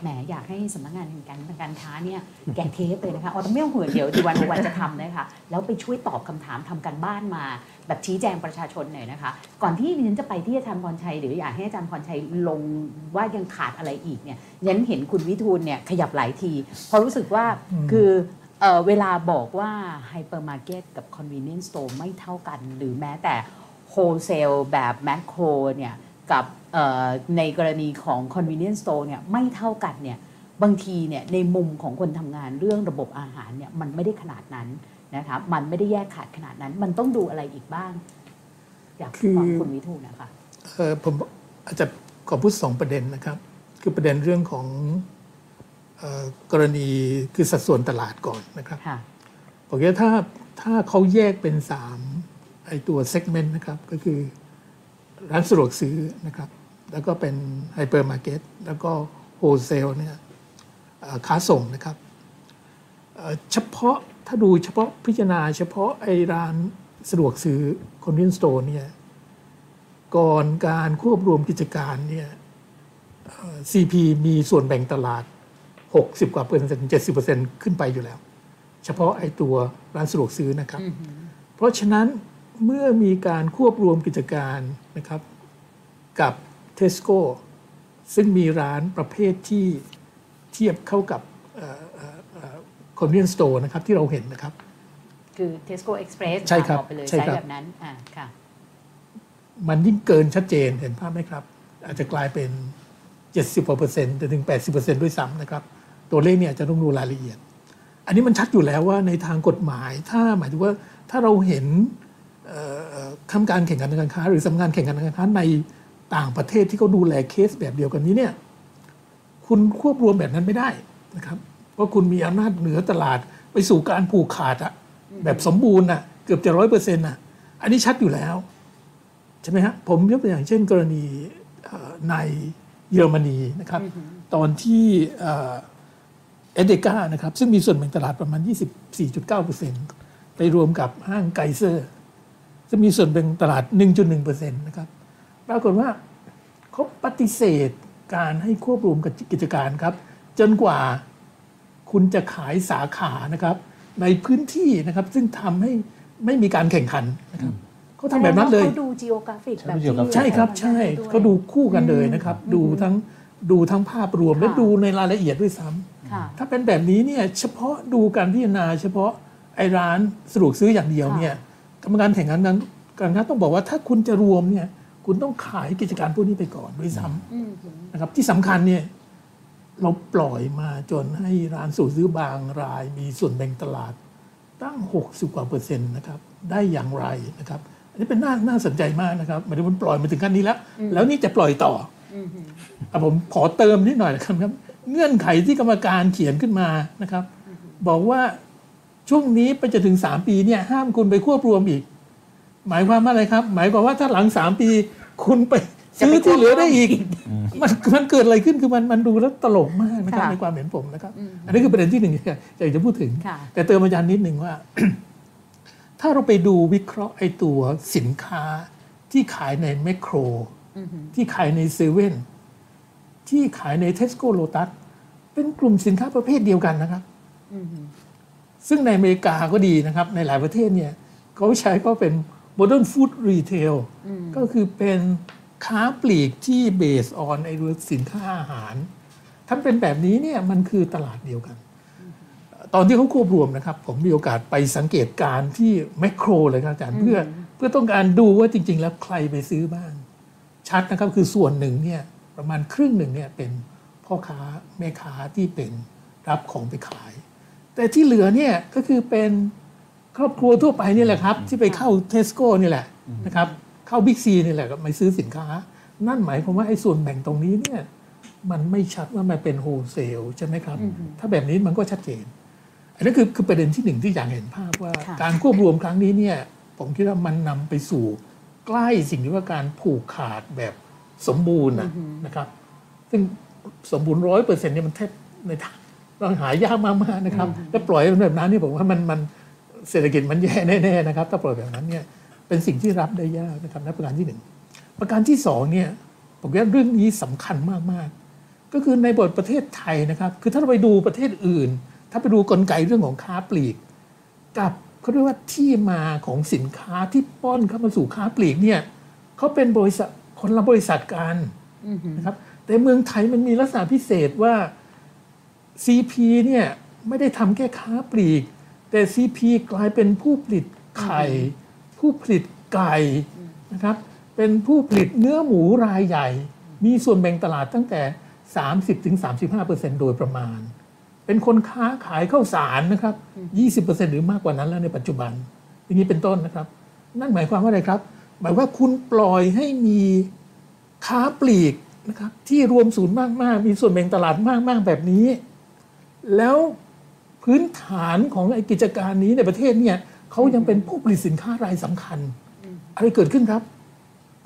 Speaker 1: แหมอยากให้สำนักงานแห่งการการค้าเนี่ยแกะเทปเลยนะคะอ๋อแต่ไม่ต้องห่วงเดี๋ยวดีวันวันจะทำนะคะแล้วไปช่วยตอบคำถามทำการบ้านมา แบบชี้แจงประชาชนหน่อยนะคะ ก่อนที่ดิฉันจะไปที่อาจารย์พรชัยหรืออยากให้อาจารย์พรชัยลงว่ายังขาดอะไรอีกเนี่ยฉันเห็นคุณวิทูลเนี่ยขยับหลายทีเพราะรู้สึกว่าคือเอ่อเวลาบอกว่าไฮเปอร์มาร์เก็ตกับ convenience store ไม่เท่ากัน หรือแม้แต่ wholesale แบบแมคโครเนี่ยกับเอ่อ ในกรณีของ convenience store เนี่ยไม่เท่ากันเนี่ยบางทีเนี่ยในมุมของคนทำงานเรื่องระบบอาหารเนี่ยมันไม่ได้ขนาดนั้นนะคะมันไม่ได้แยกขาดขนาดนั้น มันต้องดูอะไรอีกบ้าง อยาก
Speaker 5: คือ
Speaker 1: ฟังคุณวิทูลนะคะ
Speaker 5: เอ่อผมอาจจะขอพูดสองประเด็นนะครับ คือประเด็นเรื่องของเอ่อกรณีคือสัดส่วนตลาดก่อนนะครับ
Speaker 1: ค่ะ
Speaker 5: ผมว่าถ้าถ้าเขาแยกเป็นสามไอตัวเซกเมนต์นะครับ ก็คือร้านสะดวกซื้อนะครับ แล้วก็เป็นไฮเปอร์มาร์เก็ตแล้วก็ wholesale เนี่ยค้าส่งนะครับเฉพาะถ้าดูเฉพาะพิจารณาเฉพาะไอร้านสะดวกซื้อ convenience store เนี่ยก่อนการควบรวมกิจการเนี่ยเอ่อ CP มีส่วนแบ่งตลาด 60 กว่าเปอร์เซ็นต์70เปอร์เซ็นต์ขึ้นไปอยู่แล้ว เฉพาะไอ้ตัวร้านสะดวกซื้อนะครับ เพราะฉะนั้นเมื่อมีการควบรวมกิจการนะครับ กับ เทสโก้ซึ่งมีร้านประเภทที่เทียบเข้ากับ convenience store นะครับที่เราเห็นนะครับ
Speaker 1: คือ Tesco Express
Speaker 5: ใช่ครับ
Speaker 1: ออกไปเลย
Speaker 5: ใช่
Speaker 1: ใช่
Speaker 5: ครับ
Speaker 1: แบบนั้นอ่าค่ะ
Speaker 5: มันยิ่งเกินชัดเจนเห็นภาพไหมครับ อาจจะกลายเป็น 70กว่าเปอร์เซ็นต์ถึง 80เปอร์เซ็นต์ด้วยซ้ำนะครับ ตัวเลขเนี่ยอาจจะต้องดูรายละเอียด อันนี้มันชัดอยู่แล้วว่าในทางกฎหมาย ถ้าหมายถึงว่าถ้าเราเห็นเอ่อคำการแข่งขันทางการค้า หรือสำนักงานแข่งขันทางการค้าใน ต่างประเทศที่เขาดูแลเคสแบบเดียวกันนี้เนี่ยคุณควบรวมแบบนั้นไม่ได้นะครับเพราะคุณมีอำนาจเหนือตลาดไปสู่การผูกขาดอะแบบสมบูรณ์อะเกือบจะร้อยเปอร์เซ็นต์อะอันนี้ชัดอยู่แล้ว ใช่ไหมฮะผมยกตัวอย่างเช่นกรณีเอ่อในเยอรมนีนะครับ ตอนที่เอเดกานะครับ ซึ่งมีส่วนแบ่งตลาดประมาณ 24.9%ไปรวมกับห้างไกเซอร์ ซึ่งมีส่วนแบ่งตลาด 1.1%นะครับ ปรากฏว่าเขาปฏิเสธการให้ควบรวมกับกิจการครับ จนกว่าคุณจะขายสาขานะครับ ในพื้นที่นะครับซึ่งทำให้ไม่มีการแข่งขันนะครับเขาทำแบบนั้นเลย
Speaker 1: เขาดู geographic แบบ
Speaker 2: ใช่
Speaker 1: ที่
Speaker 2: geographic
Speaker 5: ใช่ครับใช่เขาดูคู่กันเลยนะครับ ดูทั้งดูทั้งภาพรวมและ
Speaker 1: ค่ะ
Speaker 5: ดูในรายละเอียดด้วยซ้ำ
Speaker 1: ค่ะ
Speaker 5: ถ้าเป็นแบบนี้เนี่ยเฉพาะดูการพิจารณา เฉพาะไอ้ร้านสะดวกซื้ออย่างเดียวเนี่ยกรรมการแข่งขันการการค้าต้องบอกว่าถ้าคุณจะรวมเนี่ย คุณต้องขายกิจการพวกนี้ไปก่อนด้วยซ้
Speaker 1: อืมำ
Speaker 5: นะครับที่สำคัญเนี่ยเราปล่อยมาจนให้ร้านสะดวกซื้อบางราย มีส่วนแบ่งตลาดตั้ง 60 กว่าเปอร์เซ็นต์นะครับได้อย่างไรนะครับ อันนี้เป็นน่าน่าสนใจมากนะครับหมายถึงมันปล่อยมาถึงขั้นนี้แล้ว แล้วนี่จะปล่อยต่อออะผมขอเติมนิดหน่อยนะครับครับ เงื่อนไขที่กรรมการเขียนขึ้นมานะครับ บอกว่าช่วงนี้ไปจนถึง 3 ปีเนี่ยห้ามคุณไปควบรวมอีก หมายความว่าอะไรครับ หมายความว่าถ้าหลัง3ปี คุณไปซื้อที่เหลือได้อีก มันมันเกิดอะไรขึ้นคือมันมันดูแล้วตลกมากนะครับ
Speaker 1: ค่ะ
Speaker 5: ในความเห็นผมนะครับ อันนี้คือประเด็นที่หนึ่งที่อยากจะพูดถึง
Speaker 1: ค่ะ
Speaker 5: แต่เติมอาจารย์นิดหนึ่งว่า ถ้าเราไปดูวิเคราะห์ไอตัวสินค้าที่ขายในแมคโครที่ขายในเซเว่นที่ขายในเทสโก้โลตัสเป็นกลุ่มสินค้าประเภทเดียวกันนะครับซึ่งในอเมริกาก็ดีนะครับ ในหลายประเทศเนี่ยเขาใช้ก็เป็น modern food retail ก็คือเป็นค้าปลีกที่ based on ไอ้เรื่องสินค้าอาหาร ถ้าเป็นแบบนี้เนี่ยมันคือตลาดเดียวกัน ตอนที่เขาควบรวมนะครับ ผมมีโอกาสไปสังเกตการณ์ที่แมคโครเลยครับอาจารย์เพื่อเพื่อต้องการดูว่าจริง ๆ แล้วใครไปซื้อบ้าง ชัดนะครับคือส่วนหนึ่งเนี่ยประมาณครึ่งหนึ่งเนี่ยเป็นพ่อค้าแม่ค้าที่เป็นรับของไปขาย แต่ที่เหลือเนี่ยก็คือเป็น ครอบครัวทั่วไปนี่แหละครับ ที่ไปเข้าเทสโก้นี่แหละนะครับเข้าบิ๊กซีนี่แหละก็ไปซื้อสินค้า นั่นหมายความว่าไอ้ส่วนแบ่งตรงนี้เนี่ยมันไม่ชัดว่ามันเป็นโฮลเซลใช่ไหมครับ ถ้าแบบนี้มันก็ชัดเจน อันนี้คือคือประเด็นที่หนึ่งที่อยากเห็นภาพว่า
Speaker 1: ค่ะ
Speaker 5: การควบรวมครั้งนี้เนี่ยผมคิดว่ามันนำไปสู่ใกล้สิ่งที่ว่าการผูกขาดแบบสมบูรณ์นะนะครับ ซึ่งสมบูรณ์ร้อยเปอร์เซ็นต์เนี่ยมันแทบในทางเราหายากมากๆนะครับ แล้วปล่อยมันแบบนั้นนี่ผมว่ามันมัน เศรษฐกิจมันแย่แน่ๆนะครับ ถ้าปล่อยแบบนั้นเนี่ยเป็นสิ่งที่รับได้ยากนะครับนั่นประการที่หนึ่งประการที่สองเนี่ยผมว่าเรื่องนี้สำคัญมากๆ ก็คือในบทประเทศไทยนะครับ คือถ้าเราไปดูประเทศอื่น ถ้าไปดูกลไกเรื่องของค้าปลีก กับเขาเรียกว่าที่มาของสินค้าที่ป้อนเข้ามาสู่ค้าปลีกเนี่ยเขาเป็นบริษัทคนละบริษัทกันนะครับแต่เมืองไทยมันมีลักษณะพิเศษว่า CP เนี่ยไม่ได้ทำแค่ค้าปลีก แต่ CP กลายเป็นผู้ผลิตไข่ ผู้ผลิตไก่นะครับเป็นผู้ผลิตเนื้อหมูรายใหญ่ มีส่วนแบ่งตลาดตั้งแต่ 30-35%โดยประมาณ เป็นคนค้าขายข้าวสารนะครับ 20%หรือมากกว่านั้นแล้วในปัจจุบัน อย่างนี้เป็นต้นนะครับ นั่นหมายความว่าอะไรครับ หมายว่าคุณปล่อยให้มีค้าปลีกนะครับที่รวมศูนย์มากๆ มีส่วนแบ่งตลาดมากๆแบบนี้ แล้ว พื้นฐานของไอ้กิจการนี้ในประเทศเนี่ยเขายังเป็นผู้ผลิตสินค้ารายสำคัญ อะไรเกิดขึ้นครับ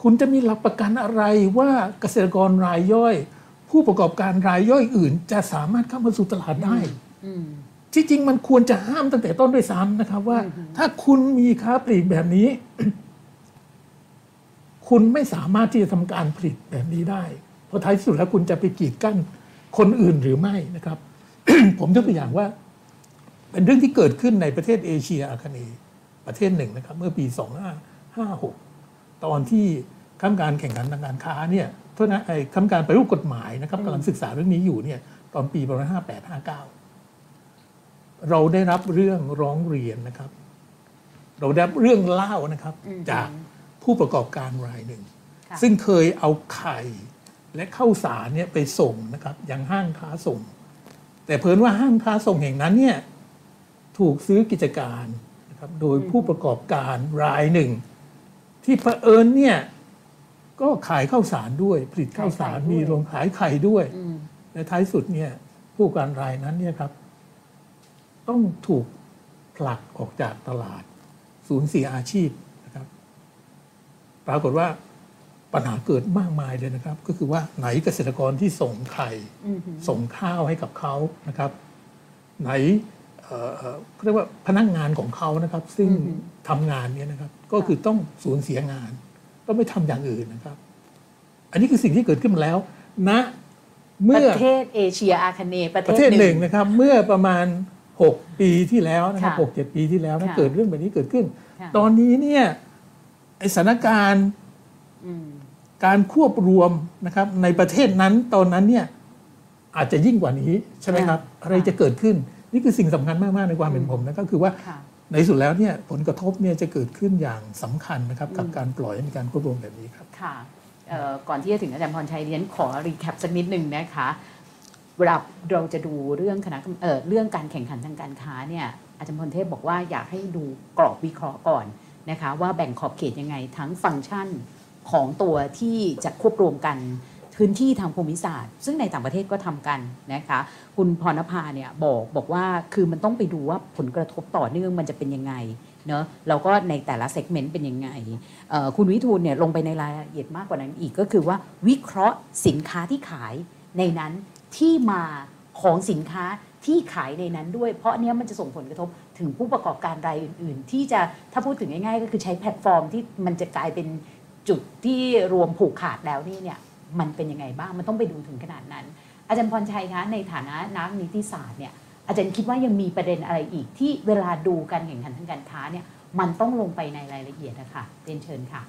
Speaker 5: คุณจะมีหลักประกันอะไรว่าเกษตรกรรายย่อย ผู้ประกอบการรายย่อยอื่น จะสามารถเข้ามาสู่ตลาดได้ที่จริงมันควรจะห้ามตั้งแต่ต้นด้วยซ้ำนะครับว่า ถ้าคุณมีค้าปลีกแบบนี้ คุณไม่สามารถที่จะทำการผลิตแบบนี้ได้ เพราะท้ายสุดแล้วคุณจะไปกีดกั้นคนอื่นหรือไม่นะครับ ผมยกตัวอย่างว่า เป็นเรื่องที่เกิดขึ้นในประเทศเอเชียอาคเนย์ประเทศหนึ่งนะครับ เมื่อปี 2556 ตอนที่คำการแข่งขันทางการค้าเนี่ยโทษนะไอ้คำการไปรูปกฎหมายนะครับกำลังศึกษาเรื่องนี้อยู่เนี่ยตอนปีประมาณ58 59 เราได้รับเรื่องร้องเรียนนะครับ เราได้รับเรื่องเล่านะครับ จากผู้ประกอบการรายหนึ่ง
Speaker 1: ค่ะ
Speaker 5: ซึ่งเคยเอาไข่ และข้าวสารเนี่ยไปส่งนะครับยังห้างค้าส่ง แต่เพิ่นว่าห้างค้าส่งแห่งนั้นเนี่ย ถูกซื้อกิจการนะครับโดยผู้ประกอบการรายหนึ่ง ที่เผอิญเนี่ยก็ขายข้าวสารด้วย ผลิตข้าวสาร
Speaker 1: ขายไข่ด้วย
Speaker 5: มีโรงขายไข่ด้วย
Speaker 1: อืม
Speaker 5: และท้ายสุดเนี่ยผู้ประกอบการรายนั้นเนี่ยครับ ต้องถูกผลักออกจากตลาดสูญเสียอาชีพนะครับ ปรากฏว่าปัญหาเกิดมากมายเลยนะครับ ก็คือว่าไหนเกษตรกรที่ส่งไข่
Speaker 1: อืม
Speaker 5: ส่งข้าวให้กับเขานะครับ ไหน เอ่อเอ่อเรียกว่าพนักงานของเขานะครับ ซึ่งทำงานเนี่ยนะครับ ก็คือต้องสูญเสียงาน ก็ไม่ทำอย่างอื่นนะครับ อันนี้คือสิ่งที่เกิดขึ้นมาแล้วณ
Speaker 1: ป
Speaker 5: เมื่อ
Speaker 1: ระเทศเอเชียอาคเนย์ประ
Speaker 5: ประ
Speaker 1: เท
Speaker 5: เท
Speaker 1: ศ
Speaker 5: ศ
Speaker 1: ห
Speaker 5: ห
Speaker 1: นึ่
Speaker 5: นึ่
Speaker 1: ง
Speaker 5: งนะครับ เมื่อประมาณ 6 ปีที่แล้วนะครับ
Speaker 1: ค่ะ
Speaker 5: หกเจ็ดปีที่แล้วนะ
Speaker 1: ค่ะ
Speaker 5: เกิดเรื่องแบบนี้เกิดขึ้น
Speaker 1: ค่ะ
Speaker 5: ตอนนี้เนี่ยไอสถานการณ์
Speaker 1: อืม
Speaker 5: การควบรวมนะครับ ในประเทศนั้นตอนนั้นเนี่ยอาจจะยิ่งกว่านี้ใช่ไหมครับ
Speaker 1: ค่ะ
Speaker 5: อะไรจะเกิดขึ้น นี่คือสิ่งสำคัญมาก ๆ ในความเป็นผมนะก็คือว่า
Speaker 1: ค่ะ
Speaker 5: ในสุดแล้วเนี่ยผลกระทบเนี่ยจะเกิดขึ้นอย่างสำคัญนะครับกับการปล่อยให้มีการควบรวมแบบนี้ครับ
Speaker 1: ค่ะเอ่อก่อนที่จะถึงอาจารย์พรชัยเรียนขอ recap สักนิดหนึ่งนะคะเวลาเราจะดูเรื่องคณะกรรมเอ่อเรื่องการแข่งขันทางการค้าเนี่ยอาจารย์พรเทพบอกว่าอยากให้ดูกรอบวิเคราะห์ก่อนนะคะว่าแบ่งขอบเขตยังไงทั้งฟังก์ชันของตัวที่จะควบรวมกัน พื้นที่ทางภูมิศาสตร์ ซึ่งในต่างประเทศก็ทำกันนะคะคุณพรณภาเนี่ยบอกบอกว่าคือมันต้องไปดูว่าผลกระทบต่อเนื่องมันจะเป็นยังไงเนอะแล้วก็ในแต่ละเซกเมนต์เป็นยังไง คุณวิทูลเนี่ยลงไปในรายละเอียดมากกว่านั้นอีกก็คือว่าวิเคราะห์สินค้าที่ขายในนั้นที่มาของสินค้าที่ขายในนั้นด้วย เพราะเนี้ยมันจะส่งผลกระทบถึงผู้ประกอบการรายอื่น ๆ ที่จะถ้าพูดถึงง่าย ๆ ก็คือใช้แพลตฟอร์มที่มันจะกลายเป็นจุดที่รวมผูกขาดแล้วนี่เนี่ย มันเป็นยังไงบ้างมันต้องไปดูถึงขนาดนั้น อาจารย์พรชัยคะในฐานะนักนิติศาสตร์เนี่ยอาจารย์คิดว่ายังมีประเด็นอะไรอีกที่เวลาดูการแข่งขันทางการค้าเนี่ยมันต้องลงไปในรายละเอียดนะคะเรียนเชิญค่ะ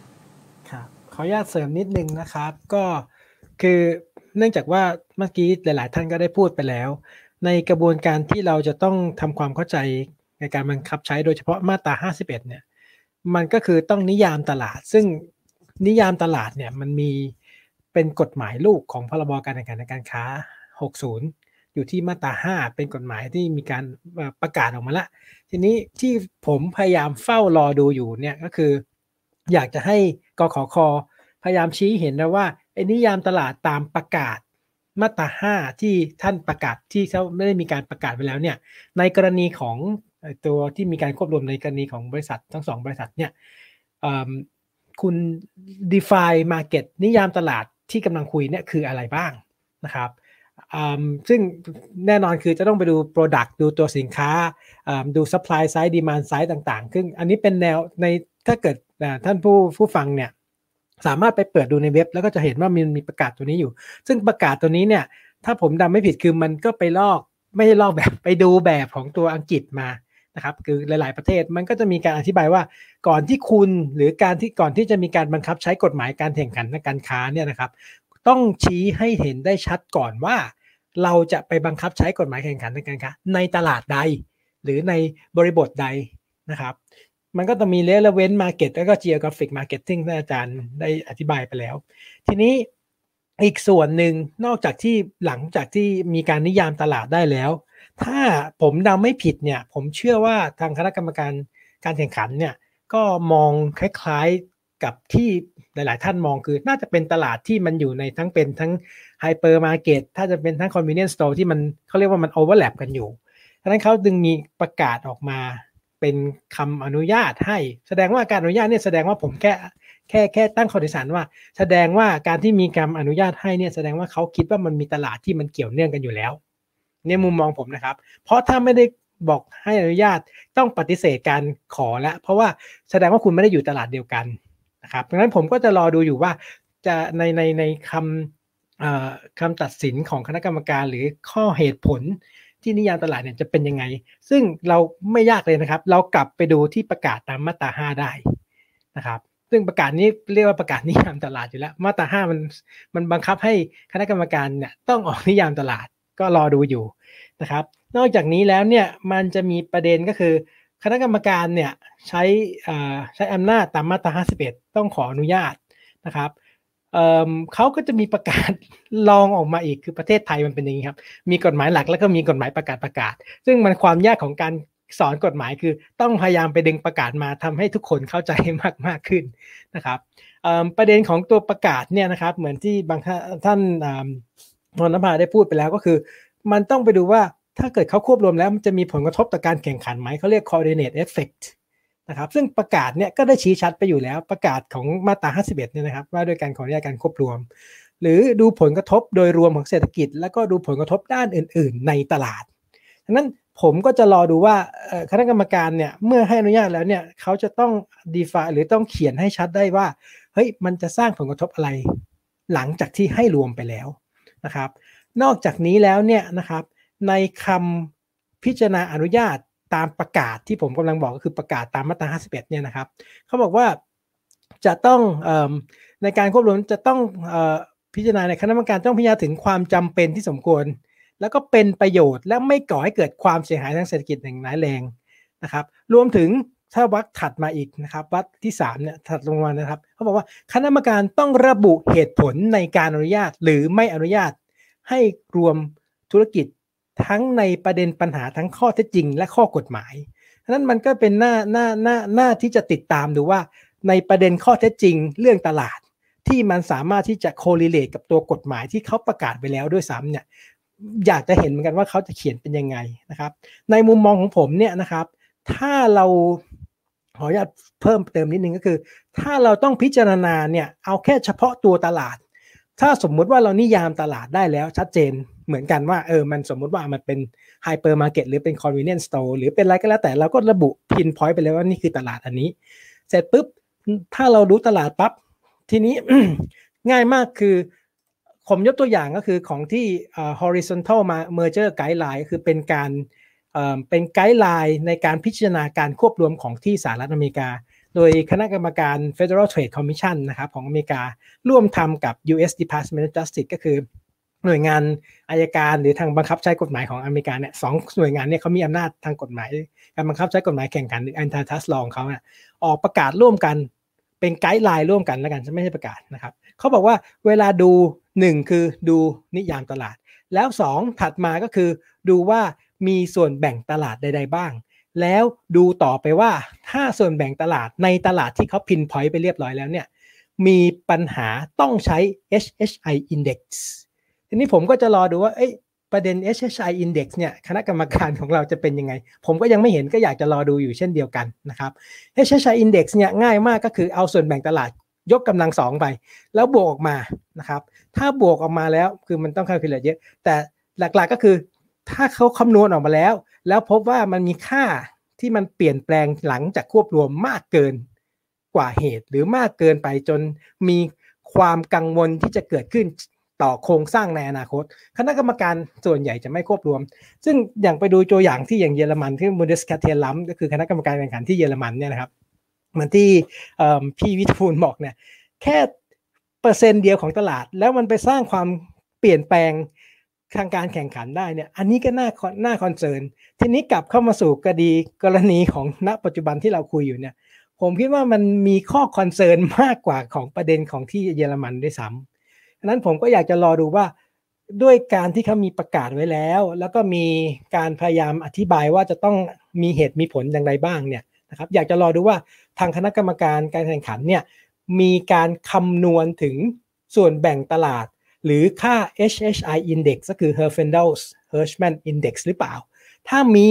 Speaker 3: ครับขออนุญาตเสริมนิดนึงนะครับ ก็คือเนื่องจากว่าเมื่อกี้หลาย ๆ ท่านก็ได้พูดไปแล้ว ในกระบวนการที่เราจะต้องทำความเข้าใจในการบังคับใช้โดยเฉพาะมาตรา 51 เนี่ย มันก็คือต้องนิยามตลาด ซึ่งนิยามตลาดเนี่ยมันมี เป็นกฎหมายลูกของพรบการแข่งขันการค้า 60 อยู่ที่มาตรา 5 เป็นกฎหมายที่มีการประกาศออกมาละ ทีนี้ที่ผมพยายามเฝ้ารอดูอยู่เนี่ยก็คือ อยากจะให้กขคพยายามชี้เห็นนะว่าไอ้นิยามตลาดตามประกาศมาตราห้าที่ท่านประกาศที่เขาไม่ได้มีการประกาศไปแล้วเนี่ย ในกรณีของตัวที่มีการควบรวมในกรณีของบริษัททั้งสองบริษัทเนี่ยคุณ define market นิยามตลาด ที่กำลังคุยเนี่ยคืออะไรบ้างนะครับซึ่งแน่นอนคือจะต้องไปดู Product ดูตัวสินค้าดู Supply Side Demand Side ต่างๆ ซึ่งอันนี้เป็นแนวในถ้าเกิดท่านผู้ผู้ฟังเนี่ยสามารถไปเปิดดูในเว็บ แล้วก็จะเห็นว่ามันมีประกาศตัวนี้อยู่ ซึ่งประกาศตัวนี้เนี่ยถ้าผมดำไม่ผิดคือมันก็ไปลอกไม่ใช่ลอกแบบไปดูแบบของตัวอังกฤษมา นะครับคือหลาย ๆ ประเทศมันก็จะมีการอธิบายว่าก่อนที่คุณหรือการที่ก่อนที่จะมีการบังคับใช้กฎหมายการแข่งขันในการค้าเนี่ยนะครับ ต้องชี้ให้เห็นได้ชัดก่อนว่า เราจะไปบังคับใช้กฎหมายแข่งขันในการค้าในตลาดใด หรือในบริบทใดนะครับ มันก็จะมี relevant market แล้วก็ geographic marketing ที่อาจารย์ได้อธิบายไปแล้ว ทีนี้อีกส่วนหนึ่งนอกจากที่หลังจากที่มีการนิยามตลาดได้แล้ว ถ้าผมเดาไม่ผิดเนี่ย ผมเชื่อว่าทางคณะกรรมการการแข่งขันเนี่ย ก็มองคล้ายๆกับที่หลาย ๆ ท่านมองคือน่าจะเป็นตลาดที่มันอยู่ในทั้งเป็นทั้งไฮเปอร์มาร์เก็ตถ้าจะเป็นทั้ง convenience store ที่มันเขาเรียกว่ามัน overlap กันอยู่ดังนั้นเขาถึงมีประกาศออกมาเป็นคำอนุญาตให้ แสดงว่าการอนุญาตเนี่ยแสดงว่าผมแค่แค่แค่ตั้งข้อสันว่า แสดงว่าการที่มีคำอนุญาตให้เนี่ยแสดงว่าเขาคิดว่ามันมีตลาดที่มันเกี่ยวเนื่องกันอยู่แล้ว ในมุมมองผมนะครับ เพราะถ้าไม่ได้บอกให้อนุญาตต้องปฏิเสธการขอแล้วเพราะว่าแสดงว่าคุณไม่ได้อยู่ตลาดเดียวกันนะครับดังนั้นผมก็จะรอดูอยู่ว่าจะในในในคำคำตัดสินของคณะกรรมการหรือข้อเหตุผลที่นิยามตลาดเนี่ยจะเป็นยังไง ซึ่งเราไม่ยากเลยนะครับ เรากลับไปดูที่ประกาศตามมาตราห้าได้นะครับ ซึ่งประกาศนี้เรียกว่าประกาศนิยามตลาดอยู่แล้ว มาตราห้ามันมันบังคับให้คณะกรรมการเนี่ยต้องออกนิยามตลาด ก็รอดูอยู่นะครับ นอกจากนี้แล้วเนี่ยมันจะมีประเด็นก็คือ คณะกรรมการเนี่ยใช้ใช้อำนาจตามมาตรา 51 ต้องขออนุญาตนะครับเขาก็จะมีประกาศลองออกมาอีกคือประเทศไทยมันเป็นอย่างนี้ครับ มีกฎหมายหลักแล้วก็มีกฎหมายประกาศประกาศ ซึ่งมันความยากของการสอนกฎหมายคือต้องพยายามไปดึงประกาศมาทำให้ทุกคนเข้าใจมากมากขึ้นนะครับประเด็นของตัวประกาศเนี่ยนะครับ เหมือนที่บางท่าน นนภาได้พูดไปแล้วก็คือ มันต้องไปดูว่าถ้าเกิดเขาควบรวมแล้วมันจะมีผลกระทบต่อการแข่งขันไหมเขาเรียก coordinate effect นะครับซึ่งประกาศเนี่ยก็ได้ชี้ชัดไปอยู่แล้วประกาศของมาตรา 51 เนี่ยนะครับว่าด้วยการขออนุญาตการควบรวม หรือดูผลกระทบโดยรวมของเศรษฐกิจ แล้วก็ดูผลกระทบด้านอื่น ๆ ในตลาดดังนั้นผมก็จะรอดูว่าคณะกรรมการเนี่ยเมื่อให้อนุญาตแล้วเนี่ยเขาจะต้อง define หรือต้องเขียนให้ชัดได้ว่าเฮ้ยมันจะสร้างผลกระทบอะไร หลังจากที่ให้รวมไปแล้ว นะครับ นอกจากนี้แล้วเนี่ยนะครับในคำพิจารณาอนุญาตตามประกาศที่ผมกำลังบอกก็คือประกาศตามมาตรา 51 เนี่ยนะครับเขาบอกว่าจะต้องในการควบรวมจะต้องพิจารณาในคณะกรรมการต้องพิจารณาถึงความจำเป็นที่สมควร แล้วก็เป็นประโยชน์และไม่ก่อให้เกิดความเสียหายทางเศรษฐกิจอย่างร้ายแรงนะครับ รวมถึง ถ้าวัดถัดมาอีกนะครับวัดที่3เนี่ยถัดลงมานะครับเขาบอกว่าคณะกรรมการต้องระบุเหตุผลในการอนุญาตหรือไม่อนุญาต ให้รวมธุรกิจทั้งในประเด็นปัญหาทั้งข้อเท็จจริง และข้อกฎหมายนั้นมันก็เป็นหน้าหน้าหน้าหน้าที่จะติดตามดูว่า ในประเด็นข้อเท็จจริงเรื่องตลาด ที่มันสามารถที่จะ correlate กับตัวกฎหมายที่เขาประกาศไปแล้วด้วยซ้ำเนี่ยอยากจะเห็นเหมือนกันว่าเขาจะเขียนเป็นยังไงนะครับ ในมุมมองของผมเนี่ยนะครับ ถ้าเรา ออนุญาตเพิ่มเติมนิดนึงก็คือ ถ้าเราต้องพิจารณาเนี่ยเอาแค่เฉพาะตัวตลาด ถ้าสมมุติว่าเรานิยามตลาดได้แล้วชัดเจนเหมือนกันว่าเออมันสมมุติว่ามันเป็นไฮเปอร์มาร์เก็ตหรือเป็น convenience store หรือเป็นอะไรก็แล้วแต่เราก็ระบุ pinpoint ไปเลยว่านี่คือตลาดอันนี้ เสร็จปุ๊บถ้าเรารู้ตลาดปั๊บทีนี้ง่ายมากคือผมยกตัวอย่างก็คือของที่ horizontal merger guideline คือเป็นการ เป็นไกด์ไลน์ในการพิจารณาการควบรวมของที่สหรัฐอเมริกา โดยคณะกรรมการ Federal Trade Commission นะครับของอเมริกา ร่วมทำกับ US Department of Justice ก็คือหน่วยงานอายการหรือทางบังคับใช้กฎหมายของอเมริกาเนี่ยสองหน่วยงานเนี่ยเขามีอำนาจทางกฎหมายการบังคับใช้กฎหมายแข่งขันหรือ antitrust law ของเขาเนี่ยออกประกาศร่วมกันเป็นไกด์ไลน์ร่วมกันแล้วกันไม่ใช่ประกาศนะครับเขาบอกว่าเวลาดู 1 คือดูนิยามตลาด แล้ว 2 ถัดมาก็คือดูว่า มีส่วนแบ่งตลาดใด ๆ บ้าง แล้วดูต่อไปว่าถ้าส่วนแบ่งตลาดในตลาดที่เขาพินพอยต์ไปเรียบร้อยแล้วเนี่ยมีปัญหาต้องใช้ HHI index ทีนี้ผมก็จะรอดูว่าประเด็น HHI index เนี่ยคณะกรรมการของเราจะเป็นยังไง ผมก็ยังไม่เห็นก็อยากจะรอดูอยู่เช่นเดียวกันนะครับ HHI index เนี่ยง่ายมากก็คือเอาส่วนแบ่งตลาดยกกำลังสองไป แล้วบวกออกมานะครับ ถ้าบวกออกมาแล้วคือมันต้องคาคูลเลเยอะ แต่หลักๆก็คือ ถ้าเขาคำนวณออกมาแล้ว แล้วพบว่ามันมีค่าที่มันเปลี่ยนแปลงหลังจากควบรวมมากเกินกว่าเหตุ หรือมากเกินไปจนมีความกังวลที่จะเกิดขึ้นต่อโครงสร้างในอนาคต คณะกรรมการส่วนใหญ่จะไม่ควบรวม ซึ่งอย่างไปดูตัวอย่างที่อย่างเยอรมันที่ Bundeskartellamt ก็คือคณะกรรมการแข่งขันที่เยอรมันเนี่ยนะครับเหมือนที่พี่วิทูลบอกเนี่ยแค่เปอร์เซ็นต์เดียวของตลาด แล้วมันไปสร้างความเปลี่ยนแปลง ทางการแข่งขันได้เนี่ย อันนี้ก็น่าน่า concern ทีนี้กลับเข้ามาสู่คดีกรณีของณปัจจุบันที่เราคุยอยู่เนี่ย ผมคิดว่ามันมีข้อคอนเซิร์นมากกว่าของประเด็นของที่เยอรมันด้วยซ้ำฉะนั้นผมก็อยากจะรอดูว่าด้วยการที่เขามีประกาศไว้แล้ว แล้วก็มีการพยายามอธิบายว่าจะต้องมีเหตุมีผลอย่างไรบ้างเนี่ยนะครับ อยากจะรอดูว่าทางคณะกรรมการการแข่งขันเนี่ยมีการคำนวณถึงส่วนแบ่งตลาด หรือค่า HHI index ก็คือ Herfindahl's Hirschman index หรือเปล่า ถ้ามี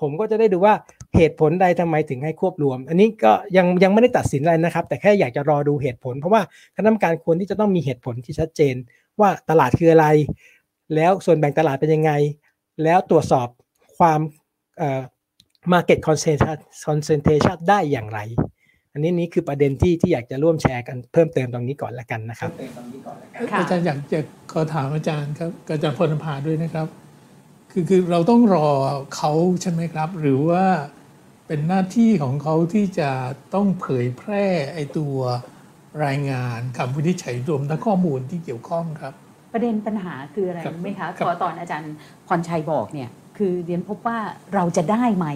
Speaker 3: ผมก็จะได้ดูว่าเหตุผลใดทำไมถึงให้ควบรวม อันนี้ก็ยังยังไม่ได้ตัดสินอะไรนะครับ แต่แค่อยากจะรอดูเหตุผล เพราะว่าคณะกรรมการควรที่จะต้องมีเหตุผลที่ชัดเจน ว่าตลาดคืออะไร แล้วส่วนแบ่งตลาดเป็นยังไง แล้วตรวจสอบความ market concentration ได้อย่างไร อันนี้นี้คือประเด็นที่ที่อยากจะร่วมแชร์กันเพิ่มเติมตรงนี้ก่อนละกันนะครับ
Speaker 5: อาจารย์อยากจะขอถามอาจารย์ครับอาจารย์พลภาด้วยนะครับ คือคือเราต้องรอเขาใช่ไหมครับ หรือว่าเป็นหน้าที่ของเขาที่จะต้องเผยแพร่ไอตัวรายงานคำวินิจฉัยรวมทั้งข้อมูลที่เกี่ยวข้องครับ
Speaker 1: ประเด็นปัญหาคืออะไรไหมคะพอตอนอาจารย์พรชัยบอกเนี่ย คือเรียนพบว่าเราจะได้ไหม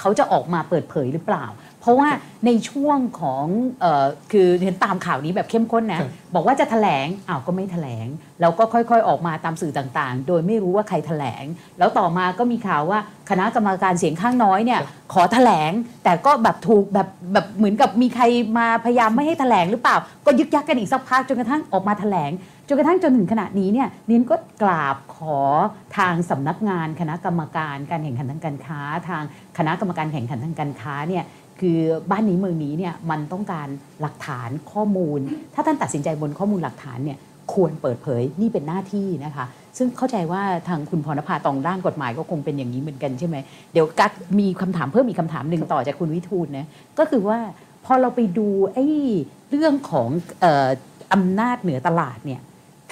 Speaker 1: เขาจะออกมาเปิดเผยหรือเปล่า เพราะว่าในช่วงของออคือเห็นตามข่าวนี้แบบเข้มข้นนะ บอกว่าจะถแถลงอ้าวก็ไม่ถแถลง แล้วก็ค่อยๆออกมาตามสื่อต่างๆ โดยไม่รู้ว่าใครถแถลง แล้วต่อมาก็มีข่าวว่าคณะกรรมการเสียงข้างน้อยเนี่ยขอถแถลง แต่ก็แบบถูกแบบแบบเหมือนกับมีใครมาพยายามไม่ให้ถแถลงหรือเปล่า ก็ยึกยักกันอีกสักพักจนกระทั่งออกมาถแถลงจนกระทั่งจนถึงขณะนี้เนี่ยนินก็กราบขอทางสำนักงาน คณะกรรมการการแข่งขันทางการค้า ทางคณะกรรมการแข่งขันทางการค้าเนี่ย คือบ้านนี้เมืองนี้เนี่ยมันต้องการหลักฐานข้อมูล ถ้าท่านตัดสินใจบนข้อมูลหลักฐานเนี่ยควรเปิดเผยนี่เป็นหน้าที่นะคะ ซึ่งเข้าใจว่าทางคุณพรณภาตองด้านกฎหมายก็คงเป็นอย่างนี้เหมือนกันใช่ไหมเดี๋ยวกักมีคำถามเพิ่มอีกคำถามหนึ่งต่อจากคุณวิทูลนะก็คือว่าพอเราไปดูไอ้เรื่องของอำนาจเหนือตลาดเนี่ย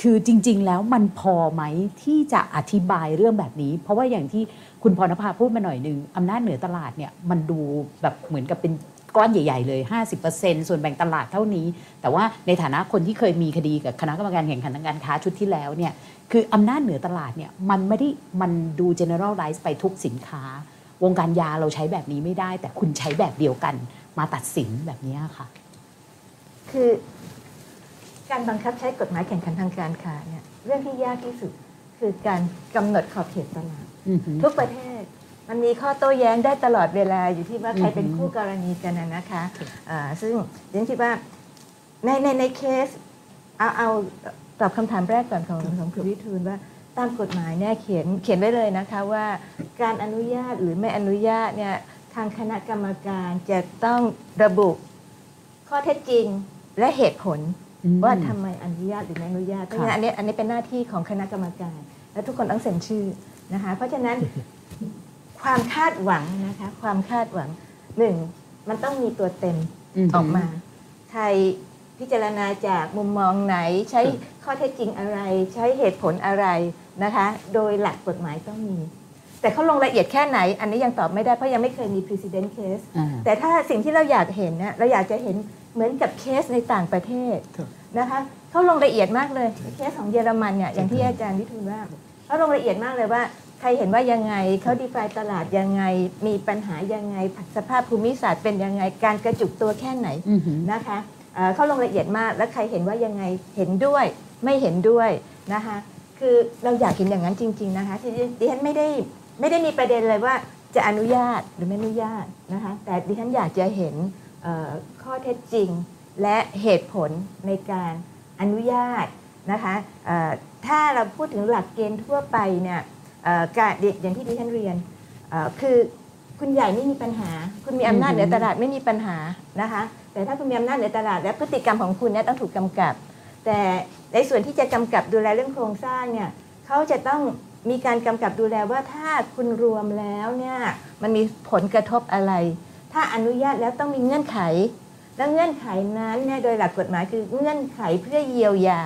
Speaker 1: คือจริง ๆ แล้วมันพอไหมที่จะอธิบายเรื่องแบบนี้ เพราะว่าอย่างที่ คุณพรณภาพูดมาหน่อยหนึ่งอำนาจเหนือตลาดเนี่ยมันดูแบบเหมือนกับเป็นก้อนใหญ่ ๆ เลย 50%ส่วนแบ่งตลาดเท่านี้ แต่ว่าในฐานะคนที่เคยมีคดีกับคณะกรรมการแข่งขันทางการค้าชุดที่แล้วเนี่ยคืออำนาจเหนือตลาดเนี่ยมันไม่ได้มันดู generalize ไปทุกสินค้า วงการยาเราใช้แบบนี้ไม่ได้ แต่คุณใช้แบบเดียวกัน มาตัดสินแบบนี้ค่ะ
Speaker 4: คือการบังคับใช้กฎหมายแข่งขันทางการค้าเนี่ยเรื่องที่ยากที่สุดคือการกำหนดขอบเขตตลาด ทุกประเทศมันมีข้อโต้แย้งได้ตลอดเวลาอยู่ที่ว่าใครเป็นคู่กรณีกันนะคะะซึ่งฉันคิดว่าในในในเคสเอาเอาตอบคำถามแรกก่อนของของคุณวิทูลว่าตามกฎหมายเนี่ยเขียนเขียนไว้เลยนะคะว่าการอนุญาตหรือไม่อนุญาตเนี่ยทางคณะกรรมการจะต้องระบุข้อเท็จจริงและเหตุผล
Speaker 1: อืม
Speaker 4: ว่าทำไมอนุญาตหรือไม่อนุญาตเพราะฉะนั้นอันนี้อันนี้เป็นหน้าที่ของคณะกรรมการ และทุกคนต้องเซ็นชื่อ นะคะเพราะฉะนั้นความคาดหวังนะคะความคาดหวังหนึ่งมันต้องมีตัวเต็ม
Speaker 1: ม
Speaker 4: ออกมา ใครพิจารณาจากมุมมองไหนใช้ข้อเท็จจริงอะไร ใช้เหตุผลอะไรนะคะ โดยหลักกฎหมายต้องมี แต่เขาลงละเอียดแค่ไหน อันนี้ยังตอบไม่ได้ เพราะยังไม่เคยมี precedent case
Speaker 1: อ่า
Speaker 4: แต่ถ้าสิ่งที่เราอยากเห็นเนี่ยเราอยากจะเห็นเหมือนกับเคสในต่างประเทศ
Speaker 3: ครับ
Speaker 4: นะคะเขาลงละเอียดมากเลยเคสของเยอรมันเนี่ยอย่างที่อาจารย์วิทูลว่า เขาลงละเอียดมากเลยว่า ใครเห็นว่ายังไงเขาดีไฟตลาดยังไง มีปัญหายังไงสภาพภูมิศาสตร์เป็นยังไงการกระจุกตัวแค่ไหน
Speaker 1: อือหือ
Speaker 4: นะคะเอ่อเขาลงละเอียดมากแล้วใครเห็นว่ายังไงเห็นด้วยไม่เห็นด้วยนะคะคือเราอยากเห็นอย่างนั้นจริง ๆนะคะที่ดิฉันไม่ได้ไม่ได้มีประเด็นเลยว่าจะอนุญาตหรือไม่อนุญาตนะคะแต่ดิฉันอยากจะเห็นเอ่อข้อเท็จจริง และเหตุผลในการอนุญาตนะคะเอ่อ ถ้าเราพูดถึงหลักเกณฑ์ทั่วไปเนี่ยเอ่อการอย่างที่ดิฉันเรียนคือคุณใหญ่ไม่มีปัญหา คุณมีอำนาจเหนือตลาดไม่มีปัญหานะคะ แต่ถ้าคุณมีอำนาจเหนือตลาดและพฤติกรรมของคุณเนี่ยต้องถูกกำกับ แต่ในส่วนที่จะกำกับดูแลเรื่องโครงสร้างเนี่ยเขาจะต้องมีการกำกับดูแลว่าถ้าคุณรวมแล้วเนี่ยมันมีผลกระทบอะไร ถ้าอนุญาตแล้วต้องมีเงื่อนไข และเงื่อนไขนั้นเนี่ยโดยหลักกฎหมายคือเงื่อนไขเพื่อเยียวยา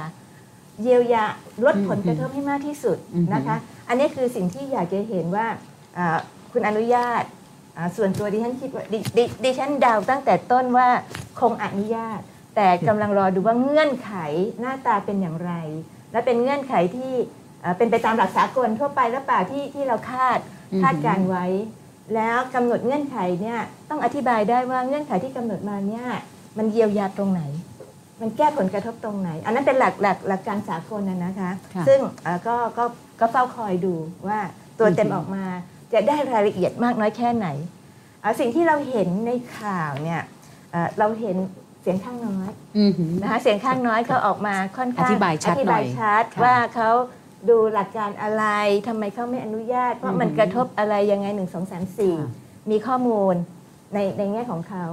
Speaker 4: เยียวยาลดผลกระทบให้มากที่สุด
Speaker 1: อืม
Speaker 4: นะคะ อันนี้คือสิ่งที่อยากจะเห็นว่าอ่าคุณอนุญาตอ่าส่วนตัวดิฉันคิดว่าดดดิฉันเดาวตั้งแต่ต้นว่าคงอนุญาต แต่กำลังรอดูว่าเงื่อนไขหน้าตาเป็นอย่างไร และเป็นเงื่อนไขที่เอ่อเป็นไปตามหลักสากลทั่วไปหรือเปล่าที่ที่เราคาด
Speaker 1: อือฮึ
Speaker 4: คาดการไว้ แล้วกำหนดเงื่อนไขเนี่ยต้องอธิบายได้ว่าเงื่อนไขที่กำหนดมาเนี่ยมันเยียวยาตรงไหน มันแก้ผลกระทบตรงไหน อันนั้นเป็นหลักหลักหลักการสากลนะนะคะ
Speaker 1: ค่ะ
Speaker 4: ซึ่งเอ่อก็ก็ก็เฝ้าคอยดูว่าตัวเต็ม
Speaker 1: อือฮึ
Speaker 4: ออกมาจะได้รายละเอียดมากน้อยแค่ไหนเอ่อสิ่งที่เราเห็นในข่าวเนี่ยเอ่อเราเห็นเสียงข้างน้อย
Speaker 1: อือหือ
Speaker 4: นะคะเสียงข้างน้อยเขาออกมาค่อนข้าง
Speaker 1: อธิบายชัด
Speaker 4: อธิบาย
Speaker 1: หน่อย
Speaker 4: ชัด
Speaker 1: ค่ะ
Speaker 4: ว่าเขาดูหลักการอะไรทำไมเขาไม่อนุญาต เพราะมัน
Speaker 1: อือฮึ
Speaker 4: กระทบอะไรยังไงหนึ่งสองสามสี่
Speaker 1: ค่ะ
Speaker 4: มีข้อมูลในในแง่ของเขา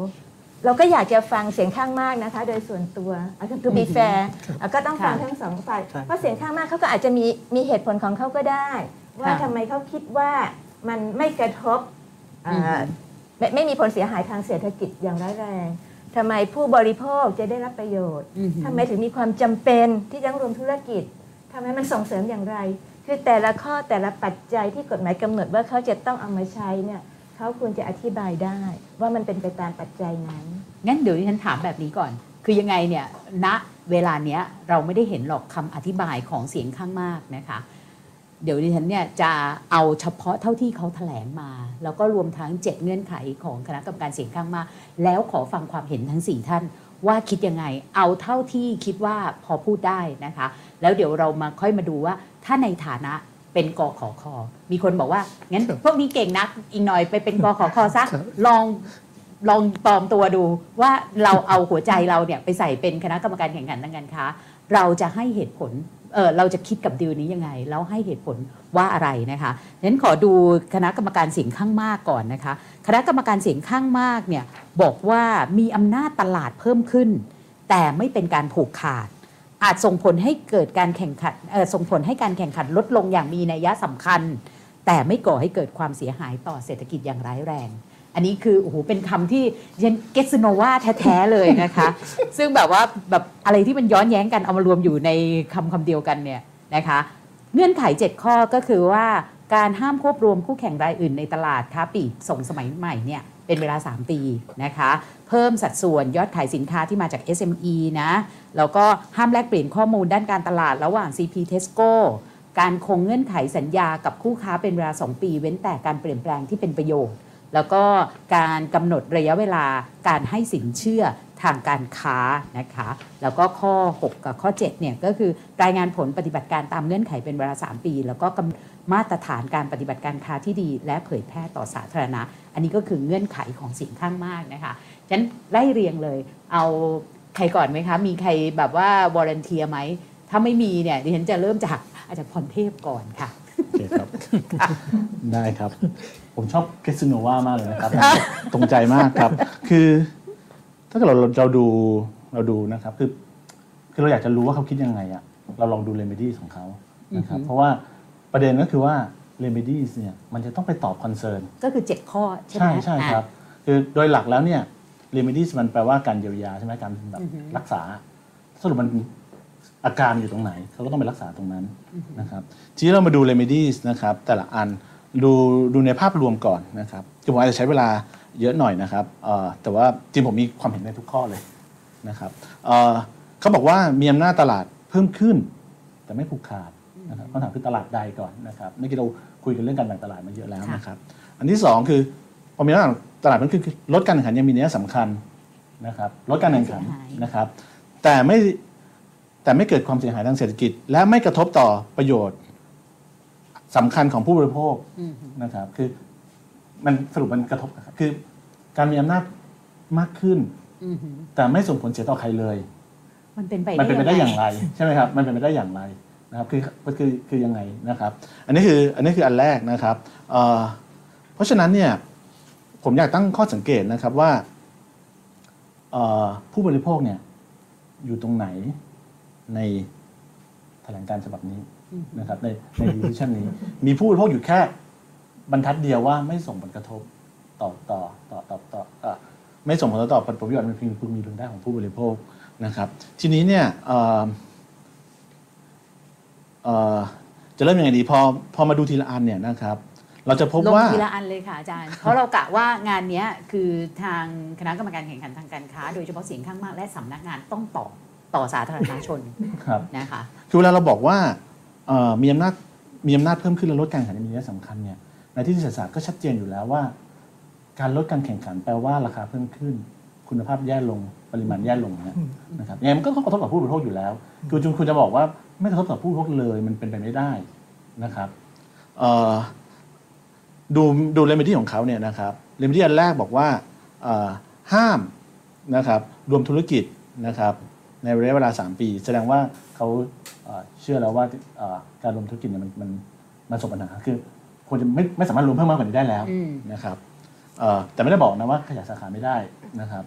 Speaker 4: เราก็อยากจะฟังเสียงข้างมากนะคะ โดยส่วนตัวTo be fair ก็ต้องฟัง
Speaker 1: ค่ะ
Speaker 4: ทั้งสองฝ่าย
Speaker 3: ใช่
Speaker 4: เพราะเสียงข้างมากเขาก็อาจจะมีมีเหตุผลของเขาก็ได้ ว่า
Speaker 1: ค่ะ
Speaker 4: ทำไมเขาคิดว่ามันไม่กระทบอ่า
Speaker 1: อือฮึ
Speaker 4: ไม่ไม่มีผลเสียหายทางเศรษฐกิจอย่างร้ายแรงทำไมผู้บริโภคจะได้รับประโยชน์
Speaker 1: อือหือ
Speaker 4: ทำไมถึงมีความจำเป็นที่จะต้องรวมธุรกิจทำไมมันส่งเสริมอย่างไร คือแต่ละข้อแต่ละปัจจัยที่กฎหมายกำหนดว่าเขาจะต้องเอามาใช้เนี่ย เขาควรจะอธิบายได้ว่ามันเป็นไปตามปัจจัยนั้น
Speaker 1: งั้นเดี๋ยวดิฉันถามแบบนี้ก่อน คือยังไงเนี่ยณเวลาเนี้ยเราไม่ได้เห็นหรอกคำอธิบายของเสียงข้างมากนะคะ เดี๋ยวดิฉันเนี่ยจะเอาเฉพาะเท่าที่เขาแถลงมา แล้วก็รวมทั้ง7เงื่อนไขของคณะกรรมการเสียงข้างมาก แล้วขอฟังความเห็นทั้ง 4 ท่านว่าคิดยังไง เอาเท่าที่คิดว่าพอพูดได้นะคะ แล้วเดี๋ยวเรามาค่อยมาดูว่าถ้าในฐานะ เป็นกขอคอมีคนบอกว่างั้น
Speaker 5: ครับ
Speaker 1: พวกนี้เก่งนักอีกหน่อยไปเป็นกขอคอซะ
Speaker 5: ครับ
Speaker 1: ลองลองปลอมตัวดูว่าเราเอาหัวใจเราเนี่ยไปใส่เป็นคณะกรรมการแข่งขันทางการค้า เราจะให้เหตุผลเออเราจะคิดกับดีลนี้ยังไง แล้วให้เหตุผลว่าอะไรนะคะฉะนั้นขอดูคณะกรรมการเสียงข้างมากก่อนนะคะ คณะกรรมการเสียงข้างมากเนี่ยบอกว่ามีอำนาจตลาดเพิ่มขึ้น แต่ไม่เป็นการผูกขาด อาจส่งผลให้เกิดการแข่งขันเออส่งผลให้การแข่งขันลดลงอย่างมีนัยสำคัญ แต่ไม่ก่อให้เกิดความเสียหายต่อเศรษฐกิจอย่างร้ายแรง อันนี้คือโอ้โหเป็นคำที่ฉันเกสโนวาแท้ๆเลยนะคะ ซึ่งแบบว่าแบบอะไรที่มันย้อนแย้งกันเอามารวมอยู่ในคำคำเดียวกันเนี่ยนะคะเงื่อนไข 7 ข้อก็คือว่าการห้ามควบรวมคู่แข่งรายอื่นในตลาดค้าปลีกส่งสมัยใหม่เนี่ย เป็นเวลา 3 ปีนะคะ เพิ่มสัดส่วนยอดขายสินค้าที่มาจาก SME นะ แล้วก็ห้ามแลกเปลี่ยนข้อมูลด้านการตลาดระหว่าง CP Tesco การคงเงื่อนไขสัญญากับคู่ค้าเป็นเวลา 2 ปี เว้นแต่การเปลี่ยนแปลงที่เป็นประโยชน์ แล้วก็การกำหนดระยะเวลาการให้สินเชื่อทางการค้านะคะ แล้วก็ข้อ 6 กับข้อ 7 เนี่ยก็คือรายงานผลปฏิบัติการตามเงื่อนไขเป็นเวลา 3 ปี แล้วก็กำ มาตรฐานการปฏิบัติการค้าที่ดี และเผยแพร่ต่อสาธารณะ อันนี้ก็คือเงื่อนไขของเสียงข้างมากนะคะฉะนั้นไล่เรียงเลย เอาใครก่อนไหมคะ มีใครแบบว่า volunteer ไหม ถ้าไม่มีเนี่ยดิฉันจะเริ่มจากอาจารย์พรเทพก่อนค่ะ
Speaker 2: โอเคครับ ได้ครับ ผมชอบเกสโนวามากเลยนะครับ ตรงใจมากครับ คือ ถ้าเกิดเราเราดูเราดูนะครับ คือคือเราอยากจะรู้ว่าเขาคิดยังไงอะเราลองดู remedies ของเขานะครับ
Speaker 1: อือฮึ
Speaker 2: เพราะว่า ประเด็นก็คือว่า remedies เนี่ยมันจะต้องไปตอบ concern
Speaker 1: ก็คือ 7 ข้อใช่ไหม
Speaker 2: ใช่ใช่ครับ คือโดยหลักแล้วเนี่ย remedies มันแปลว่าการเยียวยาใช่ไหมการแบบรักษา สรุปมันอาการอยู่ตรงไหนเขาก็ต้องไปรักษาตรงนั้นนะครับทีนี้เรามาดู remedies นะครับแต่ละอันดูดูในภาพรวมก่อนนะครับคือผมอาจจะใช้เวลาเยอะหน่อยนะครับเอ่อแต่ว่าจริงผมมีความเห็นในทุกข้อเลยนะครับเอ่อเขาบอกว่ามีอำนาจตลาดเพิ่มขึ้น แต่ไม่ผูกขาด นะครับคำถามคือตลาดใดก่อนนะครับเมื่อกี้เราคุยกันเรื่องการแบ่งตลาดมาเยอะแล้วนะครับอันที่สองคือพอมีอำนาจตลาดเพิ่มขึ้นคือลดการแข่งขันยังมีนัยสำคัญนะครับลดการแข่งขัน
Speaker 1: ไม่เสียหาย
Speaker 2: นะครับ แต่ไม่แต่ไม่เกิดความเสียหายทางเศรษฐกิจ และไม่กระทบต่อประโยชน์สำคัญของผู้บริโภค
Speaker 1: อืม
Speaker 2: นะครับคือมันสรุปมันกระทบคือการมีอำนาจมากขึ้น
Speaker 1: อืม
Speaker 2: แต่ไม่ส่งผลเสียต่อใครเลย
Speaker 1: มันเป็นไป
Speaker 2: มันเป็นไปได้อย่าง
Speaker 1: ไร
Speaker 2: ไรใช่ไหมครับ มันเป็นไปได้อย่างไร นะครับคือคือคือยังไงนะครับ อันนี้คืออันนี้คืออันแรกนะครับเอ่อเพราะฉะนั้นเนี่ยผมอยากตั้งข้อสังเกตนะครับว่าเอ่อผู้บริโภคเนี่ยอยู่ตรงไหนในแถลงการณ์ฉบับนี้นะครับในในดิสชันนี้ มีผู้บริโภคอยู่แค่บรรทัดเดียวว่าไม่ส่งผลกระทบต่อต่อต่อต่อต่อเอ่อไม่ส่งผลกระทบต่อผลประโยชน์มันเพียงพึงมีเพียงได้ของผู้บริโภคนะครับ ทีนี้เนี่ยเอ่อเอ่อ จะเริ่มยังไงดีพอพอมาดูทีละอันเนี่ยนะครับเราจะพบ
Speaker 1: ลง
Speaker 2: ว่า
Speaker 1: ทีละอันเลยค่ะอาจารย์ เพราะเรากะว่างานเนี้ยคือทางคณะกรรมการแข่งขันทางการค้า โดยเฉพาะเสียงข้างมากและสำนักงานต้องตอบต่อสาธารณชน
Speaker 2: ครับ
Speaker 1: นะคะ
Speaker 2: คือเวลาเราบอกว่าเอ่อมีอำนาจมีอำนาจเพิ่มขึ้นและลดการแข่งขันมีนัยสำคัญเนี่ยในที่เศรษฐศาสตร์ก็ชัดเจนอยู่แล้วว่า การลดการแข่งขันแปลว่าราคาเพิ่มขึ้น คุณภาพแย่ลงปริมาณแย่ลงเนี่ยนะครับยังไงมันก็กระทบกับผู้บริโภคอยู่แล้ว คือจุนคุณจะบอกว่าไม่กระทบกับผู้บริโภคเลยมันเป็นไปไม่ได้นะครับเอ่อดูดูเรมดี้ของเขาเนี่ยนะครับเรมดี้อันแรกบอกว่าเอ่อห้ามนะครับรวมธุรกิจนะครับในระยะเวลา 3 ปี แสดงว่าเขาเอ่อเชื่อแล้วว่าเอ่อการรวมธุรกิจเนี่ยมันมันมันส่งปัญหาคือควรจะไม่ไม่สามารถรวมเพิ่มมากกว่านี้ได้แล้ว
Speaker 1: อืม
Speaker 2: นะครับเอ่อ แต่ไม่ได้บอกนะว่าขยายสาขาไม่ได้นะครับ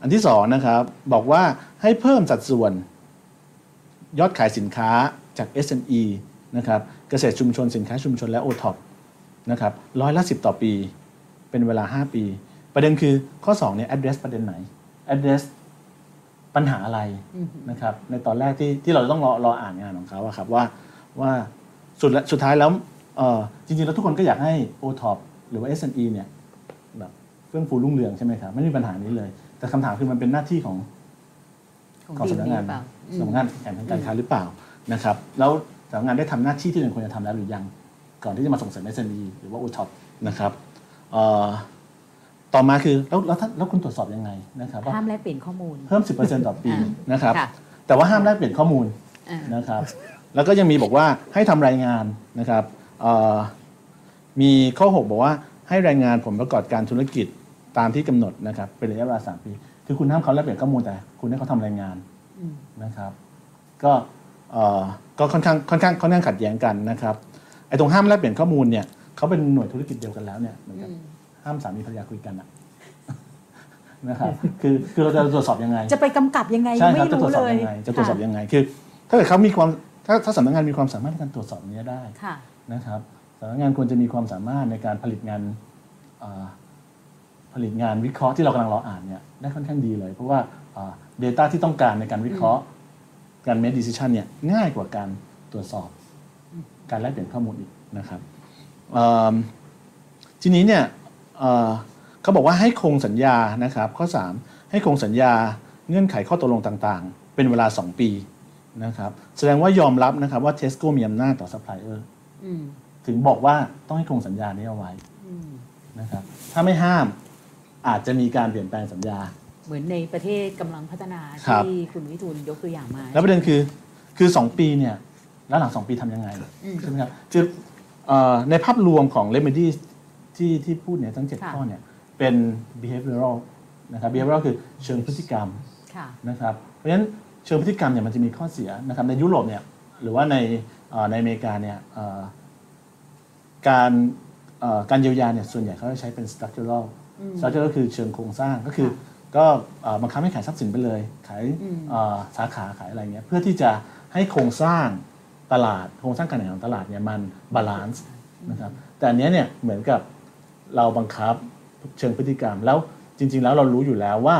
Speaker 2: อันที่สองนะครับบอกว่าให้เพิ่มสัดส่วนยอดขายสินค้าจาก SME นะครับเกษตรชุมชนสินค้าชุมชนและ o t o p นะครับร้อยละสิต่อปี เป็นเวลา 5 ปี ประเด็นคือข้อ2เนี่ย address ประเด็นไหน address ปัญหาอะไรนะครับในตอนแรกที่ที่เราต้องรอรออ่านงานของเขาอะครับว่าว่าสุดสุดท้ายแล้วจริงๆแล้วทุกคนก็อยากให้ o t o p รือว่า SME เนี่ยแบบเฟื่องฟูรุ่งเรืองใช่ไหมครับไม่มีปัญหานี้เลย แต่คำถามคือมันเป็นหน้าที่ของ
Speaker 1: ของ
Speaker 2: ของ
Speaker 1: ดี
Speaker 2: สำนัก
Speaker 1: นี้
Speaker 2: งาน
Speaker 1: หรือเปล่าอืม
Speaker 2: สำนักงานแข่งทางการค้าหรือเปล่านะครับแล้วสำนักงานได้ทำหน้าที่ที่มันควรจะทำแล้วหรือยัง ก่อนที่จะมาส่งเสริม SME หรือว่า o t o p นะครับเอ่อต่อมาคือแล้วแล้วถ้าแล้วคุณตรวจสอบยังไงนะครับว่า
Speaker 1: ห้ามแลกเปลี่ยนข้อมูล
Speaker 2: เพิ่ม 10%ต่อปี
Speaker 1: อ่า
Speaker 2: นะครับ
Speaker 1: ค่ะ
Speaker 2: แต่ว่าห้ามแลกเปลี่ยนข้อมูล
Speaker 1: อ่า
Speaker 2: นะครับแล้วก็ยังมีบอกว่าให้ทำรายงานนะครับเอ่อ มีข้อ 6 บอกว่าให้รายงานผลประกอบการธุรกิจตามที่กำหนดนะครับเป็นระยะเวลา3ปี คือคุณห้ามเขาแลกเปลี่ยนข้อมูลแต่ คุณให้เขาทำรายงาน
Speaker 1: อืม
Speaker 2: นะครับ ก็เอ่อก็ค่อนข้างค่อนข้างค่อนข้างขัดแย้งกันนะครับไอ้ตรงห้ามแลกเปลี่ยนข้อมูลเนี่ยเขาเป็นหน่วยธุรกิจเดียวกันแล้วเนี่ยเหมือนกับ
Speaker 1: อืม
Speaker 2: ห้ามสามีภรรยาคุยกันอะนะครับคือคือเราจะตรวจสอบยังไง
Speaker 1: จะไปกำกับยังไง
Speaker 2: ใช่
Speaker 1: ไม่
Speaker 2: ครับจะตร
Speaker 1: รู้
Speaker 2: วจสอบ
Speaker 1: เลย
Speaker 2: ยังไงจะตรวจสอบยังไงคือ ถ้าเกิดเขามีความถ้าถ้าสำนักงานมีความสามารถในการตรวจสอบนี้ได้
Speaker 1: ค่ะ
Speaker 2: นะครับสำนักงานควรจะมีความสามารถในการผลิตงานผลิตงานวิเคราะห์ที่เรากำลังรออ่านเนี่ยได้ค่อนข้างดีเลย เพราะว่า Data ที่ต้องการในการวิเคราะห์การ make decision เนี่ยง่ายกว่าการตรวจสอบการแลกเปลี่ยนข้อมูลอีกนะครับทีนี้เนี่ยเขาบอกว่าให้คงสัญญานะครับ ข้อ 3 ให้คงสัญญาเงื่อนไขข้อตกลงต่างๆ เป็นเวลา 2 ปีนะครับ แสดงว่ายอมรับนะครับว่าเทสโก้มีอำนาจต่อซัพพลายเออร์ ถึงบอกว่าต้องให้คงสัญญานี้เอาไว้
Speaker 1: อืม
Speaker 2: นะครับ ถ้าไม่ห้ามอาจจะมีการเปลี่ยนแปลงสัญญา
Speaker 1: เหมือนในประเทศกำลังพัฒนา
Speaker 2: ครับ
Speaker 1: ที่คุณวิทูลยกตัวอย่างมา
Speaker 2: แล้วประเด็นคือคือ 2 ปีเนี่ยแล้วหลัง 2 ปีทำยังไง
Speaker 1: อืม
Speaker 2: ใช่ไหมครับคือเอ่อในภาพรวมของ remedy ที่ที่พูดเนี่ยทั้ง7
Speaker 1: ค่ะ
Speaker 2: ข้อเนี่ยเป็น behavioral นะครับ behavioral คือเชิงพฤติกรรม
Speaker 1: ค่ะ
Speaker 2: นะครับเพราะฉะนั้นเชิงพฤติกรรมเนี่ยมันจะมีข้อเสียนะครับในยุโรปเนี่ยหรือว่าในเอ่อในอเมริกาเนี่ยเอ่อ การเอ่อการเยียวยาเนี่ยส่วนใหญ่เขาจะใช้เป็น structural
Speaker 1: อืม
Speaker 2: structural คือเชิงโครงสร้างก็คือ ก็บังคับให้ขายทรัพย์สินไปเลย ขายสาขาขายอะไรเงี้ยเพื่อที่จะให้โครงสร้างตลาดโครงสร้างการแข่งขันตลาดเนี่ยมัน balance นะครับแต่อันนี้เนี่ยเหมือนกับเราบังคับเชิงพฤติกรรม แล้วจริง ๆ แล้วเรารู้อยู่แล้วว่า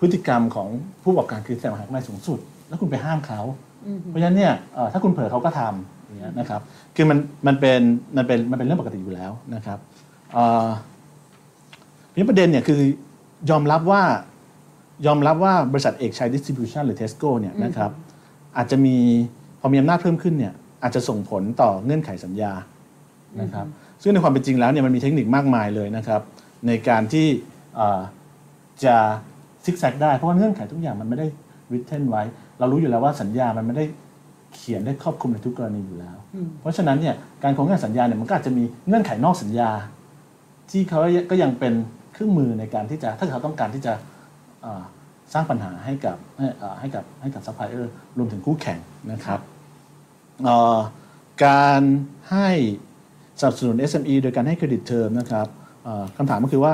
Speaker 2: พฤติกรรมของผู้ประกอบการคือแสวงหากำไรสูงสุด แล้วคุณไปห้ามเขา เพราะฉะนั้นเนี่ยถ้าคุณเผลอเขาก็ทำอย่าง เงี้ยนะครับคือมันมันเป็นมันเป็นมันเป็นเรื่องปกติอยู่แล้วนะครับนี่ประเด็นเนี่ยคือยอมรับว่ายอมรับว่าบริษัทเอกชัยดิสทริบิวชั่นหรือเทสโก้เนี่ยนะครับอาจจะมีพอมีอำนาจเพิ่มขึ้นเนี่ยอาจจะส่งผลต่อเงื่อนไขสัญญานะครับซึ่งในความเป็นจริงแล้วเนี่ยมันมีเทคนิคมากมายเลยนะครับ ในการที่จะซิกแซกได้เพราะว่าเงื่อนไขทุกอย่างมันไม่ได้ written ไว้ เรารู้อยู่แล้วว่าสัญญามันไม่ได้ เขียนได้ครอบคลุมในทุกกรณีอยู่แล้ว เพราะฉะนั้นเนี่ยการคงเงื่อนสัญญาเนี่ยมันก็อาจจะมีเงื่อนไขนอกสัญญา ที่เขาก็ยังเป็นเครื่องมือในการที่จะถ้าเขาต้องการที่จะสร้างปัญหาให้กับให้กับให้กับซัพพลายเออร์รวมถึงคู่แข่งนะครับการให้สนับสนุน SME โดยการให้ credit term นะครับคำถามก็คือว่า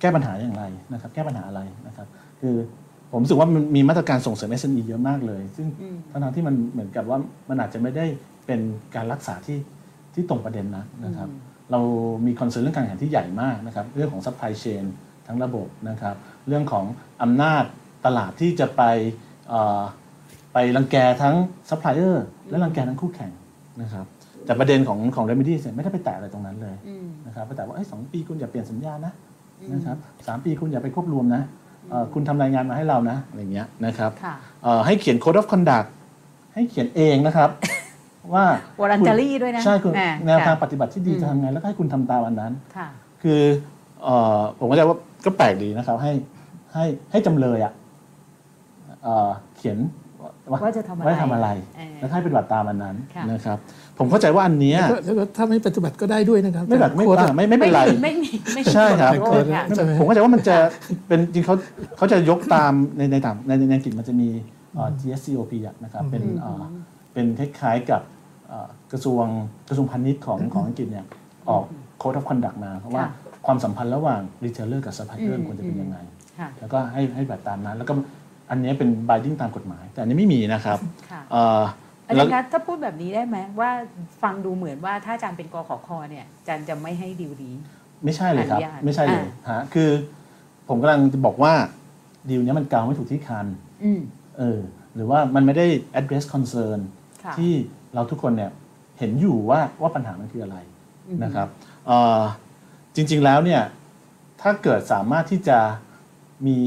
Speaker 2: แก้ปัญหาอย่างไรนะครับ แก้ปัญหาอะไรนะครับ คือ ผมรู้สึกว่ามันมีมาตรการส่งเสริม SME เยอะมากเลย ซึ่งทั้งที่มันเหมือนกับว่ามันอาจจะไม่ได้เป็นการรักษาที่ที่ตรงประเด็นนะนะครับ เรามี concern เรื่องการแข่งขันที่ใหญ่มากนะครับ เรื่องของ supply chain ทั้งระบบนะครับ เรื่องของอำนาจตลาดที่จะไปไปรังแกทั้งซัพพลายเออร์และรังแกทั้งคู่แข่งนะครับแต่ประเด็นของของ remedy ไม่ได้ไปแตะอะไรตรงนั้นเลยนะครับไปแตะว่าสองปีคุณอย่าเปลี่ยนสัญญานะนะครับสามปีคุณอย่าไปควบรวมนะ คุณทำรายงานมาให้เรานะอะไรเงี้ยนะครับให้เขียน code of conduct ให้เขียนเองนะครับ ว่าว
Speaker 1: อรันจารี่ด้วยนะ
Speaker 2: ใช่คุณแนวทางปฏิบัติที่ดีจะทำไงแล้วก็ให้คุณทำตามอันนั้นคือผมก็จะว่าก็แปลกดีนะครับ ให้ให้ให้จำเลยอะเขียน
Speaker 1: ว่าจะทำอะไร
Speaker 2: ว่าทำอะไรแล้วให้ปฏิบัติตามอันนั้นนะครับ ผมเข้าใจว่าอันนี้
Speaker 5: แล้วถ้าไม่ปฏิบัติก็ได้ด้วยนะครับ
Speaker 2: ไม่แบบไม่ไม่ไม่เป็นไร
Speaker 1: ไม่มีไม่
Speaker 2: ใช่ครับผมเข้าใจว่ามันจะเป็นจริงเขาเขาจะยกตามในในต่างในในอังกฤษมันจะมี GSCOP นะครับเป็นเป็นคล้ายๆกับกระทรวงกระทรวงพาณิชย์ของของอังกฤษเนี่ยออก Code of Conduct มาเพราะว่าความสัมพันธ์ระหว่าง retailer กับ supplier ควรจะเป็นยังไง แล้วก็ให้ให้แบบตามนั้น แล้วก็อันนี้เป็น binding ตามกฎหมาย แต่อันนี้ไม่มีนะครับ
Speaker 1: อาจารย์คะถ้าพูดแบบนี้ได้ไหมว่าฟังดูเหมือนว่าถ้าอาจารย์เป็นกขคเนี่ยอาจารย์จะไม่ให้ดีลดี
Speaker 2: ไม่ใช่เลยครับ ไม่ใช่เลยฮะคือ ผมกำลังจะบอกว่าดีลนี้มันกาวไม่ถูกที่คันเออ หรือว่ามันไม่ได้ address concern ที่เราทุกคนเนี่ยเห็นอยู่ว่าว่าปัญหามันคืออะไรนะครับจริง ๆแล้วเนี่ยถ้าเกิดสามารถที่จะมี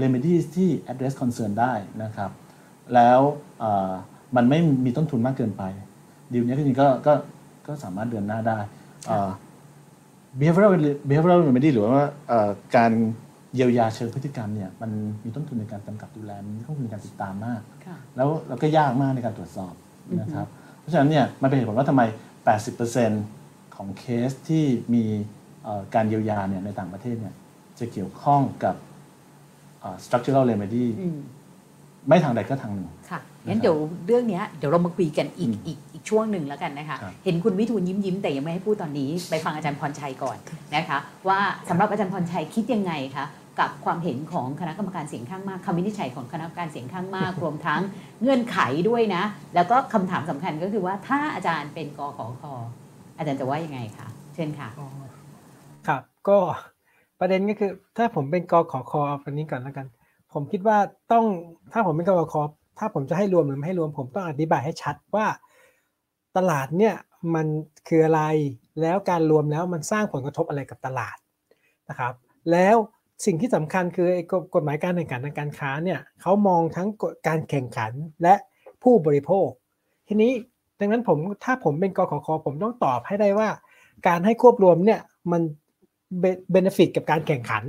Speaker 2: remedies ที่ address concern ได้นะครับ แล้ว มันไม่มีต้นทุนมากเกินไปดีลนี้จริงๆก็ก็ก็สามารถเดินหน้าได้ behavioral behavioral remedy หรือว่าการเยียวยาเชิงพฤติกรรมเนี่ยมันมีต้นทุนในการกำกับดูแลมีต้นทุนในการติดตามมาก แล้วเราก็ยากมากในการตรวจสอบนะครับเพราะฉะนั้นเนี่ยมันเป็นเหตุผลว่าทำไม 80%ของเคสที่มีการเยียวยาเนี่ยในต่างประเทศเนี่ยจะเกี่ยวข้องกับ structural remedy ไม่ทางใดก็ทางหนึ่ง
Speaker 1: ค่ะ งั้นเดี๋ยวเรื่องนี้เดี๋ยวเรามาคุยกันอีกอีกอีกช่วงหนึ่งแล้วกันนะคะเห็นคุณวิทูลยิ้มยิ้มแต่ยังไม่ให้พูดตอนนี้ ไปฟังอาจารย์พรชัยก่อนนะคะว่าสำหรับอาจารย์พรชัยคิดยังไงคะกับความเห็นของคณะกรรมการเสียงข้างมากคำวินิจฉัยของคณะกรรมการเสียงข้างมาก รวมทั้งเงื่อนไขด้วยนะ แล้วก็คำถามสำคัญก็คือว่าถ้าอาจารย์เป็นกขคอาจารย์จะว่ายังไงคะเช่นค่ะ
Speaker 3: ครับก็ประเด็นก็คือ ถ้าผมเป็นกขคเอาคนนี้ก่อนแล้วกัน ผมคิดว่าต้องถ้าผมเป็นกขค ถ้าผมจะให้รวมหรือไม่ให้รวมผมต้องอธิบายให้ชัดว่า ตลาดเนี่ยมันคืออะไรแล้วการรวมแล้วมันสร้างผลกระทบอะไรกับตลาดนะครับ แล้วสิ่งที่สำคัญคือกฎหมายการแข่งขันทางการค้าเนี่ยเขามองทั้งการแข่งขันและผู้บริโภค ทีนี้ดังนั้นผมถ้าผมเป็นกขคผมต้องตอบให้ได้ว่า การให้ควบรวมเนี่ยมันเบนฟิตกับการแข่งขัน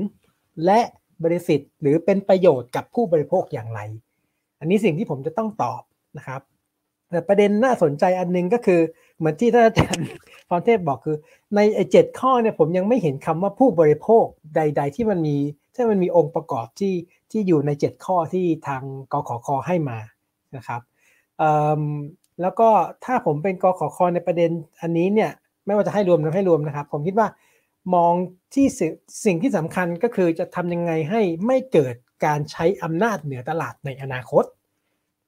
Speaker 3: และเบนฟิตหรือเป็นประโยชน์กับผู้บริโภคอย่างไร อันนี้สิ่งที่ผมจะต้องตอบนะครับ แต่ประเด็นน่าสนใจอันนึงก็คือ เหมือนที่ท่านอาจารย์พรเทพบอกคือ ในไอ้เจ็ดข้อเนี่ยผมยังไม่เห็นคำว่าผู้บริโภคใด ๆ ที่มันมีที่มันมีองค์ประกอบที่ที่อยู่ในเจ็ดข้อที่ทางกขคให้มานะครับแล้วก็ถ้าผมเป็นกขคในประเด็นอันนี้เนี่ยไม่ว่าจะให้รวมหรือให้รวมนะครับ ผมคิดว่ามองที่สิ่งที่สำคัญก็คือจะทำยังไงให้ไม่เกิดการใช้อำนาจเหนือตลาดในอนาคต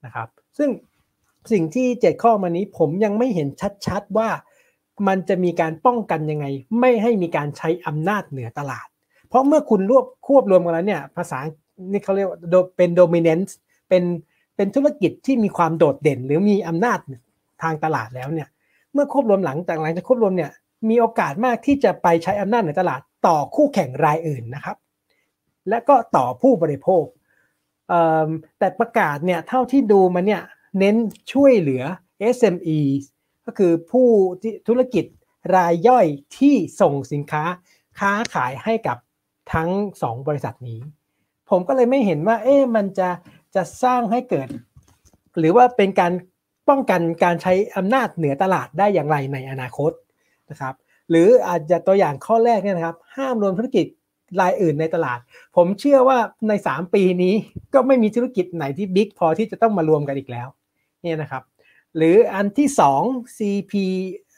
Speaker 3: นะครับ ซึ่งสิ่งที่เจ็ดข้อมานี้ผมยังไม่เห็นชัดๆว่ามันจะมีการป้องกันยังไง ไม่ให้มีการใช้อำนาจเหนือตลาด เพราะเมื่อคุณรวบควบรวมกันแล้วเนี่ยภาษานี่เขาเรียกว่าเป็น dominance เป็นเป็นธุรกิจที่มีความโดดเด่น หรือมีอำนาจทางตลาดแล้วเนี่ยเมื่อควบรวมหลังจากหลังจากควบรวมเนี่ยมีโอกาสมากที่จะไปใช้อำนาจในตลาดต่อคู่แข่งรายอื่นนะครับ และก็ต่อผู้บริโภค แต่ประกาศเนี่ยเท่าที่ดูมาเนี่ยเน้นช่วยเหลือ SME ก็คือผู้ธุรกิจรายย่อยที่ส่งสินค้าค้าขายให้กับทั้งสองบริษัทนี้ ผมก็เลยไม่เห็นว่า เอ๊ะมันจะจะสร้างให้เกิด หรือว่าเป็นการป้องกันการใช้อำนาจเหนือตลาดได้อย่างไรในอนาคตนะครับ หรืออาจจะตัวอย่างข้อแรกเนี่ยนะครับ ห้ามรวมธุรกิจ รายอื่นในตลาด ผมเชื่อว่าใน 3 ปีนี้ก็ไม่มีธุรกิจไหนที่บิ๊กพอที่จะต้องมารวมกันอีกแล้วเนี่ยนะครับ หรืออันที่ 2 CP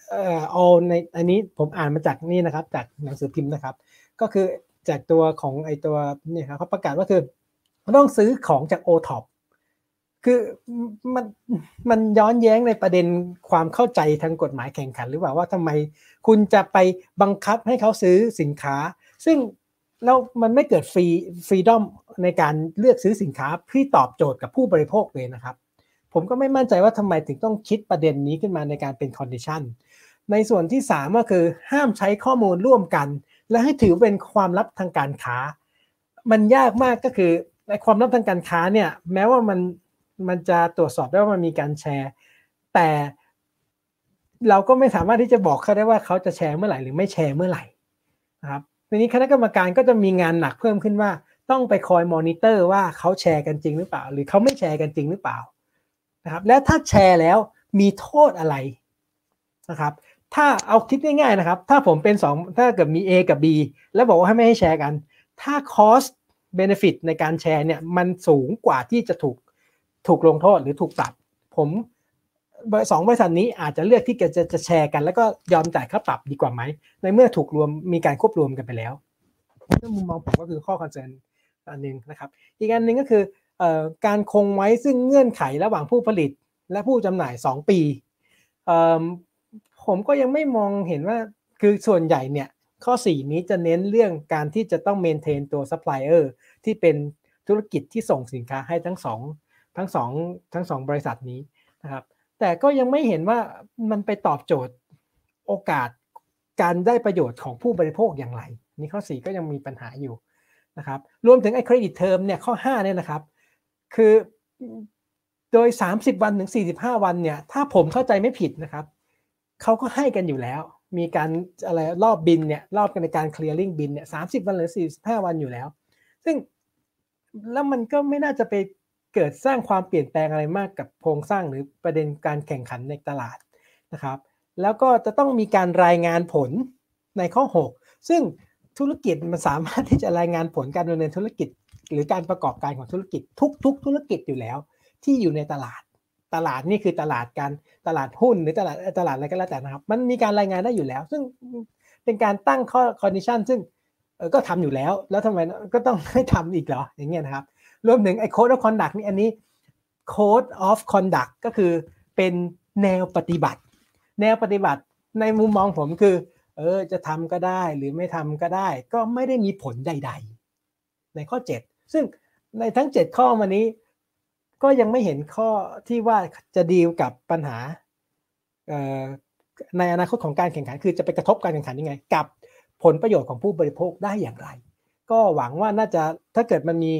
Speaker 3: เอ่อในอันนี้ผมอ่านมาจากนี่นะครับ จากหนังสือพิมพ์นะครับ ก็คือจากตัวของไอตัวเนี่ยครับเขาประกาศว่าคือต้องซื้อของจาก o t o p คือมันมันย้อนแย้งในประเด็นความเข้าใจทางกฎหมายแข่งขัน หรือเปล่าว่าทำไมคุณจะไปบังคับให้เขาซื้อสินค้า ซึ่ง แล้วมันไม่เกิด free freedom ในการเลือกซื้อสินค้าที่ตอบโจทย์กับผู้บริโภคเลยนะครับ ผมก็ไม่มั่นใจว่าทำไมถึงต้องคิดประเด็นนี้ขึ้นมาในการเป็น condition ในส่วนที่ 3 ก็คือห้ามใช้ข้อมูลร่วมกัน และให้ถือเป็นความลับทางการค้า มันยากมากก็คือในความลับทางการค้าเนี่ยแม้ว่ามันมันจะตรวจสอบได้ว่ามันมีการแชร์ แต่เราก็ไม่สามารถที่จะบอกเขาได้ว่าเขาจะแชร์เมื่อไหร่หรือไม่แชร์เมื่อไหร่นะครับ ทีนี้คณะกรรมการก็จะมีงานหนักเพิ่มขึ้นว่า ต้องไปคอยมอนิเตอร์ว่าเขาแชร์กันจริงหรือเปล่า หรือเขาไม่แชร์กันจริงหรือเปล่านะครับ และถ้าแชร์แล้วมีโทษอะไรนะครับ ถ้าเอาคิดง่ายๆนะครับ ถ้าผมเป็น 2 ถ้าเกิดมี A กับ B แล้วบอกว่าให้ไม่ให้แชร์กัน ถ้า cost benefit ในการแชร์เนี่ยมันสูงกว่าที่จะถูกถูกลงโทษหรือถูกปรับ ผม สองบริษัทนี้อาจจะเลือกที่จะจะแชร์กัน แล้วก็ยอมจ่ายค่าปรับดีกว่าไหม ในเมื่อถูกรวมมีการควบรวมกันไปแล้วนั่นมุมมองผมก็คือข้อ concern อันหนึ่งนะครับ อีกอันหนึ่งก็คือการคงไว้ซึ่งเงื่อนไขระหว่างผู้ผลิตและผู้จำหน่าย 2 ปี ผมก็ยังไม่มองเห็นว่าคือส่วนใหญ่เนี่ยข้อ 4 นี้จะเน้นเรื่องการที่จะต้อง maintain ตัวซัพพลายเออร์ที่เป็นธุรกิจที่ส่งสินค้าให้ทั้งสองทั้งสองทั้งสองบริษัทนี้นะครับ แต่ก็ยังไม่เห็นว่ามันไปตอบโจทย์โอกาสการได้ประโยชน์ของผู้บริโภคอย่างไร นี่ข้อ 4 ก็ยังมีปัญหาอยู่นะครับรวมถึงไอ้ credit term เนี่ยข้อ5เนี่ยนะครับ คือโดย 30 วันถึง 45 วันเนี่ย ถ้าผมเข้าใจไม่ผิดนะครับ เขาก็ให้กันอยู่แล้ว มีการอะไรรอบบินเนี่ย รอบกันในการเคลียร์ลิงบินเนี่ยสาวันหรือ 45 วันอยู่แล้ว ซึ่งแล้วมันก็ไม่น่าจะไป เกิดสร้างความเปลี่ยนแปลงอะไรมากกับโครงสร้างหรือประเด็นการแข่งขันในตลาดนะครับ แล้วก็จะต้องมีการรายงานผลในข้อ 6 ซึ่งธุรกิจมันสามารถที่จะรายงานผลการดำเนินธุรกิจ หรือการประกอบการของธุรกิจทุก ๆ ธุรกิจอยู่แล้ว ที่อยู่ในตลาดตลาดนี่คือตลาดการตลาดหุ้นหรือตลาดตลาดอะไรก็แล้วแต่นะครับ มันมีการรายงานได้อยู่แล้ว ซึ่งเป็นการตั้งข้อ condition ซึ่งก็ทำอยู่แล้ว แล้วทำไมก็ต้องให้ทำอีกเหรออย่างเงี้ยนะครับ รวมถึงไอ้ code of conduct นี่อันนี้ code of conduct ก็คือเป็นแนวปฏิบัติ แนวปฏิบัติในมุมมองผมคือ เออจะทำก็ได้หรือไม่ทำก็ได้ ก็ไม่ได้มีผลใด ๆ ในข้อ 7 ซึ่งในทั้ง 7 ข้อมานี้ ก็ยังไม่เห็นข้อที่ว่าจะดีลกับปัญหาในอนาคตของการแข่งขัน คือจะไปกระทบการแข่งขันยังไง กับผลประโยชน์ของผู้บริโภคได้อย่างไร ก็หวังว่าน่าจะถ้าเกิดมันมี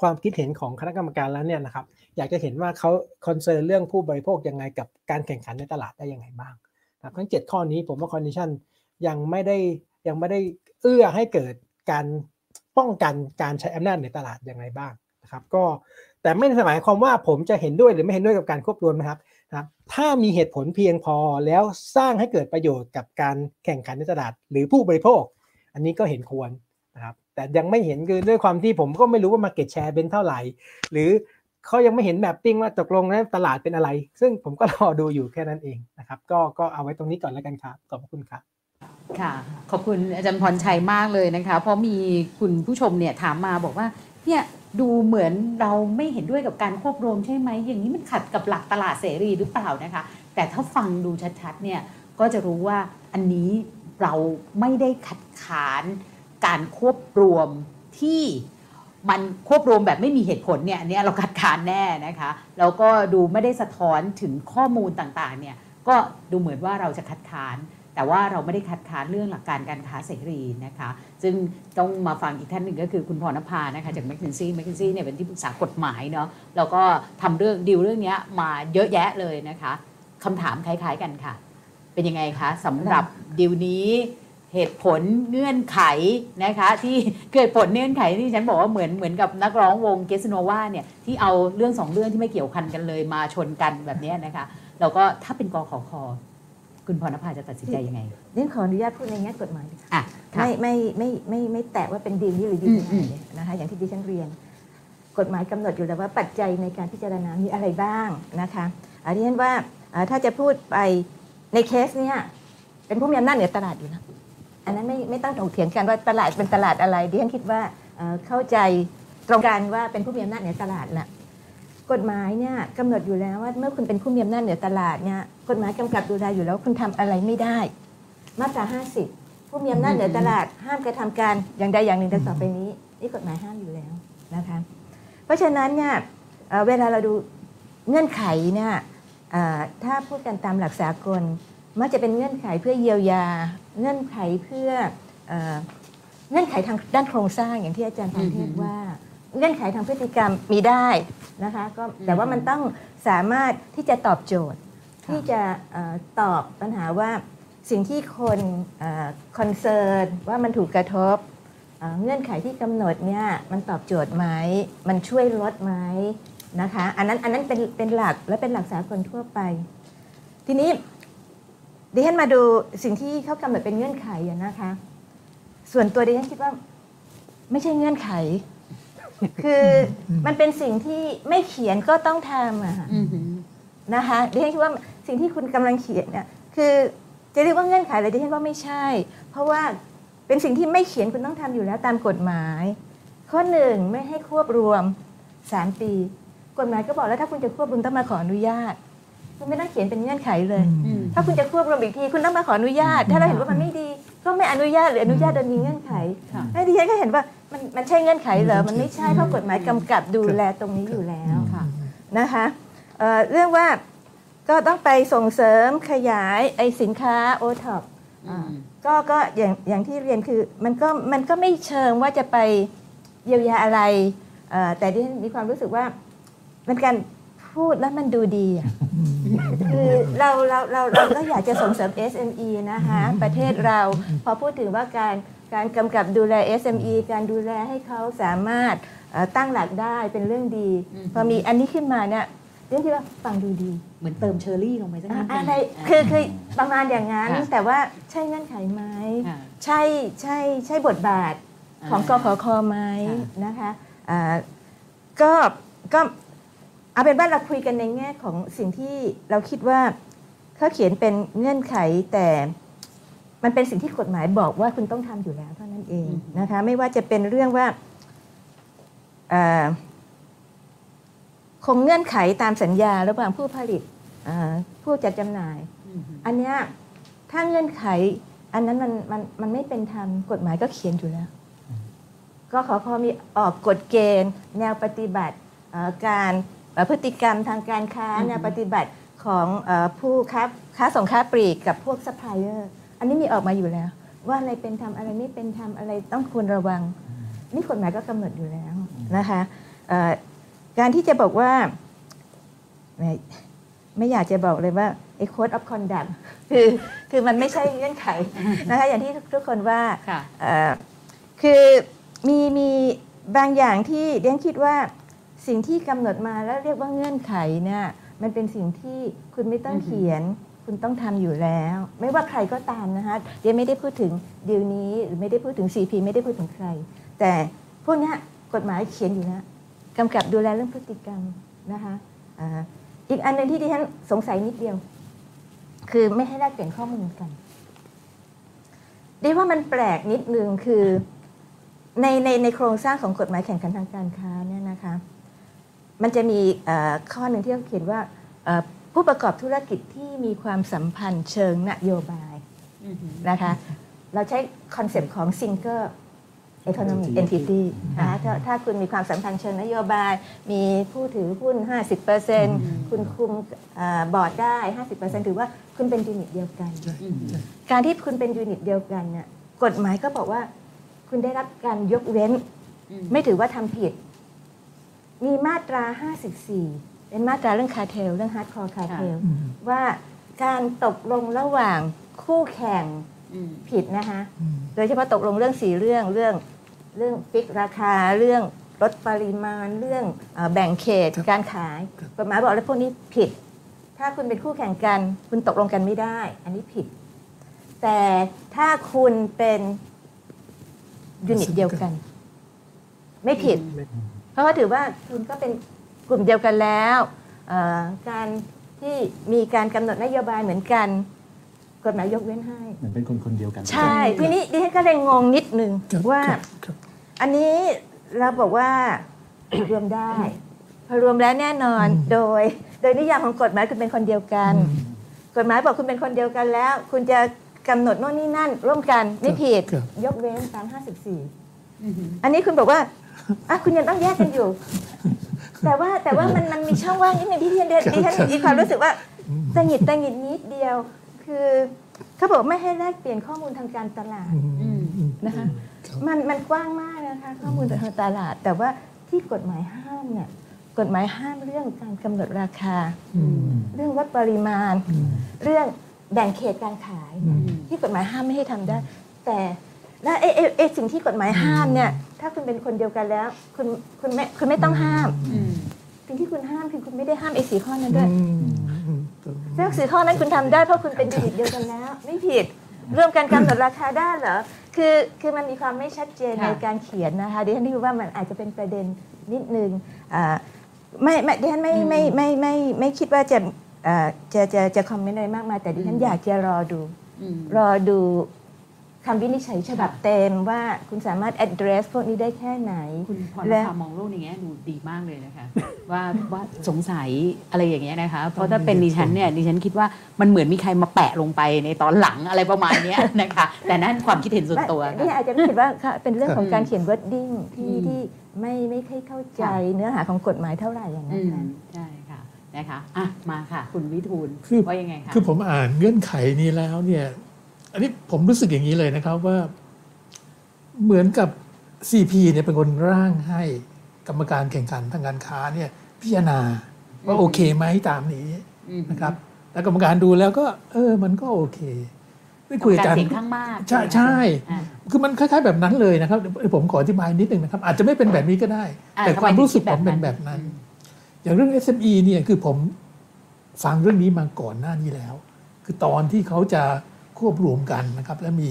Speaker 3: ความคิดเห็นของคณะกรรมการแล้วเนี่ยนะครับอยากจะเห็นว่าเขา concern เรื่องผู้บริโภคยังไงกับการแข่งขันในตลาดได้ยังไงบ้างนะทั้ง 7 ข้อนี้ผมว่า condition ยังไม่ได้ยังไม่ได้เอื้อให้เกิดการป้องกันการใช้อำนาจในตลาดอย่างไรบ้างนะครับก็แต่ไม่ได้หมายความว่าผมจะเห็นด้วยหรือไม่เห็นด้วยกับการควบรวมนะครับนะครับถ้ามีเหตุผลเพียงพอแล้วสร้างให้เกิดประโยชน์กับการแข่งขันในตลาด หรือผู้บริโภค อันนี้ก็เห็นควรนะครับ แต่ยังไม่เห็นคือด้วยความที่ผมก็ไม่รู้ว่ามาเก็ตแชร์เป็นเท่าไหร่ หรือเขายังไม่เห็นแมปปิ้งว่าตกลงแล้วตลาดเป็นอะไร ซึ่งผมก็รอดูอยู่แค่นั้นเองนะครับ ก็ก็เอาไว้ตรงนี้ก่อนแล้วกันครับขอบคุณครับ
Speaker 1: ค่ะ ขอบคุณอาจารย์พรชัยมากเลยนะคะ เพราะมีคุณผู้ชมเนี่ยถามมาบอกว่าเนี่ยดูเหมือนเราไม่เห็นด้วยกับการควบรวมใช่ไหม อย่างนี้มันขัดกับหลักตลาดเสรีหรือเปล่านะคะ แต่ถ้าฟังดูชัดๆเนี่ยก็จะรู้ว่าอันนี้เราไม่ได้ขัดขาน การควบรวมที่มันควบรวมแบบไม่มีเหตุผลเนี่ยอันเนี้ยเราคัดค้านแน่นะคะแล้วก็ดูไม่ได้สะท้อนถึงข้อมูลต่างๆเนี่ยก็ดูเหมือนว่าเราจะคัดค้าน แต่ว่าเราไม่ได้คัดค้านเรื่องหลักการการค้าเสรีนะคะซึ่งต้องมาฟังอีกท่านหนึ่งก็คือคุณพรณภานะคะจาก m c k เ n นซี่ m c k เ n นซี่เนี่ยเป็นที่ปรึกษากฎหมายเนาะแล้วก็ทำเรื่องดีลเรื่องนี้มาเยอะแยะเลยนะคะคำถามคล้ายๆกันค่ะ เป็นยังไงคะสำหรับดีลนี้ เหตุผลเงื่อนไขนะคะที่เกิดผลเงื่อนไขที่ฉันบอกว่าเหมือนเหมือนกับนักร้องวงเกสโนวาเนี่ยที่เอาเรื่องสองเรื่องที่ไม่เกี่ยวพันกันเลยมาชนกันแบบเนี้ยนะคะแล้วก็ถ้าเป็นกอขอคอคุณพรณภาจะตัดสินใจยังไง
Speaker 4: เรื่องขออนุญาตพูดในแง่กฎหมายดีค่ะ
Speaker 1: อะค่ะ
Speaker 4: ไม่ไม่ไม่ไม่ไม่แตะว่าเป็นดีลนี้หรือดีล
Speaker 1: อืม
Speaker 4: ไหนนะคะอย่างที่ดิฉันเรียน กฎหมายกำหนดอยู่แล้วว่าปัจจัยในการพิจารณามีอะไรบ้างนะคะอันนี้ว่าอ่าถ้าจะพูดไปในเคสเนี้ยเป็นผู้มีอำนาจเหนือตลาดอยู่แล้ว อันนั้นไม่ไม่ต้องถกเถียงกันว่าตลาดเป็นตลาดอะไรดิฉันคิดว่าเข้าใจตรงกันว่าเป็นผู้มีอำนาจเหนือตลาดน่ะกฎหมายเนี่ยกำหนดอยู่แล้วว่าเมื่อคุณเป็นผู้มีอำนาจเหนือตลาดเนี่ยกฎหมายกำกับดูแลอยู่แล้วคุณทำอะไรไม่ได้ มาตรา50 ผู้มีอำนาจเหนือตลาดห้ามกระทำการอย่างใดอย่างหนึ่งดังต่อไปนี้ นี่กฎหมายห้ามอยู่แล้วนะคะเพราะฉะนั้นเนี่ยเวลาเราดูเงื่อนไขเนี่ยถ้าพูดกันตามหลักสากล มักจะเป็นเงื่อนไขเพื่อเยียวยา เงื่อนไขเพื่อเอ่อเงื่อนไขทางด้านโครงสร้างอย่างที่อาจารย์พรเทพว่า เงื่อนไขทางพฤติกรรมมีได้นะคะก็แต่ว่ามันต้องสามารถที่จะตอบโจทย์
Speaker 1: ค่ะ
Speaker 4: ที่จะเออตอบปัญหาว่าสิ่งที่คนคอนเซิร์นว่ามันถูกกระทบเอ่อเงื่อนไขที่กำหนดเนี่ยมันตอบโจทย์ไหมมันช่วยลดไหมนะคะ อันนั้นอันนั้นเป็นเป็นหลักและเป็นหลักสากลทั่วไป ทีนี้ ดิฉันมาดูสิ่งที่เขากำหนดเป็นเงื่อนไขอะนะคะ ส่วนตัวดิฉันคิดว่าไม่ใช่เงื่อนไข คือมันเป็นสิ่งที่ไม่เขียนก็ต้องทำอะค่ะ
Speaker 1: อือหือ
Speaker 4: นะคะดิฉันคิดว่าสิ่งที่คุณกำลังเขียนเนี่ยคือจะเรียกว่าเงื่อนไขอะไรดิฉันว่าไม่ใช่ เพราะว่าเป็นสิ่งที่ไม่เขียนคุณต้องทำอยู่แล้วตามกฎหมาย ข้อหนึ่งไม่ให้ควบรวม 3 ปี กฎหมายก็บอกแล้วถ้าคุณจะควบรวมต้องมาขออนุญาต คุณไม่ต้องเขียนเป็นเงื่อนไขเลย
Speaker 1: อืม
Speaker 4: ถ้าคุณจะควบรวมอีกที คุณต้องมาขออนุญาต ถ้าเราเห็นว่ามันไม่ดี ก็ไม่อนุญาตหรืออนุญาตโดยมีเงื่อนไข
Speaker 1: ค่ะ
Speaker 4: แล้วดิฉันก็เห็นว่ามันมันใช่เงื่อนไขเหรอ มันไม่ใช่เพราะกฎหมายกำกับดูแลตรงนี้อยู่แล้ว
Speaker 1: ค่ะ
Speaker 4: นะคะเอ่อเรื่องว่าก็ต้องไปส่งเสริมขยายไอสินค้าโอท็อป
Speaker 1: อืม
Speaker 4: ก็ก็อย่างอย่างที่เรียนคือมันก็มันก็ไม่เชิงว่าจะไปเยียวยาอะไรเอ่อแต่ที่ฉันมีความรู้สึกว่ามันการ พูดแล้วมันดูดีอะคือเราเราเราเราก็อยากจะส่งเสริม SME นะคะประเทศเราพอพูดถึงว่าการการกำกับดูแล SME การดูแลให้เขาสามารถเอ่อตั้งหลักได้เป็นเรื่องดี
Speaker 1: อืม
Speaker 4: พอมีอันนี้ขึ้นมาเนี่ยเรื่องที่ว่าฟังดูดี
Speaker 1: เหมือนเติมเชอร์รี่ลงไปสักนิดหนึ่ง
Speaker 4: อะไรคือคือประมาณอย่างนั้น
Speaker 1: ค่ะ
Speaker 4: แต่ว่าใช่เงื่อนไขไหม
Speaker 1: ค่ะ
Speaker 4: ใช่ใช่ใช่บทบาทของก
Speaker 1: อ่า
Speaker 4: ขคไหม
Speaker 1: ค่ะ
Speaker 4: นะคะอ่าก็ก็ เอาเป็นว่าเราคุยกันในแง่ของสิ่งที่เราคิดว่าเขาเขียนเป็นเงื่อนไขแต่มันเป็นสิ่งที่กฎหมายบอกว่าคุณต้องทำอยู่แล้วเท่านั้นเองนะคะไม่ว่าจะเป็นเรื่องว่าอ่าคงเงื่อนไขตามสัญญาระหว่างผู้ผลิตอ่าผู้จัดจำหน่าย
Speaker 1: อืม
Speaker 4: อันเนี้ยถ้าเงื่อนไข อันนั้นมันมันมันไม่เป็นธรรมกฎหมายก็เขียนอยู่แล้ว ก็ขอพอมีออกกฎเกณฑ์ แนวปฏิบัติเอ่อการเอ่อ พฤติกรรมทางการค้า
Speaker 1: อือฮึ
Speaker 4: แนวปฏิบัติของเอ่อผู้ค้าค้าส่งค้าปลีกกับพวกซัพพลายเออร์อันนี้มีออกมาอยู่แล้ว ว่าอะไรเป็นธรรมอะไรไม่เป็นธรรมอะไรต้องควรระวัง นี่กฎหมายก็กำหนดอยู่แล้วนะคะเอ่อการที่จะบอกว่าไม่ไม่อยากจะบอกเลยว่าไอ้ code of conduct คือคือมันไม่ใช่เงื่อนไขนะคะอย่างที่ทุกคนว่า
Speaker 1: ค่ะ
Speaker 4: เอ่อคือมีมีบางอย่างที่เดนคิดว่า สิ่งที่กำหนดมาแล้วเรียกว่าเงื่อนไขเนี่ยมันเป็นสิ่งที่คุณไม่ต้องเขียน คุณต้องทำอยู่แล้ว ไม่ว่าใครก็ตามนะคะเดนไม่ได้พูดถึงดีลนี้หรือไม่ได้พูดถึง CP ไม่ได้พูดถึงใคร แต่พวกนี้กฎหมายเขียนอยู่แล้วกำกับดูแลเรื่องพฤติกรรมนะคะอ่าอีกอันหนึ่งที่ดิฉันสงสัยนิดเดียว คือไม่ให้แลกเปลี่ยนข้อมูลกันเรียกว่ามันแปลกนิดนึงคือในในในโครงสร้างของกฎหมายแข่งขันทางการค้าเนี่ยนะคะ มันจะมีเอ่อข้อหนึ่งที่เขาเขียนว่าเอ่อผู้ประกอบธุรกิจที่มีความสัมพันธ์เชิงนโยบาย
Speaker 1: อือหือ
Speaker 4: นะคะเราใช้คอนเซปต์ของ single economic entity นะคะถ้าถ้าคุณมีความสัมพันธ์เชิงนโยบาย มีผู้ถือหุ้น 50%คุณคุมเอ่อบอร์ดได้ 50%ถือว่าคุณเป็น unit เดียวกัน
Speaker 5: ใช่
Speaker 1: อืม
Speaker 5: ใช่
Speaker 4: การที่คุณเป็น unit เดียวกันเนี่ยกฎหมายก็บอกว่า คุณได้รับการยกเว้น
Speaker 1: อืม
Speaker 4: ไม่ถือว่าทำผิด มีมาตรา 54 เป็นมาตราเรื่องคาเทล เรื่อง hardcore cartel อื
Speaker 5: ม
Speaker 4: ว่าการตกลงระหว่างคู่แข่ง
Speaker 1: อืม
Speaker 4: ผิดนะคะ
Speaker 5: อืม
Speaker 4: โดยเฉพาะตกลงเรื่องสีเรื่องเรื่องเรื่องฟิกราคาเรื่องลดปริมาณเรื่องเออแบ่งเขต
Speaker 5: ครับ
Speaker 4: การขาย
Speaker 5: ครับ
Speaker 4: กฎหมายบอกแล้วพวกนี้ผิด ถ้าคุณเป็นคู่แข่งกัน คุณตกลงกันไม่ได้ อันนี้ผิด แต่ถ้าคุณเป็นยูนิตเดียวกัน ไม่ผิด เพราะว่าถือว่าคุณก็เป็นกลุ่มเดียวกันแล้วเอ่อการที่มีการกำหนดนโยบายเหมือนกัน กฎหมายยกเว้นให้
Speaker 2: เหมือนเป็นคนคนเดียวกัน
Speaker 4: ใช่ ทีนี้ดิฉันก็เลยงงนิดนึง
Speaker 5: ครับ
Speaker 4: ว่า
Speaker 5: ครับครับ
Speaker 4: อันนี้เราบอกว่ารวมได้พอรวมแล้วแน่นอนโดย โดยนิยามของกฎหมายคุณเป็นคนเดียวกัน กฎหมายบอกคุณเป็นคนเดียวกันแล้ว คุณจะกำหนดโน่นนี่นั่น ร่วมกันไม่ผิด
Speaker 5: ครับ
Speaker 4: ยกเว้นตาม54
Speaker 1: อือหือ
Speaker 4: อันนี้คุณบอกว่า อะคุณยังต้องแยกกันอยู่ แต่ว่าแต่ว่ามันมันมีช่องว่างนิดนึงที่ดิฉันดิฉันมีความรู้สึกว่าตังหงิดตังหงิดนิดเดียว คือเขาบอกไม่ให้แลกเปลี่ยนข้อมูลทางการตลาด
Speaker 5: อืมอืมอืม
Speaker 4: นะคะ
Speaker 5: ครับ
Speaker 4: มันมันกว้างมากนะคะ ข้อมูลทางตลาด แต่ว่าที่กฎหมายห้ามเนี่ยกฎหมายห้ามเรื่องการกำหนดราคา
Speaker 5: อืม
Speaker 4: เรื่องวัดปริมาณ
Speaker 5: อืม
Speaker 4: เรื่องแบ่งเขตการขาย
Speaker 5: อืม
Speaker 4: ที่กฎหมายห้ามไม่ให้ทำได้ แต่และไอ้ไอ้ไอ้สิ่งที่กฎหมายห้ามเนี่ย ถ้าคุณเป็นคนเดียวกันแล้ว คุณคุณไม่คุณไม่ต้องห้าม
Speaker 1: อืม
Speaker 4: สิ่งที่คุณห้ามคือคุณไม่ได้ห้ามไอ้สีข้อนั้นด้วย
Speaker 5: อืมอืม
Speaker 4: เรื่องสีข้อนั้นคุณทำได้เพราะคุณเป็นยูนิตเดียวกันแล้ว ไม่ผิดร่วมกันกำหนดราคาได้เหรอคือคือมันมีความไม่ชัดเจน
Speaker 1: ค่ะ
Speaker 4: ในการเขียนนะคะดิฉันคิดว่ามันอาจจะเป็นประเด็นนิดนึงอ่าไม่ไม่ดิฉันไม่ไม่ไม่ไม่ไม่ไม่คิดว่าจะอ่าจะจะจะคอมเมนต์อะไรมากมายแต่ดิฉันอยากจะรอดู
Speaker 1: อืม
Speaker 4: รอดู คำวินิจฉัยฉบับเต็มว่าคุณสามารถ address พวกนี้ได้แค่ไหน
Speaker 1: คุณพร
Speaker 4: และ
Speaker 1: ณภามองโลกในแง่ดูดีมากเลยนะคะ ว่าว่าสงสัยอะไรอย่างเงี้ยนะคะ เพราะถ้าเป็นดิฉันเนี่ยดิฉันคิดว่ามันเหมือนมีใครมาแปะลงไปในตอนหลังอะไรประมาณเนี้ยนะคะ แต่นั่นความคิดเห็นส่วนตัว
Speaker 4: ไม่
Speaker 1: ค่ะ
Speaker 4: อาจจะคิดว่าค่ะเป็นเรื่องของการเขียน wording ที่
Speaker 1: อืม
Speaker 4: ที่ไม่ไม่ค่อยเข้าใจ
Speaker 1: ค่ะ
Speaker 4: เนื้อหาของกฎหมายเท่าไหร่อย่าง
Speaker 1: อื
Speaker 4: นั้น
Speaker 1: มใช่ค่ะนะคะอะมาค่ะ คุณวิทูล
Speaker 5: คือ
Speaker 1: ว่ายังไงคะ
Speaker 5: คือผมอ่านเงื่อนไขนี้แล้วเนี่ย อันนี้ผมรู้สึกอย่างนี้เลยนะครับว่า เหมือนกับ CP เนี่ยเป็นคนร่างให้กรรมการแข่งขันทางการค้าเนี่ยพิจารณาว่าโอเคไหมตามนี้
Speaker 1: อืม
Speaker 5: นะครับ แล้วกรรมการดูแล้วก็ เออ มันก็โอเคได้คุย
Speaker 1: กา
Speaker 5: กั
Speaker 1: ร
Speaker 5: น
Speaker 1: เสียงข้างมาก
Speaker 5: ใช่ใช่
Speaker 1: อะ
Speaker 5: คือมันคล้ายๆแบบนั้นเลยนะครับเดี๋ยวผมขออธิบายนิดนึงนะครับ อาจจะไม่เป็นแบบนี้ก็ได้
Speaker 1: อะ
Speaker 5: แต่
Speaker 1: ทำไม
Speaker 5: ความรู้สึก
Speaker 1: ถึงคิ
Speaker 5: ผ
Speaker 1: ด
Speaker 5: ม
Speaker 1: แบบ
Speaker 5: เป็น
Speaker 1: นั้น
Speaker 5: แบบนั้น
Speaker 1: อืม
Speaker 5: อย่างเรื่อง SME เนี่ยคือผมฟังเรื่องนี้มาก่อนหน้านี้แล้ว คือตอนที่เขาจะ ควบรวมกันนะครับ และมี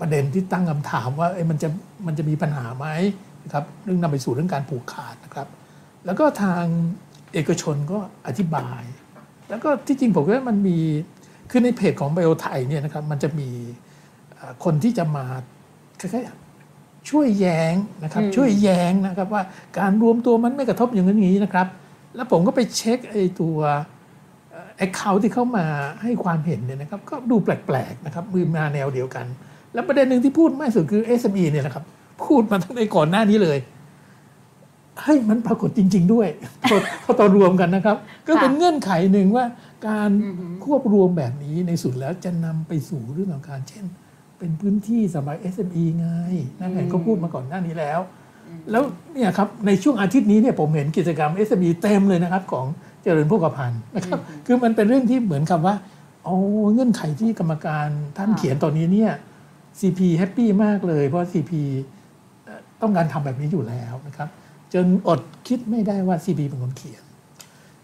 Speaker 5: ประเด็นที่ตั้งคำถามว่าเอ้ยมันจะมันจะมีปัญหาไหมนะครับเรื่องนำไปสู่เรื่องการผูกขาดนะครับ แล้วก็ทางเอกชนก็อธิบาย แล้วก็ที่จริงผมว่ามันมีคือในเพจของไบโอไทยเนี่ยนะครับมันจะมีเอ่อคนที่จะมาคล้ายๆช่วยแย้งนะครับ
Speaker 1: อืม
Speaker 5: ช่วยแย้งนะครับว่าการรวมตัวมันไม่กระทบอย่างนั้นอย่างนี้นะครับ แล้วผมก็ไปเช็คไอ้ตัว แอคเคาท์ที่เข้ามาให้ความเห็นเนี่ยนะครับก็ดูแปลกๆนะครับมือมาแนวเดียวกัน แล้วประเด็นหนึ่งที่พูดมากสุดคือ SME เนี่ยนะครับ พูดมาตั้งแต่ก่อนหน้านี้เลยเฮ้ยมันปรากฏจริง ๆ ด้วยพอพอตอนรวมกันนะครับ ก็เป็นเงื่อนไขหนึ่งว่าการ
Speaker 1: อือหือ
Speaker 5: ควบรวมแบบนี้ในสุดแล้วจะนำไปสู่เรื่องของการเช่น เป็นพื้นที่สำหรับ SME ไงนั่นแหละก็พูดมาก่อนหน้านี้แล้ว แล้วเนี่ยครับในช่วงอาทิตย์นี้เนี่ยผมเห็นกิจกรรม SME เต็มเลยนะครับของ เจริญพกพันธ์นะครับคือมันเป็นเรื่องที่เหมือนกับว่าเอาเงื่อนไขที่กรรมการท่าน
Speaker 1: ค่ะ
Speaker 5: เขียนตอนนี้เนี่ย CP แฮปปี้มากเลย เพราะ CP เอ่อต้องการทำแบบนี้อยู่แล้วนะครับ จนอดคิดไม่ได้ว่า CP เป็นคนเขียน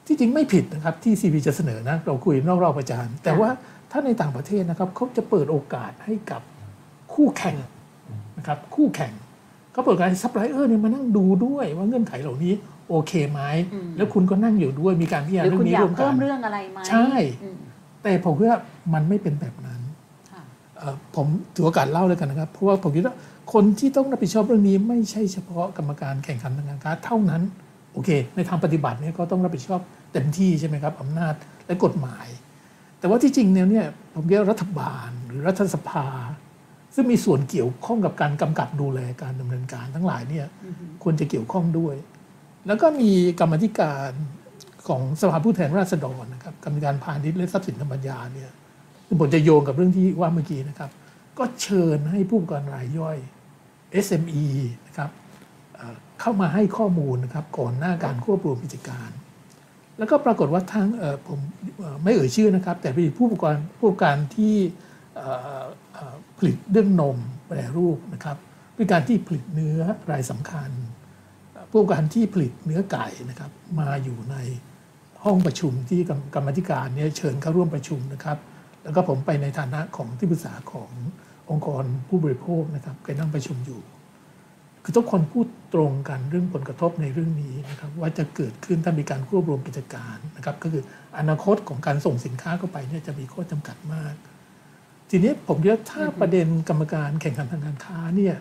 Speaker 5: ที่จริงไม่ผิดนะครับที่ CP จะเสนอนะเราคุยนอกรอบประจานแต่ว่าถ้าในต่างประเทศนะครับเขาจะเปิดโอกาสให้กับคู่แข่งนะครับคู่แข่งเขาเปิดการซัพพลายเออร์เนี่ยมานั่งดูด้วยว่าเงื่อนไขเหล่านี้ โอเคไหม
Speaker 1: อืม
Speaker 5: แล้วคุณก็นั่งอยู่ด้วยมีการพิจาร
Speaker 1: หรือ
Speaker 5: ณาเรื่องนี้ร่วมกั
Speaker 1: เพิ่มเรื่องอะไรไหม
Speaker 5: ใช่
Speaker 1: อืม
Speaker 5: แต่ผมว่ามันไม่เป็นแบบนั้น
Speaker 1: ค่ะ
Speaker 5: ผมถือโอกาสเล่าเลยกันนะครับ เพราะว่าผมคิดว่าคนที่ต้องรับผิดชอบเรื่องนี้ไม่ใช่เฉพาะกรรมการแข่งขันทางการค้าเท่านั้นโอเค ในทางปฏิบัติเนี่ยก็ต้องรับผิดชอบเต็มที่ใช่ไหมครับอำนาจและกฎหมาย แต่ว่าที่จริงเนี่ยผมเรียกรัฐบาลหรือรัฐสภา ซึ่งมีส่วนเกี่ยวข้องกับการกำกับดูแลการดำเนินการทั้งหลายเนี่ยควรจะเกี่ยวข้องด้วย แล้วก็มีกรรมธิการของสภาผู้แทนราษฎรนะครับกรรมการพาณิชย์และทรัพย์สินธรรมญาเนี่ยผมจะโยงกับเรื่องที่ว่าเมื่อกี้นะครับ ก็เชิญให้ผู้ประกอบการรายย่อย SME นะครับเข้ามาให้ข้อมูลนะครับก่อนหน้าการควบรวมกิจการ แล้วก็ปรากฏว่าทั้งผมไม่เอ่ยชื่อนะครับ แต่เป็นผู้ประกอบการผู้ประกอบการที่ผลิตเรื่องนมแปรรูปนะครับเป็นการที่ผลิตเนื้อรายสำคัญ ผู้กการที่ผลิตเนื้อไก่นะครับมาอยู่ในห้องประชุมที่กรรมธิการเนี่ยเชิญเข้าร่วมประชุมนะครับ แล้วก็ผมไปในฐานะของที่ปรึกษาขององค์กรผู้บริโภคนะครับไปนั่งประชุมอยู่ คือทุกคนพูดตรงกันเรื่องผลกระทบในเรื่องนี้นะครับว่าจะเกิดขึ้นถ้ามีการควบรวมกิจการนะครับก็คืออนาคตของการส่งสินค้าเข้าไปเนี่ยจะมีข้อจำกัดมาก ทีนี้ผมคิดว่าถ้าประเด็นกรรมการแข่งขันทางการค้าเนี่ย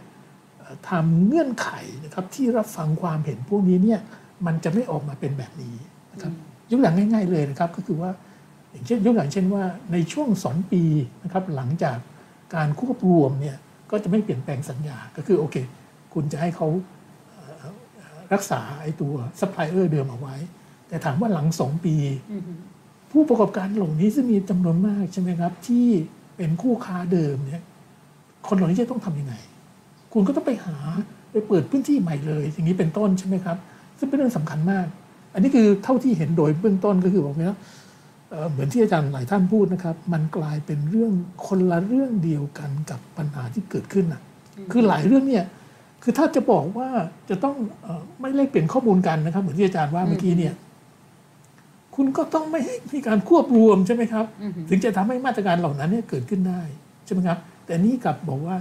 Speaker 5: ทำเงื่อนไขนะครับที่รับฟังความเห็นพวกนี้เนี่ยมันจะไม่ออกมาเป็นแบบนี้นะครับยกอย่างง่าย ๆเลยนะครับก็คือว่าอย่างเช่นยกอย่างเช่นว่าในช่วงสองปีนะครับหลังจากการควบรวมเนี่ยก็จะไม่เปลี่ยนแปลงสัญญาก็คือโอเค คุณจะให้เขารักษาไอ้ตัวซัพพลายเออร์เดิมเอาไว้ แต่ถามว่าหลังสองปี ผู้ประกอบการเหล่านี้ซึ่งมีจำนวนมากใช่ไหมครับ ที่เป็นคู่ค้าเดิมเนี่ยคนเหล่านี้จะต้องทำยังไง คุณก็ต้องไปหาไปเปิดพื้นที่ใหม่เลย อย่างนี้เป็นต้นใช่ไหมครับ ซึ่งเป็นเรื่องสำคัญมาก อันนี้คือเท่าที่เห็นโดยเบื้องต้นก็คือบอกว่าเหมือนที่อาจารย์หลายท่านพูดนะครับ มันกลายเป็นเรื่องคนละเรื่องเดียวกันกับปัญหาที่เกิดขึ้นอะคือหลายเรื่องเนี่ยคือถ้าจะบอกว่าจะต้องไม่แลกเปลี่ยนข้อมูลกันนะครับ เหมือนที่อาจารย์ว่าเมื่อกี้เนี่ย คุณก็ต้องไม่ให้มีการควบรวมใช่ไหมครับ ถึงจะทำให้มาตรการเหล่านั้นเนี่ยเกิดขึ้นได้ใช่ไหมครับ แต่นี่กลับบอกว่า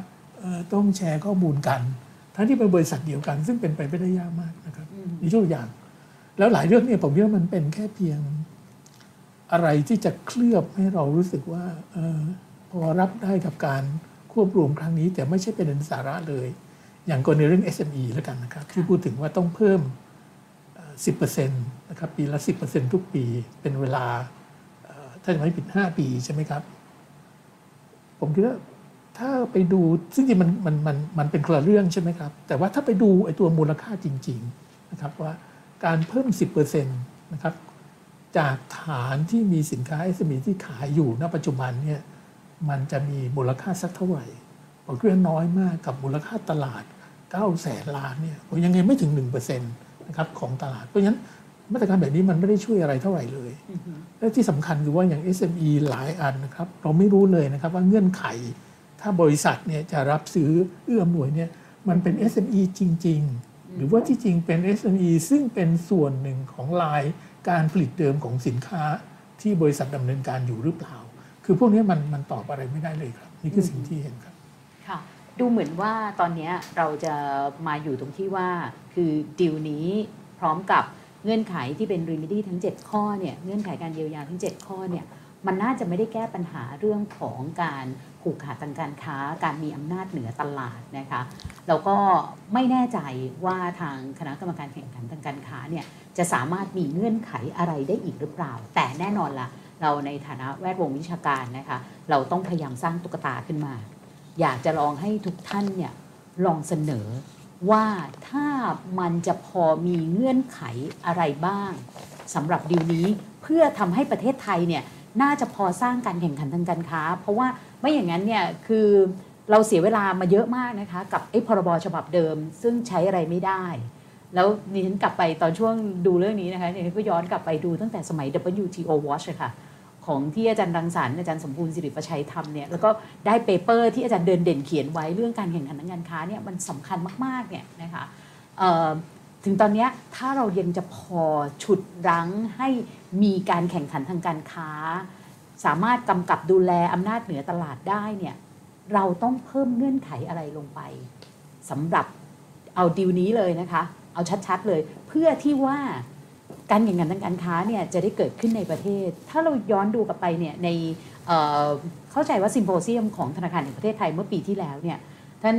Speaker 5: ต้องแชร์ข้อมูลกัน ทั้งที่เป็นบริษัทเดียวกัน ซึ่งเป็นไปไม่ได้ยากมากนะครับนี่ตัวอย่าง แล้วหลายเรื่องเนี่ยผมคิดว่ามันเป็นแค่เพียงอะไรที่จะเคลือบให้เรารู้สึกว่าออพอรับได้กับการควบรวมครั้งนี้ แต่ไม่ใช่เป็นสาระเลย อย่างกรณีเรื่อง SME แล้วกันนะครับ ที่พูดถึงว่าต้องเพิ่ม 10%นะครับปีละ 10%ทุกปีเป็นเวลาถ้าจะไม่ผิด 5 ปีใช่ไหมครับ ผมคิดว่า ถ้าไปดูซึ่งจริงมันมันมันมันเป็นคนละเรื่องใช่ไหมครับ แต่ว่าถ้าไปดูไอ้ตัวมูลค่าจริงๆนะครับว่าการเพิ่ม 10%นะครับจากฐานที่มีสินค้า SME ที่ขายอยู่ณปัจจุบันเนี่ยมันจะมีมูลค่าสักเท่าไหร่ผมคิดว่าน้อยมากกับมูลค่าตลาด 9 แสนล้านเนี่ยผมยังไงไม่ถึง 1%นะครับของตลาด เพราะฉะนั้นมาตรการแบบนี้มันไม่ได้ช่วยอะไรเท่าไหร่เลย และที่สำคัญคือว่าอย่าง SME หลายอันนะครับเราไม่รู้เลยนะครับว่าเงื่อนไข ถ้าบริษัทเนี่ยจะรับซื้อเอื้อมหน่วยเนี่ยมันเป็น SME จริง ๆ หรือว่าที่จริงเป็น SME ซึ่งเป็นส่วนหนึ่งของลายการผลิตเดิมของสินค้าที่บริษัทดำเนินการอยู่หรือเปล่า คือพวกนี้มันมันตอบอะไรไม่ได้เลยครับ นี่คือสิ่งที่เห็นครับ
Speaker 1: ค่ะดูเหมือนว่าตอนนี้เราจะมาอยู่ตรงที่ว่า คือดีลนี้พร้อมกับเงื่อนไขที่เป็นรีมิดี้ทั้ง 7 ข้อเนี่ยเงื่อนไขการเยียวยาทั้ง 7 ข้อเนี่ยมันน่าจะไม่ได้แก้ปัญหาเรื่องของการ ผูกขาดทางการค้า การมีอำนาจเหนือตลาดนะคะแล้วก็ไม่แน่ใจว่าทางคณะกรรมการแข่งขันทางการค้าเนี่ยจะสามารถมีเงื่อนไขอะไรได้อีกหรือเปล่า แต่แน่นอนละ่ะ เราในฐานะแวดวงวิชาการนะคะเราต้องพยายามสร้างตุ๊กตาขึ้นมา อยากจะลองให้ทุกท่านเนี่ยลองเสนอว่าถ้ามันจะพอมีเงื่อนไขอะไรบ้างสำหรับดีลนี้เพื่อทำให้ประเทศไทยเนี่ยน่าจะพอสร้างการแข่งขันทางการค้า เพราะว่า ไม่อย่างนั้นเนี่ยคือเราเสียเวลามาเยอะมากนะคะ กับไอ้พรบฉบับเดิม ซึ่งใช้อะไรไม่ได้ แล้วนี่ฉันกลับไปตอนช่วงดูเรื่องนี้นะคะเนี่ยก็ย้อนกลับไปดูตั้งแต่สมัย WTO Watch ค่ะของที่อาจารย์รังสรรค์อาจารย์สมบูรณ์สิริประชัยทำเนี่ยแล้วก็ได้ paper ที่อาจารย์เดือนเด่นเขียนไว้เรื่องการแข่งขันทางการค้าเนี่ยมันสำคัญมากๆเนี่ยนะคะถึงตอนนี้ถ้าเรายังจะพอฉุดรั้งให้มีการแข่งขันทางการค้า สามารถกำกับดูแลอำนาจเหนือตลาดได้เนี่ยเราต้องเพิ่มเงื่อนไขอะไรลงไปสำหรับเอาดีลนี้เลยนะคะ เอาชัดๆเลย เพื่อที่ว่าการแข่งขันทางการค้าเนี่ยจะได้เกิดขึ้นในประเทศ ถ้าเราย้อนดูกลับไปเนี่ยในเข้าใจว่าซิมโพเซียมของธนาคารแห่งประเทศไทยเมื่อปีที่แล้วเนี่ยท่าน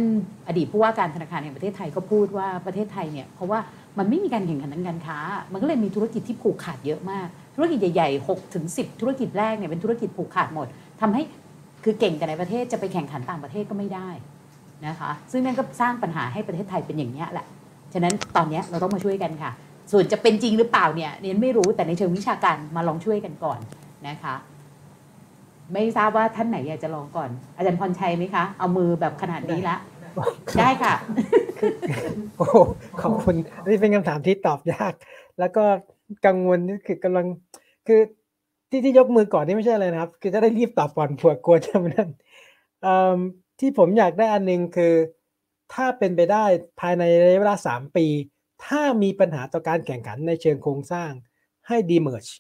Speaker 1: อดีตผู้ว่าการธนาคารแห่งประเทศไทยก็พูดว่าประเทศไทยเนี่ยเพราะว่ามันไม่มีการแข่งขันทางการค้า มันก็เลยมีธุรกิจที่ผูกขาดเยอะมาก ธุรกิจใหญ่ๆ6ถึง10 ธุรกิจแรกเนี่ยเป็นธุรกิจผูกขาดหมดทำให้คือเก่งแต่ในประเทศจะไปแข่งขันต่างประเทศก็ไม่ได้นะคะซึ่งนั่นก็สร้างปัญหาให้ประเทศไทยเป็นอย่างนี้แหละฉะนั้นตอนนี้เราต้องมาช่วยกันค่ะ ส่วนจะเป็นจริงหรือเปล่าเนี่ยเรียนไม่รู้แต่ในเชิงวิชาการมาลองช่วยกันก่อนนะคะไม่ทราบว่าท่านไหนอยากจะลองก่อน อาจารย์พรชัยไหมคะ เอามือแบบขนาดนี้ละ ได้ค่ะ
Speaker 3: โอ้ขอบคุณนี่เป็นคำถามที่ตอบยาก แล้วก็ กังวลคือกำลังคือที่ที่ยกมือก่อนนี่ไม่ใช่อะไรนะครับ คือจะได้รีบตอบก่อนเผื่อกลัวจะมันนั่นที่ผมอยากได้อันหนึงคือ ถ้าเป็นไปได้ภายในระยะเวลาสามปี ถ้ามีปัญหาต่อการแข่งขันในเชิงโครงสร้างให้ demerge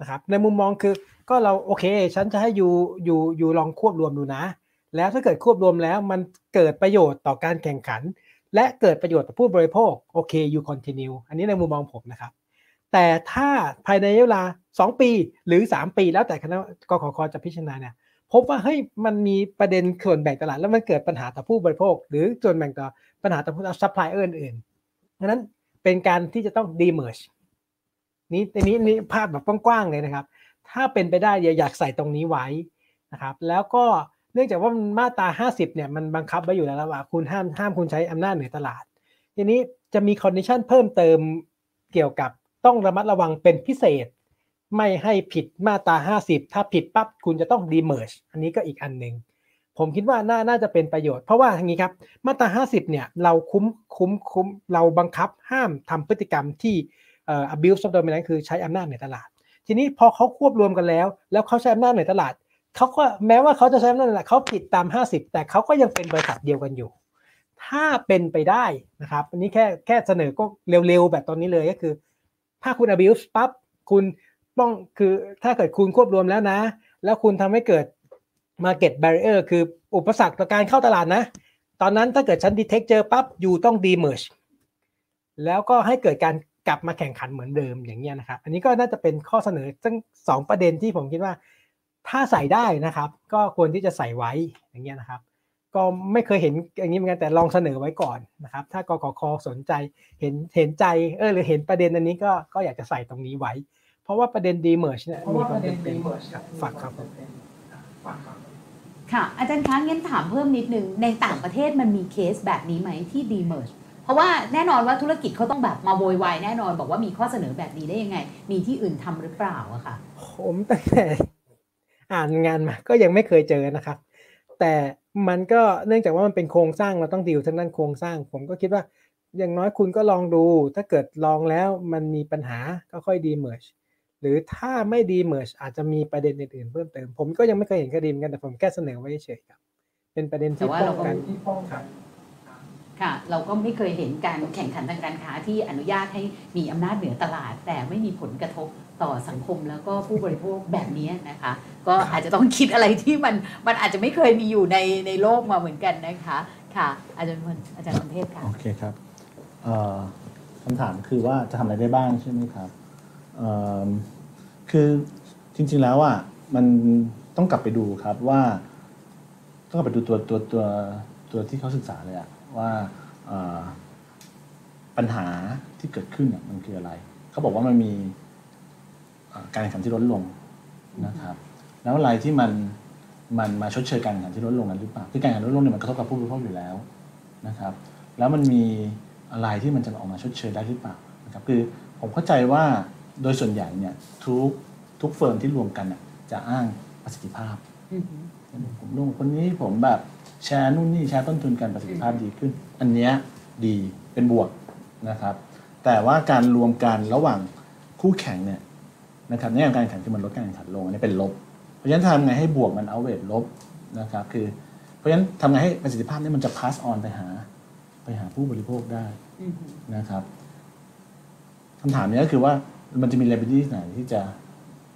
Speaker 3: นะครับในมุมมองคือก็เราโอเค ฉันจะให้อยู่อยู่อยู่ลองควบรวมดูนะ แล้วถ้าเกิดควบรวมแล้วมันเกิดประโยชน์ต่อการแข่งขัน และเกิดประโยชน์ต่อผู้บริโภคโอเค you continue อันนี้ในมุมมองผมนะครับ แต่ถ้าภายในเวลา 2 ปีหรือ 3 ปีแล้วแต่คณะกขคจะพิจารณาเนี่ยพบว่าเฮ้ยมันมีประเด็นส่วนแบ่งตลาด แล้วมันเกิดปัญหาต่อผู้บริโภค หรือส่วนแบ่งต่อปัญหาต่อผู้ซัพพลายเออร์อื่นๆดังนั้นเป็นการที่จะต้อง demerge นี้ในนี้นี่ภาพแบบกว้างๆเลยนะครับ ถ้าเป็นไปได้อย่าอยากใส่ตรงนี้ไว้นะครับ แล้วก็ เนื่องจากว่ามาตรา 50 เนี่ยมันบังคับไว้อยู่แล้วว่าคุณห้ามห้ามคุณใช้อำนาจเหนือตลาด ทีนี้จะมี condition เพิ่มเติมเกี่ยวกับต้องระมัดระวังเป็นพิเศษ ไม่ให้ผิดมาตรา 50 ถ้าผิดปั๊บคุณจะต้อง demerge อันนี้ก็อีกอันหนึ่งผมคิดว่าน่าน่าจะเป็นประโยชน์ เพราะว่าอย่างนี้ครับมาตรา 50 เนี่ยเราคุ้มคุ้มคุ้มเราบังคับห้ามทำพฤติกรรมที่เอ่อ abuse of dominance คือใช้อำนาจเหนือตลาด ทีนี้พอเขาควบรวมกันแล้ว แล้วเขาใช้อำนาจเหนือตลาด เขาก็แม้ว่าเขาจะใช้นาจเหนือตลาดเขาผิดตาม 50 แต่เขาก็ยังเป็นบริษัทเดียวกันอยู่ ถ้าเป็นไปได้นะครับ อันนี้แค่แค่เสนอก็เร็วๆ แบบตอนนี้เลยก็คือ ถ้าคุณ abuse ปั๊บคุณต้องคือถ้าเกิดคุณควบรวมแล้วนะ แล้วคุณทำให้เกิด market barrier คืออุปสรรคต่อการเข้าตลาดนะ ตอนนั้นถ้าเกิดฉัน detect เจอปั๊บอยู่ต้อง demerge แล้วก็ให้เกิดการกลับมาแข่งขันเหมือนเดิมอย่างเงี้ยนะครับ อันนี้ก็น่าจะเป็นข้อเสนอทั้งสองประเด็นที่ผมคิดว่า ถ้าใส่ได้นะครับ ก็ควรที่จะใส่ไว้อย่างเงี้ยนะครับ ก็ไม่เคยเห็นอย่างนี้เหมือนกันแต่ลองเสนอไว้ก่อนนะครับ ถ้ากกคสนใจเห็นเห็นใจเออหรือเห็นประเด็นอันนี้ก็ก็อยากจะใส่ตรงนี้ไว้ เพราะว่าประเด็น demerge เนี่ยมีความจำเป็นครับฝากครับผม
Speaker 1: ค่ะ อาจารย์คะงั้นถามเพิ่มนิดนึง ในต่างประเทศมันมีเคสแบบนี้ไหมที่ demerge เพราะว่าแน่นอนว่าธุรกิจเขาต้องแบบมาโวยวายแน่นอน บอกว่ามีข้อเสนอแบบนี้ได้ยังไง มีที่อื่นทำหรือเปล่าอะค่ะ
Speaker 3: ผมตั้งแต่ อ่านงานมาก็ยังไม่เคยเจอนะครับ แต่มันก็เนื่องจากว่ามันเป็นโครงสร้างเราต้องดีลทั้งด้านโครงสร้าง ผมก็คิดว่าอย่างน้อยคุณก็ลองดู ถ้าเกิดลองแล้วมันมีปัญหาก็ค่อยดีเม g e หรือถ้าไม่ดีเม g e อาจจะมีประเด็นอื่นๆเพิ่มเติม ผมก็ยังไม่เคยเห็นคดีเหมือนกันแต่ผมแค่เสนอไว้เฉยๆครับ เป็นประเด็นที่
Speaker 1: แต่ว่า
Speaker 3: ป้
Speaker 1: เรา
Speaker 3: อง
Speaker 1: ก็
Speaker 3: กัน
Speaker 1: ค่ะ เราก็ไม่เคยเห็นการแข่งขันทางการค้าที่อนุญาตให้มีอำนาจเหนือตลาด แต่ไม่มีผลกระทบ ต่อสังคมแล้วก็ผู้บริโภคแบบนี้นะคะ ก็อาจจะต้องคิดอะไรที่มันมันอาจจะไม่เคยมีอยู่ในในโลกมาเหมือนกันนะคะค่ะ อาจารย์อาจารย์พรเทพค่ะ
Speaker 2: โอเคครับคำถามคือว่าจะทำอะไรได้บ้างใช่ไหมครับคือจริงๆแล้วอะมันต้องกลับไปดูครับว่าต้องกลับไปดูตัวตัวตัวตัวที่เขาศึกษาเลยอะว่าปัญหาที่เกิดขึ้นเนี่ยมันคืออะไร เขาบอกว่ามันมี การแข่งขันที่ลดลงนะครับแล้วอะไรที่มันมันมาชดเชยการแข่งขันที่ลดลงนั้นหรือเปล่าคือการแข่งขันลดลงเนี่ยมันกระทบกับผู้บริโภคอยู่แล้วนะครับแล้วมันมีอะไรที่มันจะออกมาชดเชยได้หรือเปล่านะครับคือผมเข้าใจว่าโดยส่วนใหญ่เนี่ยทุกทุกเฟิร์มที่รวมกันน่ะจะอ้างประสิทธิภาพ
Speaker 1: อือฮึ
Speaker 2: ผมลงคนนี้ผมแบบแชร์นู่นนี่แชร์ต้นทุนกันประสิทธิภาพดีขึ้น อันเนี้ยดีเป็นบวกนะครับ แต่ว่าการรวมกันระหว่างคู่แข่งเนี่ย นะครับในการแข่งขันคือมันลดการแข่งขันลงอันนี้เป็นลบ เพราะฉะนั้นทำไงให้บวกมันเอาเวทลบนะครับคือ เพราะฉะนั้นทำไงให้ประสิทธิภาพนี้มันจะ pass on ไปหา ไปหาผู้บริโภคได้
Speaker 1: อือฮึ
Speaker 2: นะครับคำถามนี้ก็คือว่ามันจะมี liability ไหนที่จะ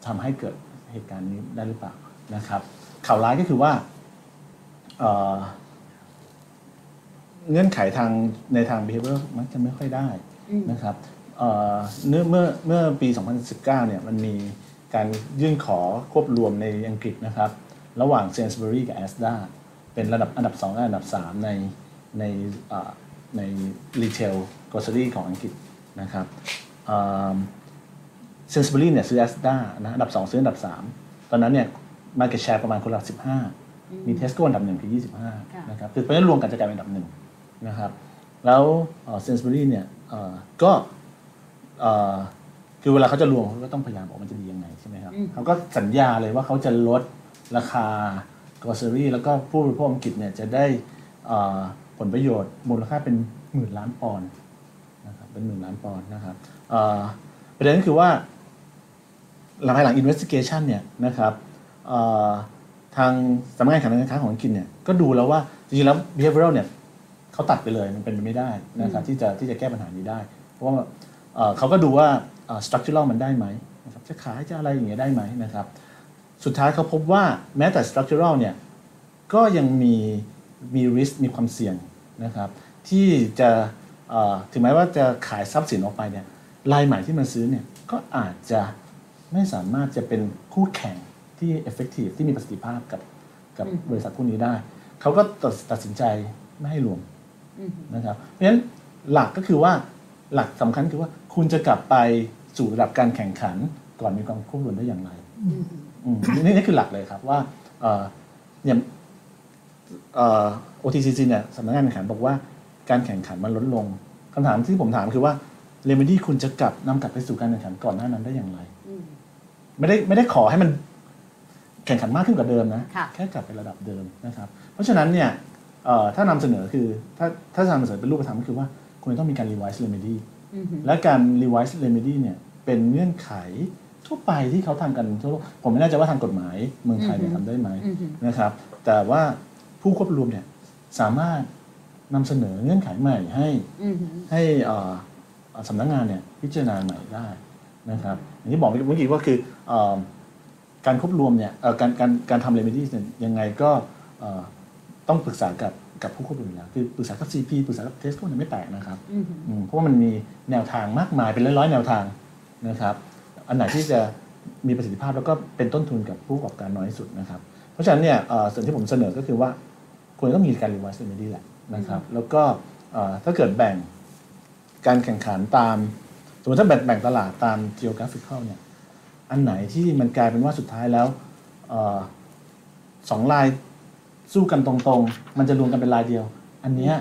Speaker 2: ทำให้เกิดเหตุการณ์นี้ได้หรือเปล่านะครับ ข่าวร้ายก็คือว่าเอ่อเงื่อนไขทางในทาง behavior มักจะไม่ค่อยได้
Speaker 1: อืม
Speaker 2: นะครับ เอ่อเมื่อเมื่อเมื่อปี 2019 เนี่ยมันมีการยื่นขอควบรวมในอังกฤษนะครับ ระหว่าง Sainsbury กับ Asda เป็นระดับอันดับ 2 และอันดับ 3 ในในเอ่อใน retail grocery ของอังกฤษนะครับเซน s บ u รีเนี่ยซื้อ Asda นะอันดับ 2 ซื้ออันดับ 3 ตอนนั้นเนี่ย market share ประมาณคนละ15 มี Tesco อันดับหนึ่งคือ25 นะครับคือเพราะฉะนั้นรวมกันจะกลายเป็นอันดับหนึ่งนะครับแล้วเซน s บ u รีเนี่ยเอ่อก็เอ่อ คือเวลาเขาจะรวมเขาก็ต้องพยายามบอกมันจะดียังไงใช่ไหมครับเขาก็สัญญาเลยว่าเขาจะลดราคา grocery แล้วก็ผู้บริโภคอังกฤษเนี่ยจะได้เอ่อผลประโยชน์มูลค่าเป็นหมื่นล้านปอนด์นะครับเป็นหมื่นล้านปอนด์นะครับเอ่อประเด็นก็คือว่า หลังภายหลัง investigation เนี่ยนะครับเอ่อทางสำนักงานการค้าของอังกฤษเนี่ยก็ดูแล้วว่าจริงๆแล้ว behavioral เนี่ยเขาตัดไปเลยมันเป็นไปไม่ได้นะครับที่จะที่จะแก้ปัญหานี้ได้ เพราะว่า เอ่อเขาก็ดูว่าเอ่อ structural มันได้ไหมนะครับจะขายจะอะไรอย่างเงี้ยได้ไหมนะครับสุดท้ายเขาพบว่าแม้แต่ structural เนี่ยก็ยังมีมี risk มีความเสี่ยงนะครับที่จะเอ่อถึงแม้ว่าจะขายทรัพย์สินออกไปเนี่ยรายใหม่ที่มันซื้อเนี่ยก็อาจจะไม่สามารถจะเป็นคู่แข่งที่ effective ที่มีประสิทธิภาพกับกับบริษัทพวกนี้ได้ เขาก็ตัดตัดสินใจไม่ให้รวมนะครับเพราะฉะนั้นหลักก็คือว่าหลักสำคัญคือว่า คุณจะกลับไปสู่ระดับการแข่งขันก่อนมีความควบรวมได้อย่างไรอืมนี่นี่คือหลักเลยครับว่าเอ่อเนี่ยเอ่อ OTCC เนี่ยสำนักงานแข่งขันบอกว่าการแข่งขันมันลดลงคำถามที่ผมถามคือว่าเรมดี้คุณจะกลับนำกลับไปสู่การแข่งขันก่อนหน้านั้นได้อย่างไรไม่ได้ไม่ได้ขอให้มันแข่งขันมากขึ้นกว่าเดิมนะ
Speaker 1: ค่ะ
Speaker 2: แค่กลับไประดับเดิมนะครับ เพราะฉะนั้นเนี่ยเอ่อถ้านำเสนอคือถ้าถ้านำเสนอเป็นรูปธรรมก็คือว่าคุณจะต้องมีการ revise remedy และการ revise remedy เนี่ยเป็นเงื่อนไขทั่วไปที่เขาทำกันทั่วโลกผมไม่แน่ใจว่าทางกฎหมายเมืองไทยเนี่ยทำได้ไหมนะครับ แต่ว่าผู้ควบรวมเนี่ยสามารถนำเสนอเงื่อนไขใหม่ให้ให้เอ่อเอ่อสำนักงานเนี่ยพิจารณาใหม่ได้นะครับอย่างที่บอกเมื่อกี้ว่าคือเอ่อการควบรวมเนี่ยเอ่อการการการทำ remedy เนี่ยยังไงก็เอ่อต้องปรึกษากับ กับผู้ควบรวมอยู่แล้วคือปรึกษากับ CP ปรึกษากับเทสโก้เนี่ยไม่แปลกนะครับอืมเพราะว่ามันมีแนวทางมากมายเป็นร้อยๆแนวทางนะครับอันไหนที่จะมีประสิทธิภาพแล้วก็เป็นต้นทุนกับผู้ประกอบการน้อยที่สุดนะครับ เพราะฉะนั้นเนี่ยเอ่อส่วนที่ผมเสนอก็คือว่าควรต้องมีการ revise remedy แหละนะครับ แล้วก็เอ่อถ้าเกิดแบ่งการแข่งขันตามสมมติถ้าแบ่งแบ่งตลาดตาม geographical เนี่ยอันไหนที่มันกลายเป็นว่าสุดท้ายแล้วเออสองลาย สู้กันตรงๆ มันจะรวมกันเป็นลายเดียว อันเนี้ย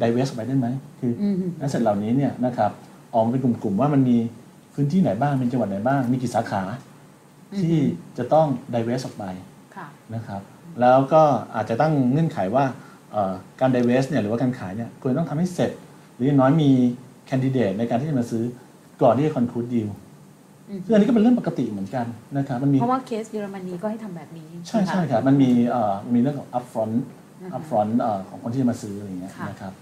Speaker 2: divest ออกไปได้ไหมคืออ
Speaker 1: ม
Speaker 2: แอสเซทเหล่านี้เนี่ยนะครับออกมาเป็นกลุ่มๆว่ามันมีพื้นที่ไหนบ้างเป็นจังหวัดไหนบ้าง มีกี่สาขา ที่จะต้อง divest ออกไป
Speaker 1: ค่ะ
Speaker 2: นะครับ แล้วก็อาจจะตั้งเงื่อนไขว่าเอ่อการ divest เนี่ยหรือว่าการขายเนี่ยควรต้องทำให้เสร็จ หรืออย่างน้อยมีแคนดิเดตในการที่จะมาซื้อก่อนที่จะ conclude deal ซึ่งอันนี้ก็เป็นเรื่องปกติเหมือนกันนะครับมันมี
Speaker 1: เพราะว่าเคสเยอรมนีก็ให้ทำแบบนี้
Speaker 2: ใช่
Speaker 1: ไหมะ
Speaker 2: ใช่ครับมันมีเอ่อมันมีเรื่องของ upfront
Speaker 1: นะคะ
Speaker 2: upfront เอ่อของคนที่จะมาซื้ออะไรอย่างเงี้ย
Speaker 1: ค่ะ
Speaker 2: นะครับ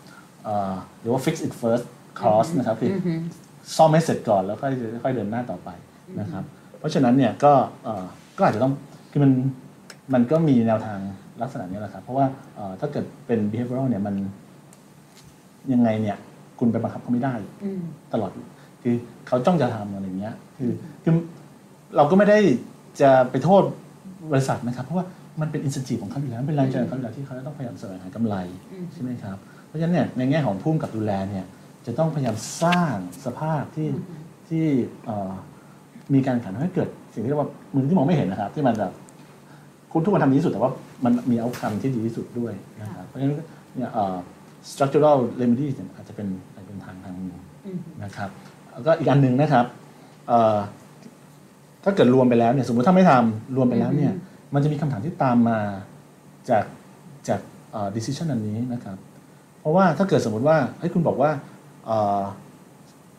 Speaker 2: เอ่อหรือว่า fix it first cost นะครับคืออซ่อมให้เสร็จก่อนแล้วค่อยค่อยเดินหน้าต่อไปนะครับ เพราะฉะนั้นเนี่ยก็เอ่อก็อาจจะต้องคือมันมันก็มีแนวทางลักษณะนี้แหละครับ เพราะว่าเอ่อถ้าเกิดเป็น behavioral เนี่ยมันยังไงเนี่ยคุณไปบังคับเขาไม่ได้
Speaker 1: อืม
Speaker 2: ตลอดคือเขาจ้องจะทำอะไรอย่างเงี้ย คือคือเราก็ไม่ได้จะไปโทษบริษัทนะครับ เพราะว่ามันเป็นอินส n ี v ของเขาอยู่แล้วมันเป็นแรงใจของเขาอยู่แล้วที่เขาจะต้องพยายามแสวงหากำไร
Speaker 1: อืม
Speaker 2: ใช่ไหมครับ เพราะฉะนั้นเนี่ยในแง่ของผู้กำกับดูแลเนี่ยจะต้องพยายามสร้างสภาพที่ที่เอ่อมีการแข่งขันให้เกิด สิ่งที่เรียกว่ามือที่มองไม่เห็นนะครับ ที่มันแบบคุณทุกคนทำดีที่สุดแต่ว่ามันมีเอาคำที่ดีที่สุดด้วยนะครับเพราะฉะนั้นเนี่ยเอ่อ structural remedies เนี่ยอาจจะเป็นอาจจะเป็นทางทางหนึ่ง
Speaker 1: อืม
Speaker 2: นะครับแล้วก็อีกอันหนึ่งนะครับเอ่อ ถ้าเกิดรวมไปแล้วเนี่ยสมมติถ้าไม่ทำรวมไปแล้วเนี่ยมันจะมีคำถามที่ตามมาจากจากเอ่อ decision อันนี้นะครับ เพราะว่าถ้าเกิดสมมติว่าให้ยคุณบอกว่าเอ่อ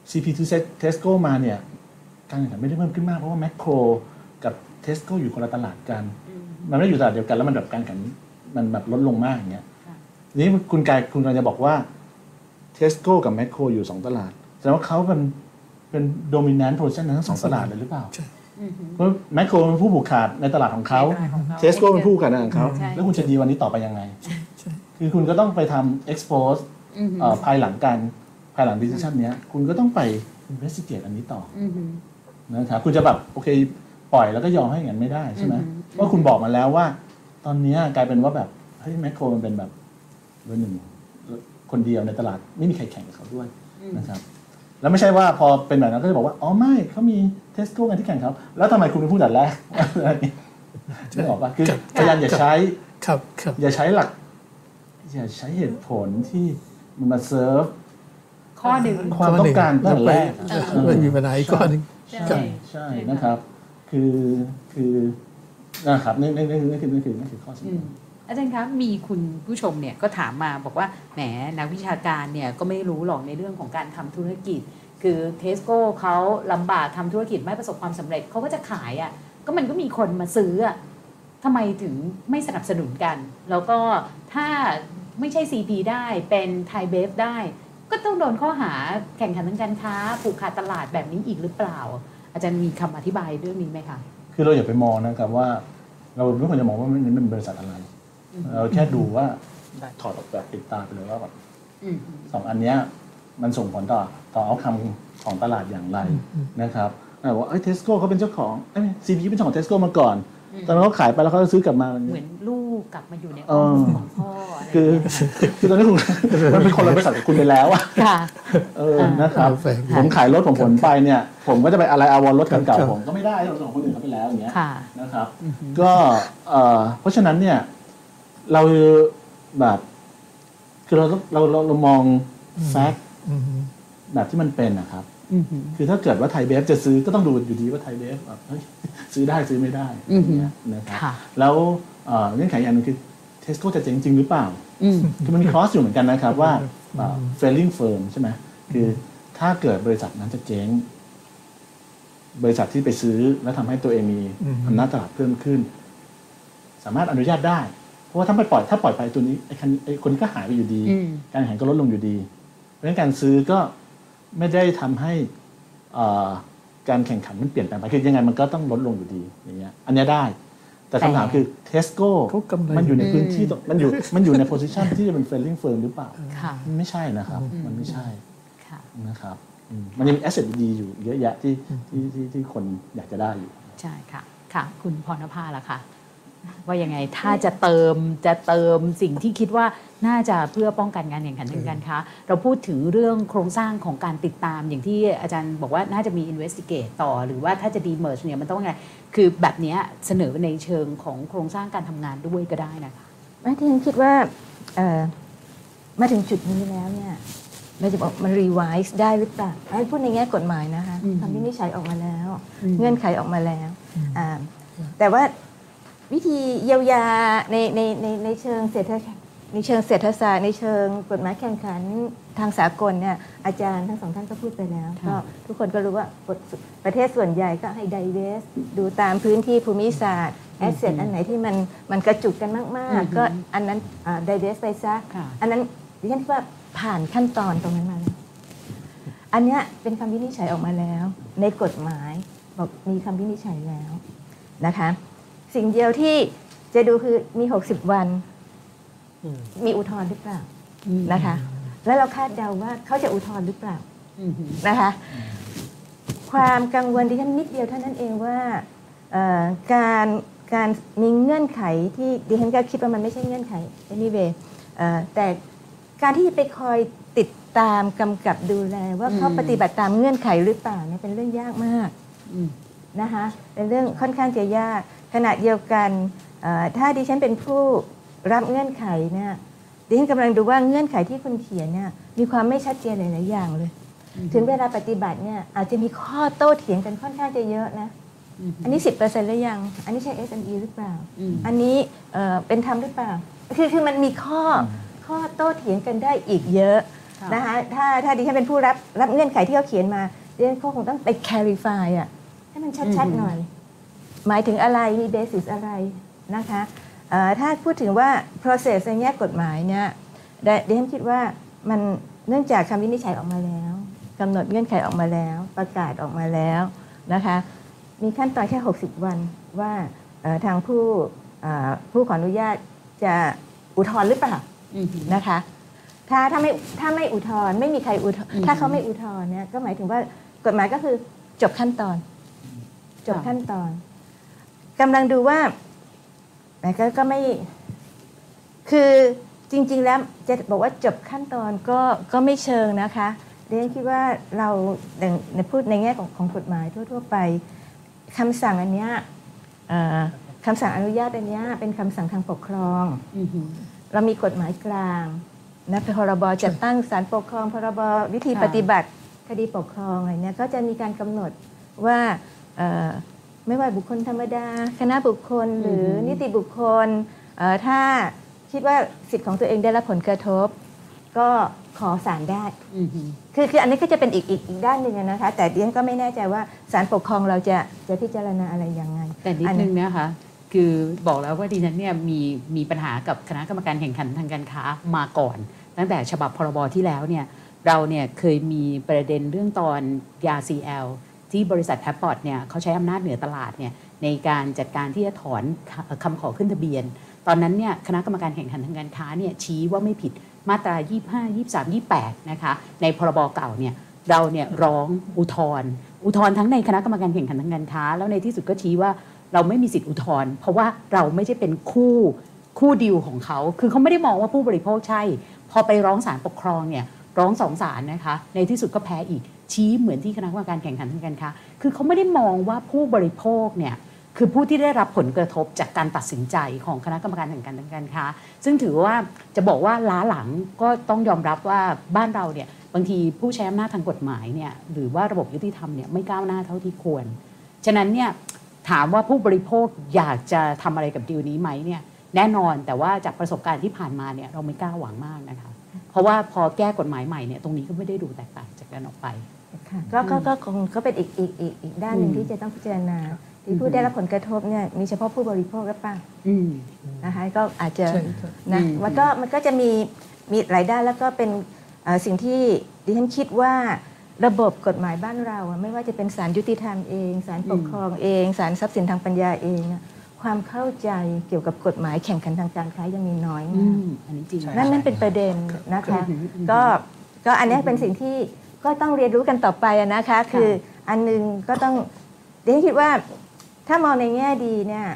Speaker 2: CP2 Tesco มาเนี่ยการแข่งขันไม่ได้เพิ่มขึ้นมากเพราะว่า Macro กับ Tesco อยู่คนละตลาดกัน มันไม่ได้อยู่ตลาดเดียวกันแล้วมันแบบการแข่งขันมันแบบลดลงมากอย่างเงี้ย
Speaker 1: ค่ะ
Speaker 2: ทีนี้คุณกายคุณกำลังจะบอกว่า Tesco กับ Macro อยู่สองตลาดแสดงว่าเขาเป็น เป็น dominant position ในทั้งสองตลาดเลยหรือเปล่า
Speaker 5: ใช่
Speaker 2: เพราะ Macro เป็นผู้ผูกขาดในตลาดของเขา
Speaker 1: ในตลาดของเขา
Speaker 2: Tesco เป็นผู้ผูกขาดในตลาดของเขา
Speaker 1: ใช่
Speaker 2: แล้วคุณจะดีวันนี้ต่อไปยังไง
Speaker 5: ใช่
Speaker 2: คือคุณก็ต้องไปทำ expose
Speaker 1: อืม
Speaker 2: เอ่อภายหลังการภายหลัง decision เนี้ย คุณก็ต้องไป investigate อันนี้ต่อ
Speaker 1: อืม
Speaker 2: อนะครับคุณจะแบบโอเคปล่อยแล้วก็ยอมให้อย่างนั้นไม่ได้ใช่ไหมว่าคุณบอกมาแล้วว่า ตอนเนี้ยกลายเป็นว่าแบบเฮ้ยแมคโครมันเป็นแบบเบอร์หนึ่งคนเดียวในตลาดไม่มีใครแข่งกับเขาด้วยนะครับ แล้วไม่ใช่ว่าพอเป็นแบบนั้นก็จะบอกว่า อ๋อไม่เขามีเทสโก้กันที่แข่งเขาแล้วทำไมคุณไม่พูดแต่แรกอะไรอย่างเงี้ยนึกออกปะคือพยายามอย่าใช้
Speaker 5: ครับครับ
Speaker 2: อย่าใช้หลัก อย่าใช้เหตุผลที่มันมาเซิร์ฟ
Speaker 1: ข้อหนึ่ง
Speaker 2: ความต้องการตั้งแต่แรก
Speaker 5: เออไม่มีปัญหาอีกข้อหนึ่ง
Speaker 1: ใช่
Speaker 2: ใช่ใช่นะครับ คือคือนะครับนี่นี่นี่นี่คือนี่คือนี่คือข้อสำ
Speaker 1: อื
Speaker 2: คั
Speaker 1: ม
Speaker 2: ญ
Speaker 1: อาจารย์ครับมีคุณผู้ชมเนี่ยก็ถามมาบอกว่าแหมนักวิชาการเนี่ยก็ไม่รู้หรอกในเรื่องของการทำธุรกิจ คือเทสโก้เขาลำบากทำธุรกิจไม่ประสบความสำเร็จเขาก็จะขายอะ่ะก็มันก็มีคนมาซื้ออะทำไมถึงไม่สนับสนุนกัน แล้วก็ถ้าไม่ใช่ CP ได้เป็นไทเบฟได้ ก็ต้องโดนข้อหาแข่งขันทางการค้าผูกขาดตลาดแบบนี้อีกหรือเปล่า อาจารย์มีคำอธิบายเรื่องนี้ไหมคะ
Speaker 2: คือเราอย่าไปมองนะครับว่า เราไม่ควรจะมองว่ามันเป็นบริษัทอะไร เราแค่ดูว่าถอดออกแบบติดตาไปเลยว่าแบบ
Speaker 1: อืม
Speaker 2: สองอันเนี้ยมันส่งผลต่อต่อเอาคำของตลาดอย่างไรนะครับแต่ว่าเอ้ยเทสโก้เขาเป็นเจ้าของเอ้ยซีพีเป็นเจ้าของเทสโก้มาก่อน ตอนนั้นเขาขายไปแล้วเขาซื้อกลับมา
Speaker 1: เหมือนลูกกลับมาอยู่ใน
Speaker 2: เอ
Speaker 1: อ้อ
Speaker 2: อ
Speaker 1: มของพ่ออะไร
Speaker 2: คือคือตอนนี้คุณมันเป็นคนละบริษัทกับคุณไปแล้วอะ
Speaker 1: ค่ะ
Speaker 2: เออนะครับ
Speaker 5: เอาแฝง
Speaker 2: ผมขายรถของผมไปเนี่ย ผมก็จะไปอะไรอาวรรถเก่า
Speaker 5: ครับ
Speaker 2: ๆผมก็ไม่ได้เราส่งคนอื่นเขาไปแล้วอย่างเงี้ย
Speaker 1: ค่ะ
Speaker 2: นะครับ ก็เอ่อเพราะฉะนั้นเนี่ย เราแบบคือเราต้องเราเราเรามองแฟกต์
Speaker 5: อืม
Speaker 2: แบบที่มันเป็นนะครับ
Speaker 1: อือหือ
Speaker 2: คือถ้าเกิดว่าไทยเบฟจะซื้อก็ต้องดูอยู่ดีว่าไทยเบฟแบบเฮ้ยซื้อได้ซื้อไม่ได้
Speaker 1: อือหือ
Speaker 2: อย่างเงี้ยนะครับ
Speaker 1: ค่ะ
Speaker 2: แล้วเอ่อเงื่อนไขอย่างหนึงคือเทสโก้จะเจ๊งจริงหรือเปล่า
Speaker 1: อืม
Speaker 2: คือมันมี clause อยู่เหมือนกันนะครับว่า failing firm ใช่ไหมคือถ้าเกิดบริษัทนั้นจะเจ๊ง บริษัทที่ไปซื้อแล้วทำให้ตัวเองมีอำนาจตลาดเพิ่มขึ้น สามารถอนุญาตได้เพ ราะว่าถ้าไปปล่อยถ้าปล่อยไปตัวนี้ไอ้คันไอ้คนนี้ก็หายไปอยู่ดี
Speaker 1: อืม
Speaker 2: การแข่งขันก็ลดลงอยู่ดี เพราะฉะนั้นการซื้อก็ไม่ได้ทำให้เอ่อการแข่งขันมันเปลี่ยนแปลงไปคือยังไงมันก็ต้องลดลงอยู่ดีอย่างเงี้ยอันเนี้ยได้ แต่คำถาม
Speaker 1: แต่
Speaker 2: คือเทสโก้
Speaker 5: เขากำไร
Speaker 2: มันอยู่ในพื้นที่ตรงมันอยู่มันอยู่ใน position ที่จะเป็น failing firm หรือเปล่า
Speaker 1: ค่ะ
Speaker 2: มันไม่ใช่นะครับ มันไม่ใช่
Speaker 1: ค่ะ
Speaker 2: นะครับอืมมันยังมี asset ดีอยู่เยอะแยะที่ที่ที่ที่คนอยากจะได้อยู่
Speaker 1: ใช่ค่ะค่ะ คุณพรณภาล่ะคะ ว่ายังไงถ้าจะเติมจะเติมสิ่งที่คิดว่าน่าจะเพื่อป้องกันการแข่งขันทางการค้า เราพูดถึงเรื่องโครงสร้างของการติดตามอย่างที่อาจารย์บอกว่าน่าจะมี investigate ต่อ หรือว่าถ้าจะ demerge เนี่ยมันต้องไง คือแบบเนี้ยเสนอในเชิงของโครงสร้างการทำงานด้วยก็ได้นะคะ
Speaker 4: ไม่ที่ฉันคิดว่าเอ่อมาถึงจุดนี้แล้วเนี่ยเราจะบอกมันรีไวซ์ได้หรือเปล่าให้พูดในแง่กฎหมายนะคะ
Speaker 1: อืม
Speaker 4: คำวินิจฉัยออกมาแล้ว
Speaker 1: อืม
Speaker 4: เงื่อนไขออกมาแล้วอ่าแต่ว่า วิธีเยียวยาในในในในเชิงเศรษฐในเชิงเศรษฐศาสตร์ในเชิงกฎหมายแข่งขันทางสากลเนี่ยอาจารย์ทั้งสองท่านก็พูดไปแล้ว
Speaker 1: ค่ะ
Speaker 4: ก็ทุกคนก็รู้ว่าประเทศส่วนใหญ่ก็ให้ divest ดูตามพื้นที่ภูมิศาสตร์ asset อันไหนที่มันมันกระจุกกันมาก ๆ ก็อันนั้น divest ไปซะ
Speaker 1: ค่ะ
Speaker 4: อันนั้นดิฉันคิดว่าผ่านขั้นตอนตรงนั้นมาแล้วอันเนี้ยเป็นคำวินิจฉัยออกมาแล้ว ในกฎหมายบอกมีคำวินิจฉัยแล้วนะคะ สิ่งเดียวที่จะดูคือมี 60 วัน
Speaker 3: อืม
Speaker 4: มีอุทธรณ์หรือเปล่านะคะ แล้วเราคาดเดาว่าเขาจะอุทธรณ์หรือเปล่า
Speaker 1: อืม
Speaker 4: นะคะ ความกังวลดิฉันนิดเดียวเท่านั้นเองว่าเอ่อการการมีเงื่อนไขที่ดิฉันก็คิดว่ามันไม่ใช่เงื่อนไข anyway เอ่อแต่การที่ไปคอยติดตามกำกับดูแล ว่าเขา
Speaker 1: อืม
Speaker 4: ปฏิบัติตามเงื่อนไขหรือเปล่าเนี่ยเป็นเรื่องยากมาก
Speaker 1: อืม
Speaker 4: นะคะเป็นเรื่องค่อนข้างจะยาก ขณะเดียวกันเอ่อถ้าดิฉันเป็นผู้รับเงื่อนไขเนี่ยดิฉันกำลังดูว่าเงื่อนไขที่คุณเขียนเนี่ยมีความไม่ชัดเจนหลายๆอย่างเลย ถึงเวลาปฏิบัติเนี่ยอาจจะมีข้อโต้เถียงกันค่อนข้างจะเยอะนะอันนี้10%หรือยัง อันนี้ใช่ SME หรือเปล่า
Speaker 1: อืม
Speaker 4: อันนี้เอ่อเป็นธรรมหรือเปล่า คือคือมันมีข้อข้อโต้เถียงกันได้อีกเยอะ
Speaker 1: ค่ะ
Speaker 4: นะคะถ้าถ้าดิฉันเป็นผู้รับรับเงื่อนไขที่เขาเขียนมาดิฉันก็คงต้องไป clarify อะให้มันชัดๆหน่อย หมายถึงอะไรมี basis อะไรนะคะเอ่อถ้าพูดถึงว่า process ในแง่กฎหมายเนี่ยดิดิฉันคิดว่ามันเนื่องจากคำวินิจฉัยออกมาแล้วกำหนดเงื่อนไขออกมาแล้ว ประกาศออกมาแล้วนะคะมีขั้นตอนแค่ 60 วันว่าเอ่อทางผู้เอ่อผู้ขออนุญาตจะอุทธรณ์หรือเปล่า
Speaker 1: อืม
Speaker 4: นะคะถ้าถ้าไม่ถ้าไม่อุทธรณ์ไม่มีใครอุทธรณ์
Speaker 1: อืม
Speaker 4: ถ้าเขาไม่อุทธรณ์เนี่ยก็หมายถึงว่ากฎหมายก็คือจบขั้นตอน จบขั้นตอน กำลังดูว่าแต่ก็ก็ไม่คือจริง ๆ แล้วจะบอกว่าจบขั้นตอนก็ก็ไม่เชิงนะคะเรียนคิดว่าเราในพูดในแง่ของของกฎหมายทั่ว ๆ ไปคำสั่งอันเนี้ยคำสั่งอนุญาตอันนี้เป็นคำสั่งทางปกครองเรามีกฎหมายกลางนะพรบจัดตั้งศาลปกครอง พรบวิธีปฏิบัติคดีปกครองอะไรเนี้ยก็จะมีการกำหนดว่า ไม่ว่าบุคคลธรรมดา คณะบุคคลหรือนิติบุคคลถ้าคิดว่าสิทธิ์ของตัวเองได้รับผลกระทบ ก็ขอศาลได้คือคืออันนี้ก็จะเป็นอีกอีกอีกด้านหนึ่งนะคะ แต่เดียนก็ไม่แน่ใจว่าศาลปกครองเราจะจะพิจารณาอะไรยังไง
Speaker 1: แต่นิดนึงนะคะคือบอกแล้วว่าดิฉันเนี่ยมีมีปัญหากับคณะกรรมการแข่งขันทางการค้ามาก่อน ตั้งแต่ฉบับพรบที่แล้วเนี่ยเราเนี่ยเคยมีประเด็นเรื่องตอนยา CL ที่บริษัทแอปพอร์ตเนี่ยเขาใช้อำนาจเหนือตลาดเนี่ยในการจัดการที่จะถอนคำขอขึ้นทะเบียน ตอนนั้นเนี่ยคณะกรรมการแข่งขันทางการค้าเนี่ยชี้ว่าไม่ผิดมาตรา 25 23 28 นะคะ ในพรบเก่าเนี่ยเราเนี่ยร้องอุทธรอุทธรทั้งในคณะกรรมการแข่งขันทางการค้า แล้วในที่สุดก็ชี้ว่าเราไม่มีสิทธิอุทธรณ์เพราะว่าเราไม่ใช่เป็นคู่คู่ดิวของเขา คือเขาไม่ได้มองว่าผู้บริโภคใช่ พอไปร้องศาลปกครองเนี่ยร้องสองศาลนะคะ ในที่สุดก็แพ้อีก ชี้เหมือนที่คณะกรรมการแข่งขันทางการค้า คือเขาไม่ได้มองว่าผู้บริโภคเนี่ยคือผู้ที่ได้รับผลกระทบจากการตัดสินใจของคณะกรรมการแข่งขันทางการค้า ซึ่งถือว่าจะบอกว่าล้าหลังก็ต้องยอมรับว่าบ้านเราเนี่ยบางทีผู้ใช้อำนาจทางกฎหมายเนี่ยหรือว่าระบบยุติธรรมเนี่ยไม่ก้าวหน้าเท่าที่ควร ฉะนั้นเนี่ยถามว่าผู้บริโภคอยากจะทำอะไรกับดีลนี้ไหมเนี่ยแน่นอนแต่ว่าจากประสบการณ์ที่ผ่านมาเนี่ยเราไม่กล้าหวังมากนะคะ เพราะว่าพอแก้กฎหมายใหม่เนี่ยตรงนี้ก็ไม่ได้ดูแตกต่างจากกันออกไป
Speaker 4: ก็ก็ก็คงก็เป็นอีกอีกอีกอีกด้านหนึ่งที่จะต้องพิจารณาที่ผู้ได้รับผลกระทบเนี่ยมีเฉพาะผู้บริโภคหรือเปล่านะคะก็อาจจะนะมันก็มันก็จะมีมีหลายด้านแล้วก็เป็นสิ่งที่ดิฉันคิดว่าระบบกฎหมายบ้านเราไม่ว่าจะเป็นศาลยุติธรรมเองศาลปกครองเองศาลทรัพย์สินทางปัญญาเองความเข้าใจเกี่ยวกับกฎหมายแข่งขันทางการค้ายังมีน้อยมากอันนี้จริงนั่นนั่นเป็นประเด็นนะคะ ก็ก็อันนี้เป็นสิ่งที่ ก็ต้องเรียนรู้กันต่อไปนะคะ คืออันนึงก็ต้องเดี๋ยวคิดว่าถ้ามองในแง่ดีเนี่ย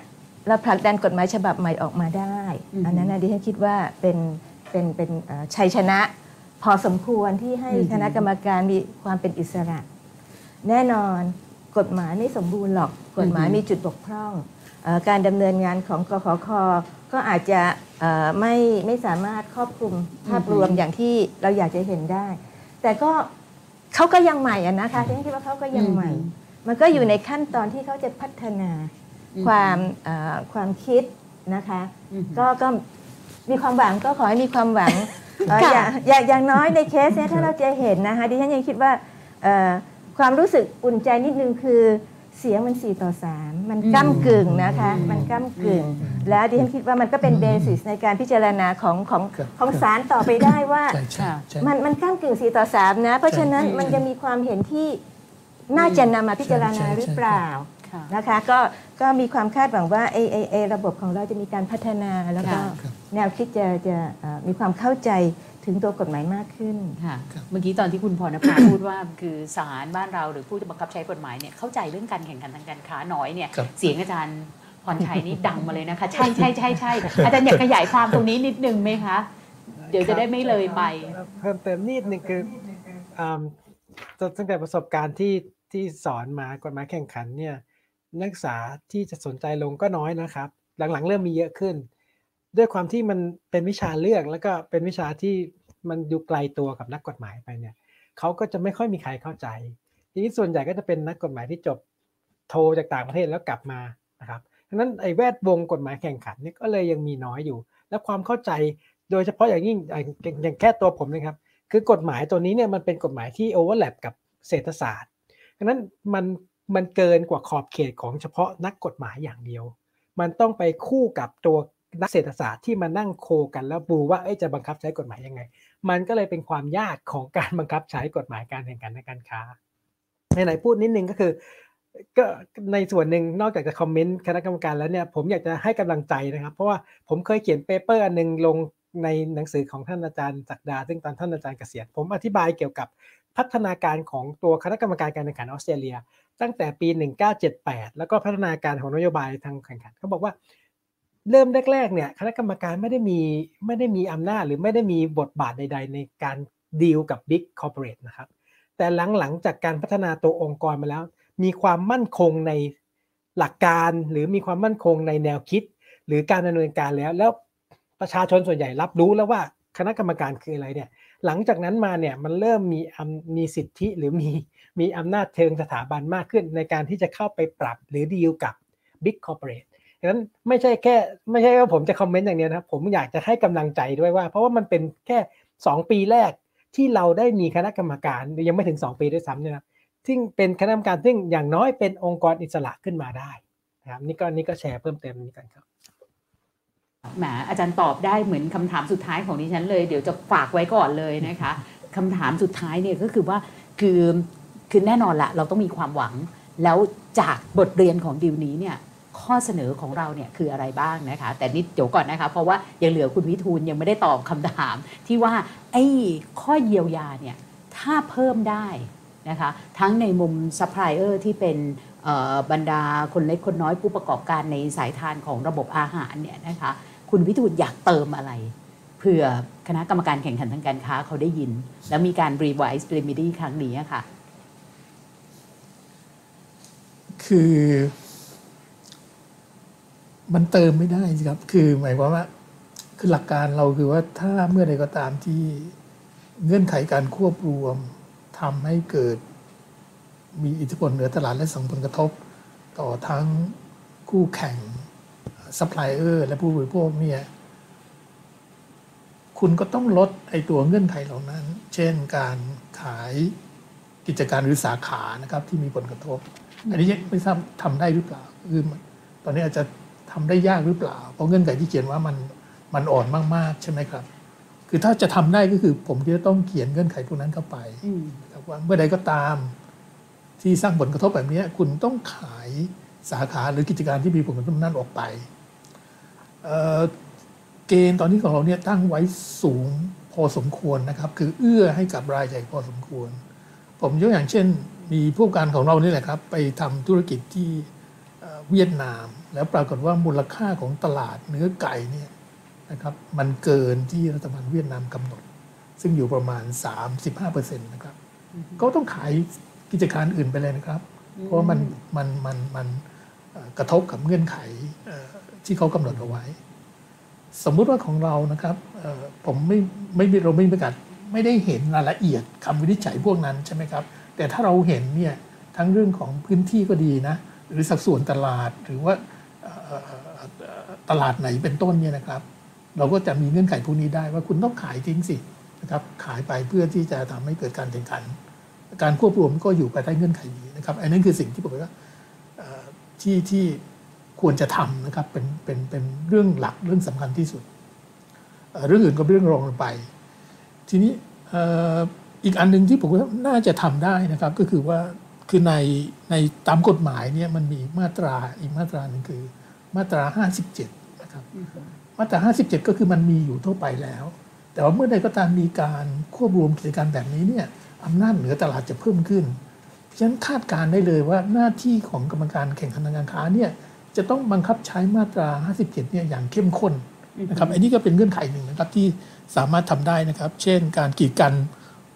Speaker 4: เราผลักดันกฎหมายฉบับใหม่ออกมาได้ อันนั้นนะดิฉันคิดว่าเป็นเป็นเป็นชัยชนะ พอสมควรที่ให้คณะกรรมการมีความเป็นอิสระ แน่นอนกฎหมายไม่สมบูรณ์หรอกกฎหมายมีจุดบกพร่องการดำเนินงานของกขคก็อาจจะไม่ไม่สามารถครอบคลุมภาพรวมอย่างที่เราอยากจะเห็นได้ แต่ก็ เขาก็ยังใหม่อะนะคะที่คิดว่าเขาก็ยังใหม่ มันก็อยู่ในขั้นตอนที่เขาจะพัฒนาความความคิดนะคะ ก็ก็มีความหวังก็ขอให้มีความหวังอย่างอย่างน้อยในเคสนี้ถ้าเราจะเห็นนะคะดิฉันยังคิดว่าความรู้สึกอุ่นใจนิดนึงคือ เสียงมัน 4 ต่อ 3 มันก้ากึ่งนะคะ มันก้ากึ่ง แล้วดิฉันคิดว่ามันก็เป็นเบสิสในการพิจารณาของของของศาลต่อไปได้ว่า มันมันก้ากึ่ง 4 ต่อ 3 นะ เพราะฉะนั้นมันจะมีความเห็นที่น่าจะนำมาพิจารณาหรือเปล่านะคะก็ก็มีความคาดหวังว่าไอไอไอระบบของเราจะมีการพัฒนาแล้วก็แนวคิดจะจะมีความเข้าใจ ถึงตัวกฎหมายมากขึ้น
Speaker 1: ค่ะ เมื่อกี้ตอนที่คุณพรณภาพูดว่าคือศาลบ้านเราหรือผู้จะบังคับใช้กฎหมายเนี่ยเข้าใจเรื่องการแข่งขันทางการค้าน้อยเนี่ยเสียงอาจารย์พรชัยนี่ดังมาเลยนะคะ ใช่ใช่ใช่ใช่อาจารย์อยากขยายความตรงนี้นิดนึงไหมคะ เดี๋ยวจะได้ไม่เลยไป
Speaker 3: เพิ่มเติมนิดนึงคือตั้งแต่ประสบการณ์ที่ที่สอนมากฎหมายแข่งขันเนี่ยนักศึกษาที่จะสนใจลงก็น้อยนะครับ หลังๆ เริ่มมีเยอะขึ้น ด้วยความที่มันเป็นวิชาเลือกแล้วก็เป็นวิชาที่มันดูไกลตัวกับนักกฎหมายไปเนี่ยเขาก็จะไม่ค่อยมีใครเข้าใจ ทีนี้ส่วนใหญ่ก็จะเป็นนักกฎหมายที่จบโทจากต่างประเทศแล้วกลับมานะครับดังนั้นไอ้แวดวงกฎหมายแข่งขันนี่ก็เลยยังมีน้อยอยู่ และความเข้าใจโดยเฉพาะอย่างยิ่งอย่างแค่ตัวผมนะครับ คือกฎหมายตัวนี้เนี่ยมันเป็นกฎหมายที่ overlap กับเศรษฐศาสตร์ดังนั้นมันมันเกินกว่าขอบเขตของเฉพาะนักกฎหมายอย่างเดียว มันต้องไปคู่กับตัว นักเศรษฐศาสตร์ที่มานั่ง co กันแล้วดูว่าจะบังคับใช้กฎหมายยังไง มันก็เลยเป็นความยากของการบังคับใช้กฎหมายการแข่งขันในการค้าไหนๆพูดนิดนึงก็คือก็ในส่วนหนึ่งนอกจากจะ comment คณะกรรมการแล้วเนี่ยผมอยากจะให้กำลังใจนะครับ เพราะว่าผมเคยเขียน paper อันนึงลงในหนังสือของท่านอาจารย์ศักดา ซึ่งตอนท่านอาจารย์เกษียณผมอธิบายเกี่ยวกับพัฒนาการของตัวคณะกรรมการการแข่งขันออสเตรเลีย ตั้งแต่ปี 1978 แล้วก็พัฒนาการของนโยบายทางแข่งขันเขาบอกว่า เริ่มแรกๆเนี่ยคณะกรรมการไม่ได้มีไม่ได้มีอำนาจหรือไม่ได้มีบทบาทใด ๆ ในการดีลกับบิ๊กคอร์เปอเรทนะครับ แต่หลังๆจากการพัฒนาตัวองค์กรมาแล้ว มีความมั่นคงในหลักการหรือมีความมั่นคงในแนวคิด หรือการดำเนินการแล้ว แล้วประชาชนส่วนใหญ่รับรู้แล้วว่าคณะกรรมการคืออะไรเนี่ย หลังจากนั้นมาเนี่ยมันเริ่มมีมีสิทธิหรือมีมีอำนาจเชิงสถาบันมากขึ้นในการที่จะเข้าไปปรับหรือดีลกับ Big Corporate ดังนั้นไม่ใช่แค่ ไม่ใช่ว่าผมจะคอมเมนต์อย่างนี้นะครับ ผมอยากจะให้กำลังใจด้วยว่า เพราะว่ามันเป็นแค่ 2 ปีแรกที่เราได้มีคณะกรรมการยังไม่ถึง 2 ปีด้วยซ้ำเนี่ยนะซึ่งเป็นคณะกรรมการซึ่งอย่างน้อยเป็นองค์กรอิสระขึ้นมาได้นะครับนี่ก็นี่ก็แชร์เพิ่มเติมนี้กันครับ
Speaker 1: แหมอาจารย์ตอบได้เหมือนคำถามสุดท้ายของดิฉันเลย เดี๋ยวจะฝากไว้ก่อนเลยนะคะคำถามสุดท้ายเนี่ยก็คือว่าคือคือแน่นอนละเราต้องมีความหวัง แล้วจากบทเรียนของดิวนี้เนี่ย ข้อเสนอของเราเนี่ยคืออะไรบ้างนะคะ แต่นิดเดี๋ยวก่อนนะคะ เพราะว่ายังเหลือคุณวิทูลยังไม่ได้ตอบคำถาม ที่ว่าไอ้ข้อเยียวยาเนี่ยถ้าเพิ่มได้นะคะทั้งในมุมซัพพลายเออร์ที่เป็นบรรดาคนเล็กคนน้อยผู้ประกอบการในสายพานของระบบอาหารเนี่ยนะคะคุณวิทูลอยากเติมอะไรเผื่อคณะกรรมการแข่งขันทางการค้าเขาได้ยิน แล้วมีการ revise remedy ครั้งนี้ค่ะ
Speaker 5: คือ มันเติมไม่ได้ครับ คือหมายความว่า คือหลักการเราคือว่าถ้าเมื่อใดก็ตามที่เงื่อนไขการควบรวมทำให้เกิด มีอิทธิพลเหนือตลาดและส่งผลกระทบ ต่อทั้งคู่แข่งซัพพลายเออร์และผู้บริโภคเนี่ยคุณก็ต้องลดไอตัวเงื่อนไขเหล่านั้น เช่นการขายกิจการหรือสาขานะครับที่มีผลกระทบ อันนี้ไม่ทราบทำได้หรือเปล่าคือตอนนี้อาจจะ ทำได้ยากหรือเปล่า เพราะเงื่อนไขที่เขียนว่ามันมันอ่อนมากๆใช่ไหมครับ คือถ้าจะทำได้ก็คือผมจะต้องเขียนเงื่อนไขพวกนั้นเข้าไปว่าเมื่อใดก็ตาม ที่สร้างผลกระทบแบบนี้คุณต้องขายสาขาหรือกิจการที่มีผลกระทบนั้นออกไปเกณฑ์ตอนนี้ของเราเนี่ยตั้งไว้สูงพอสมควรนะครับ คือเอื้อให้กับรายใหญ่พอสมควร ผมยกอย่างเช่น มีผู้การของเรานี่แหละครับ ไปทำธุรกิจที่ เวียดนาม แล้วปรากฏว่ามูลค่าของตลาดเนื้อไก่เนี่ยนะครับมันเกินที่รัฐบาลเวียดนามกำหนด ซึ่งอยู่ประมาณ 35%นะครับก็ต้องขายกิจการอื่นไปเลยนะครับ เพราะมันมันมันมันกระทบกับเงื่อนไขที่เขากำหนดเอาไว้ สมมุติว่าของเรานะครับผมไม่ไม่เราไม่ประกาศไม่ได้เห็นรายละเอียดคำวินิจฉัยพวกนั้นใช่ไหมครับ แต่ถ้าเราเห็นเนี่ยทั้งเรื่องของพื้นที่ก็ดีนะ หรือสัดส่วนตลาดหรือว่าตลาดไหนเป็นต้นเนี่ยนะครับ เราก็จะมีเงื่อนไขพวกนี้ได้ว่าคุณต้องขายทิ้งสินะครับขายไปเพื่อที่จะทำให้เกิดการแข่งขัน การควบรวมก็อยู่ภายใต้เงื่อนไขนี้นะครับอันนั้นคือสิ่งที่ผมว่าที่ที่ควรจะทำนะครับเป็นเป็นเป็นเรื่องหลักเรื่องสำคัญที่สุด เรื่องอื่นก็เป็นเรื่องรองลงไป ทีนี้อีกอันหนึ่งที่ผมว่าน่าจะทำได้นะครับ ก็คือว่า คือในในตามกฎหมายเนี่ยมันมีมาตราอีกมาตราหนึ่งคือ มาตรา 57 นะครับ มาตรา 57 ก็คือมันมีอยู่ทั่วไปแล้ว แต่ว่าเมื่อใดก็ตามมีการควบรวมกิจการแบบนี้เนี่ยอำนาจเหนือตลาดจะเพิ่มขึ้นฉะนั้นคาดการได้เลยว่าหน้าที่ของกรรมการแข่งขันทางการค้าเนี่ยจะต้องบังคับใช้มาตรา 57 เนี่ยอย่างเข้มข้นนะครับอันนี้ก็เป็นเงื่อนไขหนึ่งนะครับที่สามารถทำได้นะครับ เช่น การกีดกัน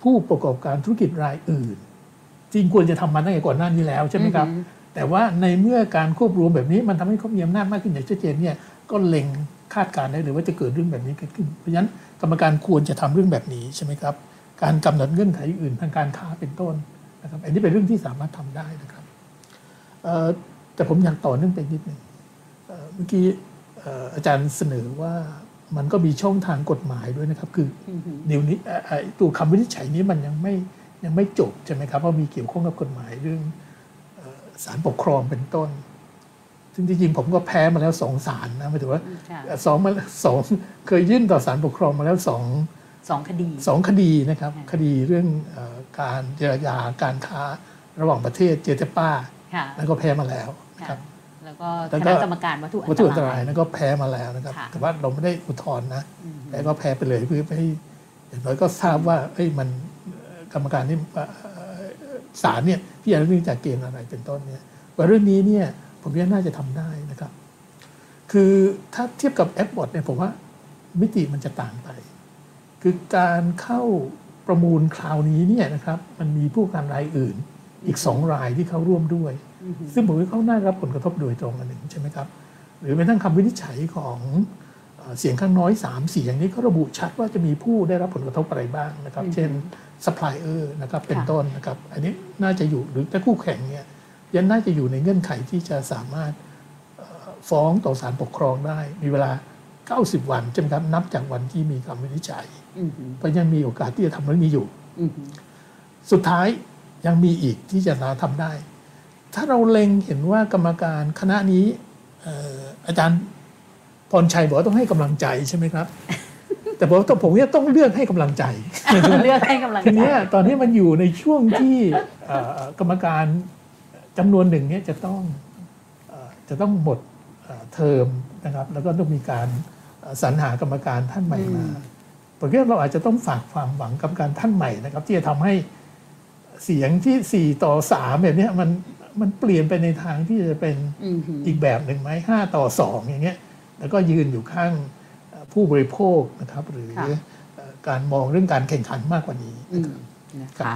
Speaker 5: ผู้ประกอบการธุรกิจรายอื่น จริงควรจะทำมาตั้งแต่ก่อนหน้านี้แล้วใช่ไหมครับ แต่ว่าในเมื่อการควบรวมแบบนี้มันทำให้เขามีอำนาจมากขึ้นอย่างชัดเจนเนี่ยก็เล็งคาดการได้เลยว่าจะเกิดเรื่องแบบนี้เกิดขึ้น เพราะฉะนั้นกรรมการควรจะทำเรื่องแบบนี้ใช่ไหมครับ การกำหนดเงื่อนไขอื่นทางการค้าเป็นต้นนะครับ อันนี้เป็นเรื่องที่สามารถทำได้นะครับแต่ผมอยากต่อเนื่องไปนิดหนึ่งเมื่อกี้อาจารย์เสนอว่ามันก็มีช่องทางกฎหมายด้วยนะครับ คือเดี๋ยวนี้ตัวคำวินิจฉัยนี้มันยังไม่ ยังไม่จบใช่ไหมครับเพราะมีเกี่ยวข้องกับกฎหมายเรื่องสารปกครองเป็นต้น ซึ่งจริงๆผมก็แพ้มาแล้วสองศาลนะหมายถึงว่าสองมาสองเคยยื่นต่อสารปกครองมาแล้วสอง
Speaker 1: สองคดี
Speaker 5: สองคดีนะครับ คดีเรื่องการเจรจาการค้าระหว่างประเทศเจเจป้า แล้วก็แพ้มาแล้วครับ
Speaker 1: แล้วก็คณะกรรมการวัตถุ
Speaker 5: อันตรายนั่นก็แพ้มาแล้วนะครับ แต่ว่าเราไม่ได้อุทธรณ์นะแต่ก็แพ้ไปเลยเพื่อให้อย่างน้อยก็ทราบว่าเอ้ยมัน กรรมการนี่ศาลเนี่ยพิจารณาเรื่องจากเกณฑ์อะไรเป็นต้นเนี่ยว่าเรื่องนี้เนี่ยผมว่าน่าจะทำได้นะครับ คือถ้าเทียบกับแอปบอทเนี่ยผมว่ามิติมันจะต่างไป คือการเข้าประมูลคราวนี้เนี่ยนะครับมันมีผู้การรายอื่น อีกสองรายที่เข้าร่วมด้วย ซึ่งผมว่าเขาน่ารับผลกระทบโดยตรงอันหนึ่งใช่ไหมครับ หรือแม้ทั้งคำวินิจฉัยของ เสียงข้างน้อย 3 เสียงนี้ก็ระบุชัดว่าจะมีผู้ได้รับผลกระทบอะไรบ้างนะครับ เช่นซัพพลายเออร์นะครับเป็นต้นนะครับ อันนี้น่าจะอยู่หรือถ้าคู่แข่งเนี่ยยังน่าจะอยู่ในเงื่อนไขที่จะสามารถฟ้องต่อศาลปกครองได้ มีเวลา 90 วันใช่ไหมครับนับจากวันที่มีคำวินิจฉัยเพราะยังมีโอกาสที่จะทำเรื่องนี้อยู่สุดท้ายยังมีอีกที่จะทำได้ ถ้าเราเล็งเห็นว่ากรรมการคณะนี้อาจารย์พ รชัยบอกว่าต้องให้กำลังใจใช่ไหมครับ แต่ผมผมเนี่ยต้องเลือกให้กำลังใจ
Speaker 1: เลือกให้กำลังใจที
Speaker 5: นี้ตอนนี้มันอยู่ในช่วงที่กรรมการจำนวนหนึ่งเนี่ยจะต้องจะต้องหมดเทอมนะครับ แล้วก็ต้องมีการสรรหากรรมการท่านใหม่มาผมคิดว่าเราอาจจะต้องฝากความหวังกรรมการท่านใหม่นะครับ ที่จะทำให้เสียงที่สี่ต่อสามแบบนี้มันมันเปลี่ยนไปในทางที่จะเป็นอีกแบบหนึ่งไหมห้าต่อสองอย่างเงี้ย แล้วก็ยืนอยู่ข้างผู้บริโภคนะครับ หรือการมองเรื่องการแข่งขันมากกว่านี้
Speaker 1: นะคะ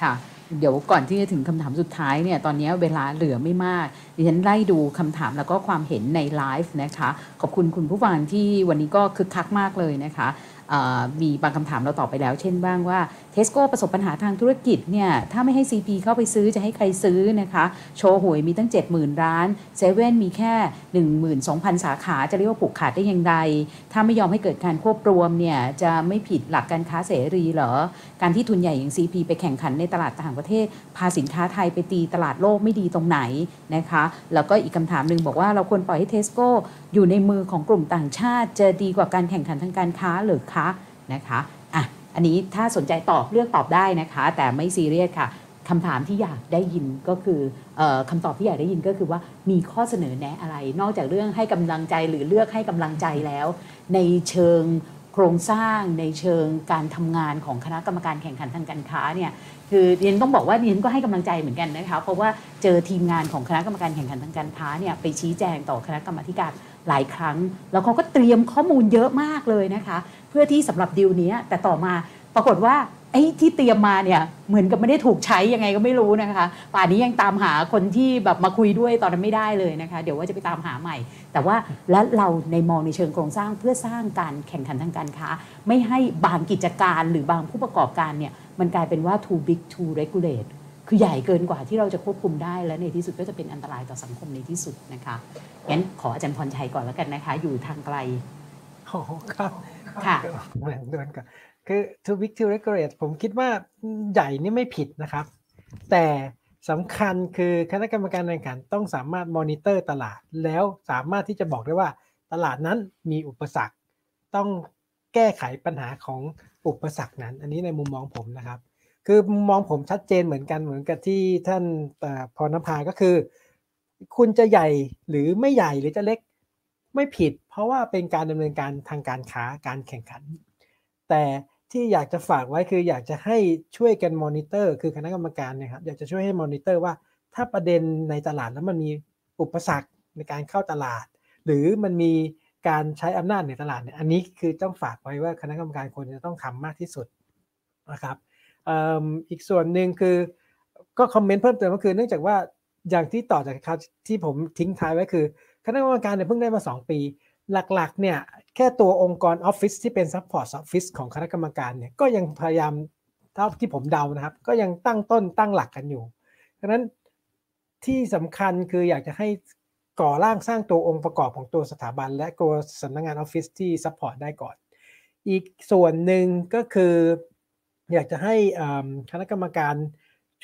Speaker 1: ค่ะ เดี๋ยวก่อนที่จะถึงคำถามสุดท้ายเนี่ยตอนนี้เวลาเหลือไม่มากดิฉันไล่ดูคำถามแล้วก็ความเห็นในไลฟ์นะคะ ขอบคุณคุณผู้ฟังที่วันนี้ก็คึกคักมากเลยนะคะมีบางคำถามเราตอบไปแล้ว เช่นบ้างว่าเทสโก้ประสบปัญหาทางธุรกิจเนี่ยถ้าไม่ให้ CP เข้าไปซื้อจะให้ใครซื้อนะคะ โชว์หวยมีตั้ง 70,000 ร้านเซเว่นมีแค่ 12,000 สาขาจะเรียกว่าผูกขาดได้อย่างไร ถ้าไม่ยอมให้เกิดการควบรวมเนี่ยจะไม่ผิดหลักการค้าเสรีเหรอ การที่ทุนใหญ่อย่าง CP ไปแข่งขันในตลาดต่างประเทศ พาสินค้าไทยไปตีตลาดโลกไม่ดีตรงไหนนะคะ แล้วก็อีกคำถามหนึ่งบอกว่าเราควรปล่อยให้เทสโก้อยู่ในมือของกลุ่มต่างชาติจะดีกว่าการแข่งขันทางการค้าหรือคะนะคะ อันนี้ถ้าสนใจตอบเลือกตอบได้นะคะ แต่ไม่ซีเรียสค่ะคำถามที่อยากได้ยินก็คืออคำตอบที่อยากได้ยินก็คือว่ามีข้อเสนอแนะอะไร นอกจากเรื่องให้กำลังใจหรือเลือกให้กำลังใจแล้ว ในเชิงโครงสร้างในเชิงการทำงานของคณะกรรมการแข่งขันทางการค้าเนี่ยคือเรียนต้องบอกว่าเรียนก็ให้กำลังใจเหมือนกันนะคะเพราะว่าเจอทีมงานของคณะกรรมการแข่งขันทางการค้าเนี่ยไปชี้แจงต่อคณะกรรมการ หลายครั้ง แล้วเขาก็เตรียมข้อมูลเยอะมากเลยนะคะ เพื่อที่สำหรับดีลนี้แต่ต่อมาปรากฏว่าไอ้ที่เตรียมมาเนี่ยเหมือนกับไม่ได้ถูกใช้ยังไงก็ไม่รู้นะคะ ป่านนี้ยังตามหาคนที่แบบมาคุยด้วยตอนนั้นไม่ได้เลยนะคะ เดี๋ยวว่าจะไปตามหาใหม่ แต่ว่าและเราในมองในเชิงโครงสร้างเพื่อสร้างการแข่งขันทางการค้า ไม่ให้บางกิจการหรือบางผู้ประกอบการเนี่ยมันกลายเป็นว่า too big to regulate คือใหญ่เกินกว่าที่เราจะควบคุมได้และในที่สุดก็จะเป็นอันตรายต่อสังคมในที่สุดนะคะงั้นขออาจารย์พรชัยก่อนแล้วกันนะคะ อยู่ทางไกล
Speaker 3: โอ้ครับ
Speaker 1: ค่ะ
Speaker 3: เหมือนเดินกันคือ too big to regulate ผมคิดว่าใหญ่นี่ไม่ผิดนะครับ แต่สำคัญคือคณะกรรมการแข่งขันต้องสามารถมอนิเตอร์ตลาด แล้วสามารถที่จะบอกได้ว่าตลาดนั้นมีอุปสรรค ต้องแก้ไขปัญหาของอุปสรรคนั้น อันนี้ในมุมมองผมนะครับ คือมองผมชัดเจนเหมือนกันเหมือนกับที่ท่านพรณภาก็คือ คุณจะใหญ่หรือไม่ใหญ่หรือจะเล็กไม่ผิด เพราะว่าเป็นการดำเนินการทางการค้าการแข่งขัน แต่ที่อยากจะฝากไว้คืออยากจะให้ช่วยกันมอนิเตอร์ คือคณะกรรมการเนี่ยครับอยากจะช่วยให้มอนิเตอร์ว่า ถ้าประเด็นในตลาดแล้วมันมีอุปสรรคในการเข้าตลาด หรือมันมีการใช้อำนาจในตลาดเนี่ยอันนี้คือต้องฝากไว้ว่าคณะกรรมการควรจะต้องทำมากที่สุดนะครับ อีกส่วนหนึ่งคือก็ comment เพิ่มเติมก็คือเนื่องจากว่าอย่างที่ต่อจากที่ผมทิ้งท้ายไว้คือ คณะกรรมการเนี่ยเพิ่งได้มา 2 ปี หลักๆเนี่ยแค่ตัวองค์กรออฟฟิศที่เป็น support office ของคณะกรรมการเนี่ยก็ยังพยายามเท่าที่ผมเดานะครับ ก็ยังตั้งต้นตั้งหลักกันอยู่ดังนั้นที่สำคัญคืออยากจะให้ก่อร่างสร้างตัวองค์ประกอบของตัวสถาบัน และตัวสำนักงานออฟฟิศที่ support ได้ก่อน อีกส่วนหนึ่งก็คือ อยากจะให้คณะกรรมการ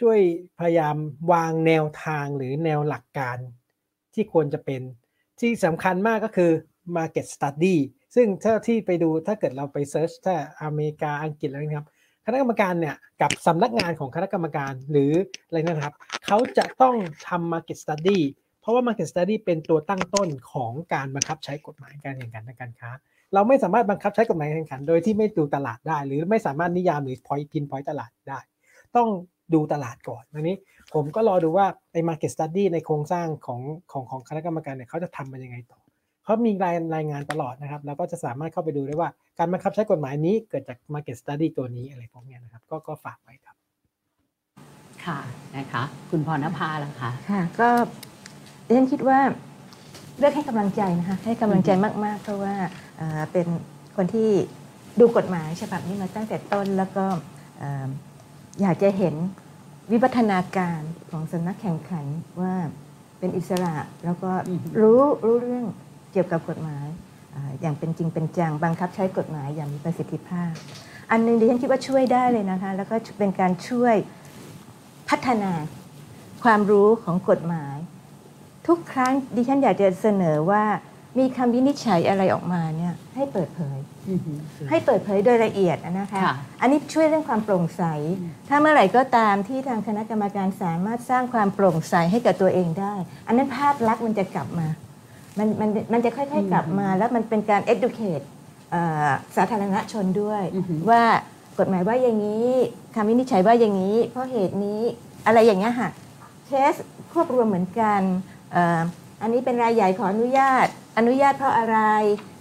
Speaker 3: ช่วยพยายามวางแนวทางหรือแนวหลักการที่ควรจะเป็น ที่สำคัญมากก็คือ market study ซึ่งถ้าที่ไปดูถ้าเกิดเราไปเซิร์ชถ้าอเมริกาอังกฤษอะไรนะครับคณะกรรมการเนี่ยกับสำนักงานของคณะกรรมการหรืออะไรนะครับ เขาจะต้องทำ market study เพราะว่า market study เป็นตัวตั้งต้นของการบังคับใช้กฎหมายการแข่งขันทางการค้า เราไม่สามารถบังคับใช้กฎหมายการแข่งขัน โดยที่ไม่ดูตลาดได้ หรือไม่สามารถนิยามหรือ point pin point ตลาดได้ ต้องดูตลาดก่อนอันนี้ผมก็รอดูว่าไอ้ market study ในโครงสร้างของของของคณะกรรมการเนี่ยเขาจะทำมันยังไงต่อเขามีรายรายงานตลอดนะครับ แล้วก็จะสามารถเข้าไปดูได้ว่าการบังคับใช้กฎหมายนี้เกิดจาก market study ตัวนี้อะไรพวกเนี้ยนะครับ ก็ก็ฝากไว้ครับ
Speaker 1: ค่ะนะคะ คุณพรณภาล่ะคะ
Speaker 4: ค่ะ ก็ดิฉันคิดว่าเลือกให้กำลังใจนะคะให้กำลังใจมากๆเพราะว่า เป็นคนที่ดูกฎหมายฉบับนี้มาตั้งแต่ต้น แล้วก็ออยากจะเห็นวิวัฒนาการของสำนักแข่งขันว่าเป็นอิสระแล้วก็รู้รู้เรื่องเกี่ยวกับกฎหมายออย่างเป็นจริงเป็นจังบังคับใช้กฎหมายอย่างมีประสิทธิภาพ อันหนึงดิฉันคิดว่าช่วยได้เลยนะคะ แล้วก็เป็นการช่วยพัฒนาความรู้ของกฎหมาย ทุกครั้งดิฉันอยากจะเสนอว่า มีคำวินิจฉัยอะไรออกมาเนี่ยให้เปิดเผย
Speaker 1: อือหือ
Speaker 4: ให้เปิดเผยโดยละเอียดนะคะ
Speaker 1: ค่ะ
Speaker 4: อันนี้ช่วยเรื่องความโปร่งใส ถ้าเมื่อไหร่ก็ตามที่ทางคณะกรรมการสามารถสร้างความโปร่งใสให้กับตัวเองได้ อันนั้นภาพลักษณ์มันจะกลับมา มันมันมันจะค่อยๆกลับมา แล้วมันเป็นการ educate เอ่อสาธารณชนด้วย
Speaker 1: อือหือ
Speaker 4: ว่ากฎหมายว่าอย่างนี้คำวินิจฉัยว่าอย่างนี้ เพราะเหตุนี้อะไรอย่างเงี้ยค่ะเคสควบรวมเหมือนกันเอ่ออันนี้เป็นรายใหญ่ขออนุญาต อนุญาตเพราะอะไร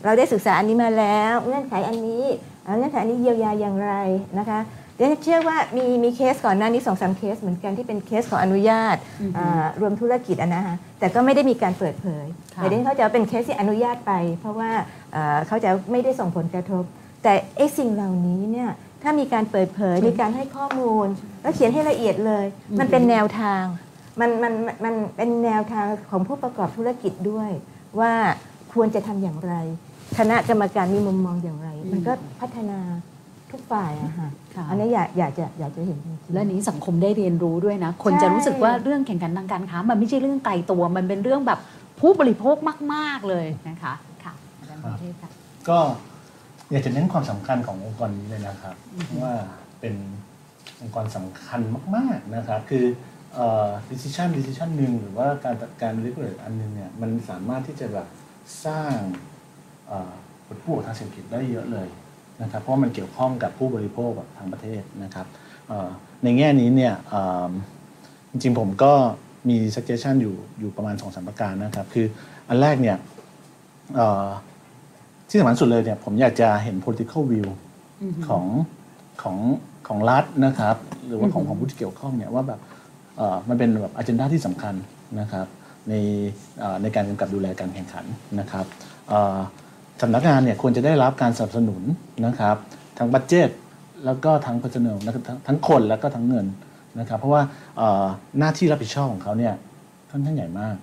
Speaker 4: เราได้ศึกษาอันนี้มาแล้ว เงื่อนไขอันนี้เอ่อเงื่อนไขอันนี้เยียวยาอย่างไรนะคะเดี๋ยวเชื่อว่ามีมีเคสก่อนหน้านี้สองสามเคสเหมือนกันที่เป็นเคสของอนุญาต
Speaker 1: อือฮึ
Speaker 4: อ่ารวมธุรกิจอะนะคะแต่ก็ไม่ได้มีการเปิดเผย
Speaker 1: ค่ะ
Speaker 4: แต่เดี๋ยวเขาจะเป็นเคสที่อนุญาตไป เพราะว่าเอ่อเขาจะไม่ได้ส่งผลกระทบ แต่ไอ้สิ่งเหล่านี้เนี่ยถ้ามีการเปิดเผยมีการให้ข้อมูล แล้วเขียนให้ละเอียดเลย มันเป็นแนวทาง มันมันมันเป็นแนวทางของผู้ประกอบธุรกิจด้วย ว่าควรจะทำอย่างไร คณะกรรมการมีมุมมองอย่างไร
Speaker 1: อืม
Speaker 4: มันก็พัฒนาทุกฝ่ายอะค่ะ
Speaker 1: ค่ะ
Speaker 4: อันนี้อยากอยากจะอยากจะเห็นจริงๆ
Speaker 1: และนี้สังคมได้เรียนรู้ด้วยนะ คน
Speaker 4: ใช่
Speaker 1: จะรู้สึกว่าเรื่องแข่งขันทางการค้า มันไม่ใช่เรื่องไกลตัว มันเป็นเรื่องแบบผู้บริโภคมาก ๆเลยนะคะค่ะอาจารย์ประเทศค่ะ
Speaker 2: ก็อยากจะเน้นความสำคัญขององค์กรนี้เลยนะครับ ว่าเป็นองค์กรสำคัญมาก ๆนะครับ คือ เอ่อ decision decision หนึ่งหรือว่าการจัดการ regulate อันหนึงเนี่ยมันสามารถที่จะแบบสร้างเอ่อผลประโยชน์ทางเศรษฐกิจได้เยอะเลยนะครับเพราะว่ามันเกี่ยวข้องกับผู้บริโภคแบบทางประเทศนะครับเอ่อในแง่นี้เนี่ยเอิ่มจริงๆผมก็มี suggestion อยู่อยู่ประมาณ2อสประการนะครับ คืออันแรกเนี่ยเอ่อที่สำคัญสุดเลยเนี่ยผมอยากจะเห็น political view
Speaker 1: อือฮึ
Speaker 2: ของของของรัฐนะครับ หรือว่าของ
Speaker 1: อือฮึ
Speaker 2: ของผู้ที่เกี่ยวข้องเนี่ยว่าแบบเอ่อ มันเป็นแบบอ g e n d a ที่สำคัญนะครับในในการกำกับดูแลการแข่งขันนะครับสำนักงานเนี่ยควรจะได้รับการสนับสนุนนะครับทั้งบัตเจตแล้วก็ทั้ง personnel นะครับทั้งคนแล้วก็ทั้งเงินนะครับ เพราะว่าหน้าที่รับผิดชอบของเขาเนี่ยค่อนข้างใหญ่มาก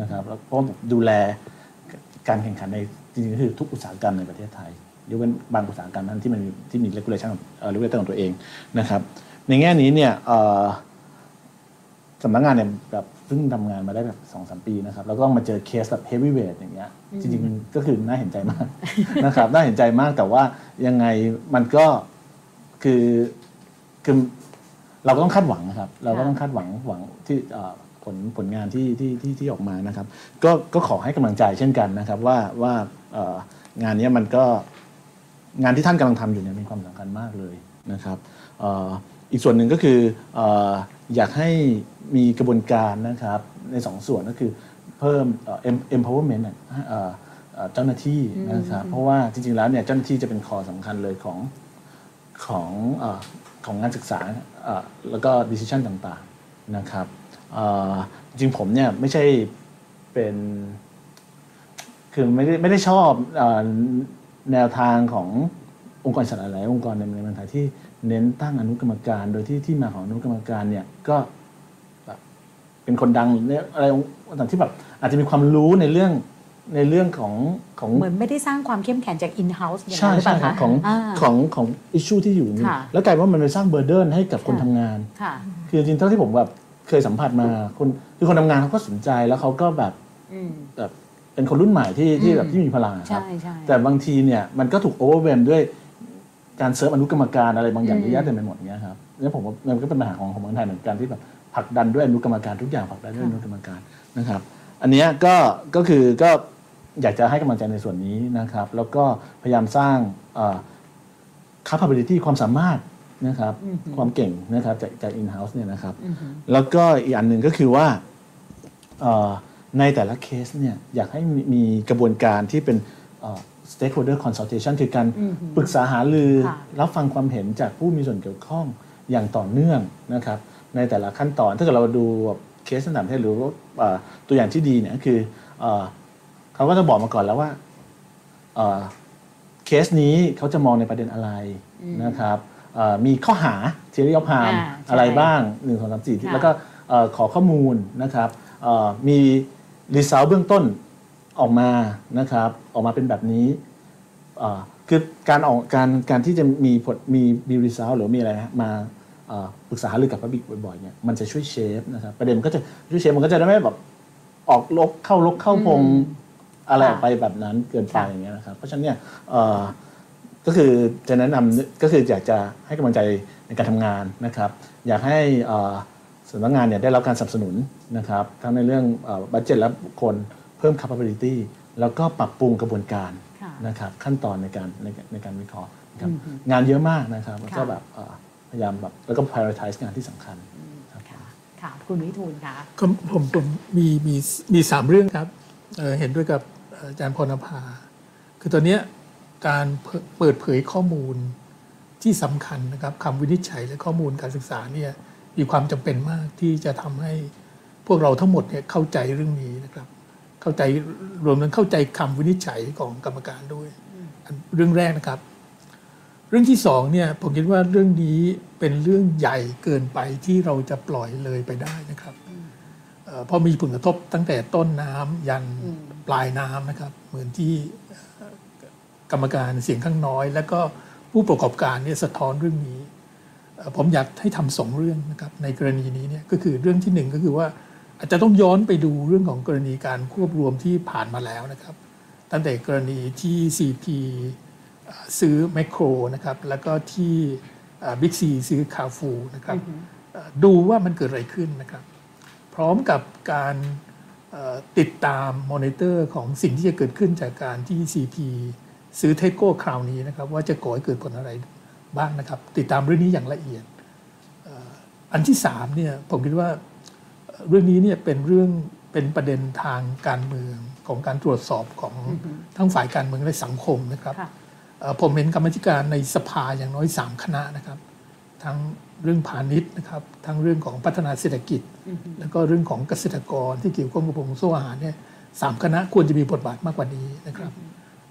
Speaker 2: นะครับแล้วก็ดูแลการแข่งขันในจริงๆก็คือทุกอุตสาหกรรมในประเทศไทยยกเว้นบางอุตสาหกรรมนั้นที่มันที่มี regulation เอ่อ regulator ของตัวเองนะครับ ในแง่นี้เนี่ยอ สำนักงานเนี่ยแบบเพิ่งทำงานมาได้แบบสองสามปีนะครับ แล้วก็ต้องมาเจอเคสแบบ heavyweight อย่างเงี้ย จริงๆ ก็คือน่าเห็นใจมากนะครับ น่าเห็นใจมากแต่ว่ายังไงมันก็คือคือเราก็ต้องคาดหวังนะครับ เราก็ต้องคาดหวังหวังที่เอ่อผลผลงานที่ที่ที่ที่ออกมานะครับ ก็ก็ขอให้กำลังใจเช่นกันนะครับ ว่าว่าเอ่องานเนี้ยมันก็งานที่ท่านกำลังทำอยู่เนี่ยมีความสำคัญมากเลยนะครับเอ่ออีกส่วนหนึ่งก็คือเอ่ออยากให้มีกระบวนการนะครับในสองส่วนก็คือเพิ่มเอ่อ em- empowerment อะเอ่อเอ่อเจ้าหน้าที่นะครับเพราะว่าจริงๆแล้วเนี่ยเจ้าหน้าที่จะเป็นคอสำคัญเลยของของเออของงานศึกษาเอ่อแล้วก็ decision ต่างๆนะครับเอ่อจริงๆผมเนี่ยไม่ใช่เป็นคือไม่ได้ไม่ได้ชอบเออแนวทางขององค์กรอิสระหลายองค์กรในในเมืองไทยที่ เน้นตั้งอนุกรรมการ โดยที่ที่มาของอนุกรรมการเนี่ยก็แบบเป็นคนดังเนี่ยอะไรต่างๆที่แบบอาจจะมีความรู้ในเรื่องในเรื่องของของ
Speaker 1: เหมือนไม่ได้สร้างความเข้มแข็งจาก in house อย่าง
Speaker 2: ใช่
Speaker 1: นั้นหรือเป
Speaker 2: ใช่
Speaker 1: ล่า
Speaker 2: ครับ
Speaker 1: คะ
Speaker 2: ของาของของissue ที่อยู่นี่
Speaker 1: ค่ะ
Speaker 2: แล้วกลายว่ามันไปสร้าง burden ให้กับคน
Speaker 1: ค่ะ
Speaker 2: ทำงาน
Speaker 1: ค่ะ
Speaker 2: คือจริงๆเท่าที่ผมแบบเคยสัมผัสมาคนคือคนทำงานเขาก็สนใจแล้วเขาก็แบบ
Speaker 1: อืม
Speaker 2: แบบเป็นคนรุ่นใหม่ที่ที่
Speaker 1: อืม
Speaker 2: แบบที่มีพลังอะค
Speaker 1: ใช่
Speaker 2: รับ
Speaker 1: ใช่
Speaker 2: แต่บางทีเนี่ยมันก็ถูก overwhelm ด้วย การเซิร์ฟอนุกรรมการอะไรบางอย่าง
Speaker 1: อืม
Speaker 2: เยอะแยะเต็มไปหมดเนี้ยครับแล้วผมว่ามันก็เป็นปัญหาของของเมืองไทยเหมือนกันที่แบบผลักดันด้วยอนุกรรมการทุกอย่างผลักดันด้วยอนุกรรมการนะครับ อันเนี้ยก็ก็คือก็อยากจะให้กำลังใจในส่วนนี้นะครับ แล้วก็พยายามสร้างเอ่อ capability ความสามารถนะครับ
Speaker 1: อือฮึ
Speaker 2: ความเก่งนะครับจากจาก in-house เนี่ยนะครับ
Speaker 1: อือฮึ
Speaker 2: แล้วก็อีกอันหนึ่งก็คือว่าเอ่อในแต่ละเคสเนี่ยอยากให้มีมีกระบวนการที่เป็นเอ่อ stakeholder consultation คือการ
Speaker 1: อือฮึ
Speaker 2: ปรึกษาหารือ
Speaker 1: ค่ะ
Speaker 2: รับฟังความเห็นจากผู้มีส่วนเกี่ยวข้องอย่างต่อเนื่องนะครับในแต่ละขั้นตอนถ้าเกิดเราดูแบบเคสในต่างประเทศหรือว่าเอ่อตัวอย่างที่ดีเนี่ยก็คือเอ่อเขาก็จะบอกมาก่อนแล้วว่าเอ่อเคสนี้เขาจะมองในประเด็นอะไร
Speaker 1: อืม
Speaker 2: นะครับเอ่อมีข้อหา theory of harm
Speaker 1: อ่าใช่
Speaker 2: อะไรบ้าง1 2 3 4
Speaker 1: ค่ะ
Speaker 2: แล้วก็เอ่อขอข้อมูลนะครับเอ่อมี result เบื้องต้นออกมานะครับออกมาเป็นแบบนี้เอ่อ คือการออกการการที่จะมีผลมีมี result หรือมีอะไรนะมาเอ่อปรึกษาหารือกับ public บ่อยๆเนี่ยมันจะช่วยเชฟนะครับประเด็นมันก็จะช่วยเชฟมันก็จะได้ไม่แบบออกลกเข้าลกเข้าพง
Speaker 1: อืม
Speaker 2: อะไร
Speaker 1: ค่ะ
Speaker 2: ออกไปแบบนั้นเกินไป
Speaker 1: ค่ะ
Speaker 2: อย่างเงี้ยนะครับ เพราะฉะนั้นเนี่ยเอ่อก็คือจะแนะนำก็คืออยากจะให้กำลังใจในการทำงานนะครับ อยากให้เอ่อสำนักงานเนี่ยได้รับการสนับสนุนนะครับทั้งในเรื่องบัตเจ็ตและบุคคลเพิ่ม capability แล้วก็ปรับปรุงกระบวนการ
Speaker 1: ค่ะ
Speaker 2: นะครับขั้นตอนในการในในการวิเคราะห์นะครับ
Speaker 1: อืมฮึ
Speaker 2: งานเยอะมากนะครับแล้วก็
Speaker 1: ค่ะ
Speaker 2: แบบเอ่อพยายามแบบแล้วก็ prioritize งานที่สำคัญครับ
Speaker 1: ค่ะค่ะคุณวิทูลค่ะ
Speaker 5: ก็ผมผมมีมีมีสามเรื่องครับเอ่อเห็นด้วยกับอาจารย์พรณภา คือตอนเนี้ยการเปิดเปิดเผยข้อมูลที่สำคัญนะครับคำวินิจฉัยและข้อมูลการศึกษาเนี่ยมีความจำเป็นมากที่จะทำให้พวกเราทั้งหมดเนี่ยเข้าใจเรื่องนี้นะครับ เข้าใจรวมทั้งเข้าใจคำวินิจฉัยของกรรมการด้วยอันเรื่องแรกนะครับ เรื่องที่สองเนี่ยผมคิดว่าเรื่องนี้เป็นเรื่องใหญ่เกินไปที่เราจะปล่อยเลยไปได้นะครับเอ่อเพราะมีผลกระทบตั้งแต่ต้นน้ำยัน
Speaker 1: อืม
Speaker 5: ปลายน้ำนะครับ เหมือนที่เอ่อกรรมการเสียงข้างน้อย แล้วก็ผู้ประกอบการเนี่ยสะท้อนเรื่องนี้เอ่อผมอยากให้ทำสองเรื่องนะครับในกรณีนี้เนี่ยก็คือเรื่องที่หนึ่งก็คือว่า อาจจะต้องย้อนไปดูเรื่องของกรณีการควบรวมที่ผ่านมาแล้วนะครับ ตั้งแต่กรณีที่ CP ซื้อแมคโครนะครับ แล้วก็ที่บิ๊กซีซื้อคาฟูนะครับ ดูว่ามันเกิดอะไรขึ้นนะครับ พร้อมกับการติดตามมอนิเตอร์ของสิ่งที่จะเกิดขึ้นจากการที่ CP ซื้อเทโก้คราวนี้นะครับ ว่าจะก่อให้เกิดผลอะไรบ้างนะครับ ติดตามเรื่องนี้อย่างละเอียด อันที่สามเนี่ยผมคิดว่า เอ่อเรื่องนี้เนี่ยเป็นเรื่องเป็นประเด็นทางการเมืองของการตรวจสอบของทั้งฝ่ายการเมืองและสังคมนะครับ
Speaker 1: ค่ะ
Speaker 5: เอ่อผมเห็นกรรมาธิการในสภาอย่างน้อย 3 คณะนะครับ ทั้งเรื่องพาณิชย์นะครับ ทั้งเรื่องของพัฒนาเศรษฐกิจ แล้วก็เรื่องของเกษตรกรที่เกี่ยวข้องกับวงโซ่อาหารเนี่ยสามคณะควรจะมีบทบาทมากกว่านี้นะครับ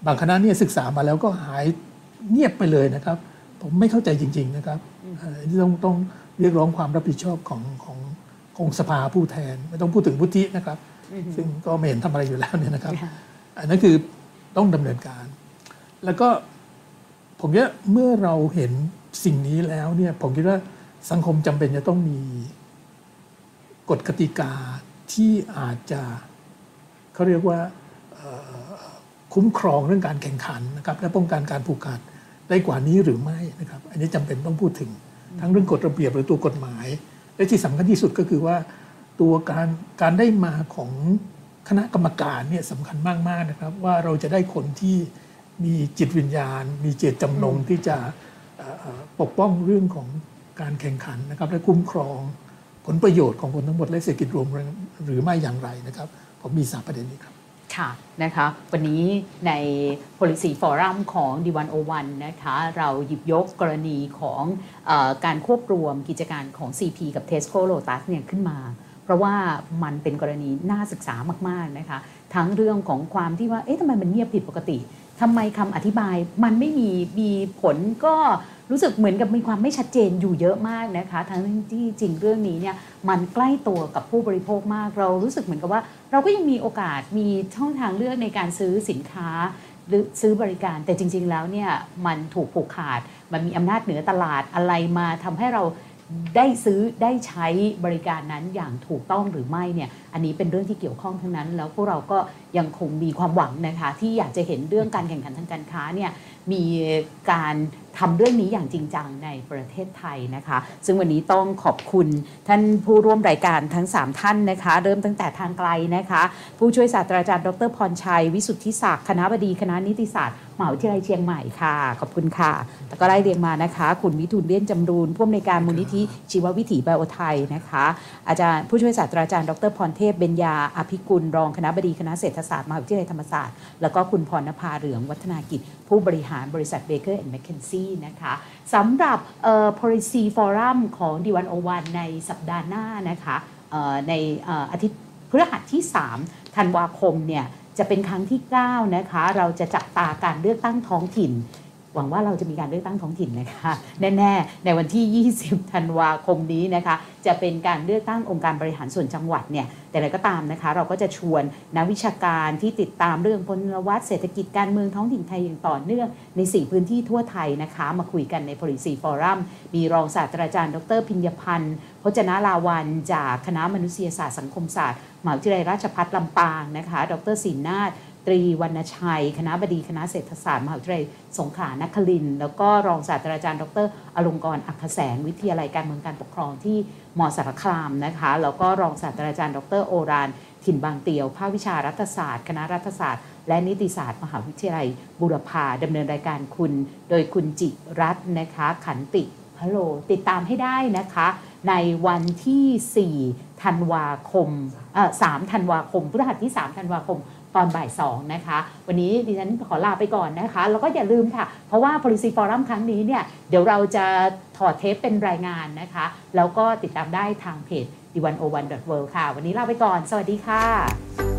Speaker 5: บางคณะเนี่ยศึกษามาแล้วก็หายเงียบไปเลยนะครับ ผมไม่เข้าใจจริง ๆนะครับเอ่อที่ต้องต้องเรียกร้องความรับผิดชอบของของ ของสภาผู้แทน ไม่ต้องพูดถึงวุฒินะครับ ซึ่งก็ไม่เห็นทำอะไรอยู่แล้วเนี่ยนะครับ
Speaker 1: ค่ะ
Speaker 5: อันนั้นคือต้องดำเนินการ แล้วก็ผมคิดว่าเมื่อเราเห็นสิ่งนี้แล้วเนี่ยผมคิดว่าสังคมจำเป็นจะต้องมีกฎกติกาที่อาจจะเขาเรียกว่าเอ่อคุ้มครองเรื่องการแข่งขันนะครับ และป้องกันการผูกขาดได้กว่านี้หรือไม่นะครับ อันนี้จำเป็นต้องพูดถึงทั้งเรื่องกฎระเบียบหรือตัวกฎหมาย และที่สำคัญที่สุดก็คือว่า ตัวการการได้มาของคณะกรรมการเนี่ยสำคัญมากๆนะครับ ว่าเราจะได้คนที่มีจิตวิญญาณ มีเจตจำนงที่จะเอ่อเอ่อปกป้องเรื่องของการแข่งขันนะครับ และคุ้มครองผลประโยชน์ของคนทั้งหมดและเศรษฐกิจรวมหรือไม่อย่างไรนะครับ ผมมีสามประเด็นนี้ครับ
Speaker 1: ค่ะนะคะวันนี้ใน policy forum ของ D101 นะคะเราหยิบยกกรณีของอการควบรวมกิจการของ CP กับ Tesco Lotus เนี่ยขึ้นมา เพราะว่ามันเป็นกรณีน่าศึกษามากๆนะคะทั้งเรื่องของความที่ว่าเอ๊ะทำไมมันเงียบผิดปกติทำไมคำอธิบายมันไม่มีมีผลก็ รู้สึกเหมือนกับมีความไม่ชัดเจนอยู่เยอะมากนะคะ ทั้งที่จริงเรื่องนี้เนี่ยมันใกล้ตัวกับผู้บริโภคมาก เรารู้สึกเหมือนกับว่า เราก็ยังมีโอกาสมีช่องทางเลือกในการซื้อสินค้า หรือซื้อบริการ แต่จริง ๆ แล้วเนี่ยมันถูกผูกขาด มันมีอำนาจเหนือตลาดอะไรมาทำให้เราได้ซื้อได้ใช้บริการนั้นอย่างถูกต้องหรือไม่เนี่ยอันนี้เป็นเรื่องที่เกี่ยวข้องทั้งนั้น แล้วพวกเราก็ยังคงมีความหวังนะคะ ที่อยากจะเห็นเรื่องการแข่งขันทางการค้าเนี่ยมีการทำเรื่องนี้อย่างจริงจังในประเทศไทยนะคะ ซึ่งวันนี้ต้องขอบคุณท่านผู้ร่วมรายการทั้ง 3 ท่านนะคะ เริ่มตั้งแต่ทางไกลนะคะ ผู้ช่วยศาสตราจารย์ดรพรชัย วิสุทธิศักดิ์คณะบดีคณะนิติศาสตร์มหาวิทยาลัยเชียงใหม่ค่ะ ขอบคุณค่ะ แล้วก็ไล่เรียงมานะคะ คุณวิทูลเลี่ยนจำรูนผู้อำนวยการมูลนิธิชีววิถีไบโอไทยนะคะ อาจารย์ผู้ช่วยศาสตราจารย์ ดรพรเทพเบญญาอภิกุล รองคณะบดีคณะเศรษฐศาสตร์มหาวิทยาลัยธรรมศาสตร์ แล้วก็คุณพรณภาเหลืองวัฒนากิจ ผู้บริหารบริษัท Baker & McKenzie นะคะสำหรับ policy forum ของ The101ในสัปดาห์หน้านะคะในเอ่ออาทิตย์พฤหัสที่ 3 ธันวาคมเนี่ยจะเป็นครั้งที่ 9 นะคะ เราจะจับตาการเลือกตั้งท้องถิ่น หวังว่าเราจะมีการเลือกตั้งท้องถิ่นนะคะ แน่ๆ ในวันที่ 20 ธันวาคมนี้นะคะ จะเป็นการเลือกตั้งองค์การบริหารส่วนจังหวัดเนี่ย แต่อะไรก็ตามนะคะ เราก็จะชวนนักวิชาการที่ติดตามเรื่องพลวัตเศรษฐกิจการเมืองท้องถิ่นไทยอย่างต่อเนื่อง ใน4พื้นที่ทั่วไทยนะคะ มาคุยกันใน policy forum มีรองศาสตราจารย์ ดรพิญญพันธ์พจนาลาวันจากคณะมนุษยศาสตร์สังคมศาสตร์มหาวิทยาลัยราชภัฏลำปางนะคะ ดรศินนาถ ตรีวรรณชัย คณะบดีคณะเศรษฐศาสตร์มหาวิทยาลัยสงขลานครินแล้วก็รองศาสตราจารย์ดรอลงกรอักขแสง วิทยาลัยการเมืองการปกครองที่มสารคามนะคะแล้วก็รองศาสตราจารย์ ดรโอรานถิ่นบางเตียว ภาควิชารัฐศาสตร์ คณะรัฐศาสตร์ และนิติศาสตร์มหาวิทยาลัยบุรพาดำเนินรายการคุณ โดยคุณจิรัตน์นะคะขันติพะโลติดตามให้ได้นะคะ ในวันที่ 4 ธันวาคมเอ่อ3ธันวาคมพฤหัสที่ 3 ธันวาคม ตอนบ่ายสองนะคะ วันนี้ดิฉันขอลาไปก่อนนะคะ แล้วก็อย่าลืมค่ะ เพราะว่า policy forum ครั้งนี้เนี่ยเดี๋ยวเราจะถอดเทปเป็นรายงานนะคะ แล้วก็ติดตามได้ทางเพจ d 1 0 1 w o r l d ค่ะ วันนี้ลาไปก่อน สวัสดีค่ะ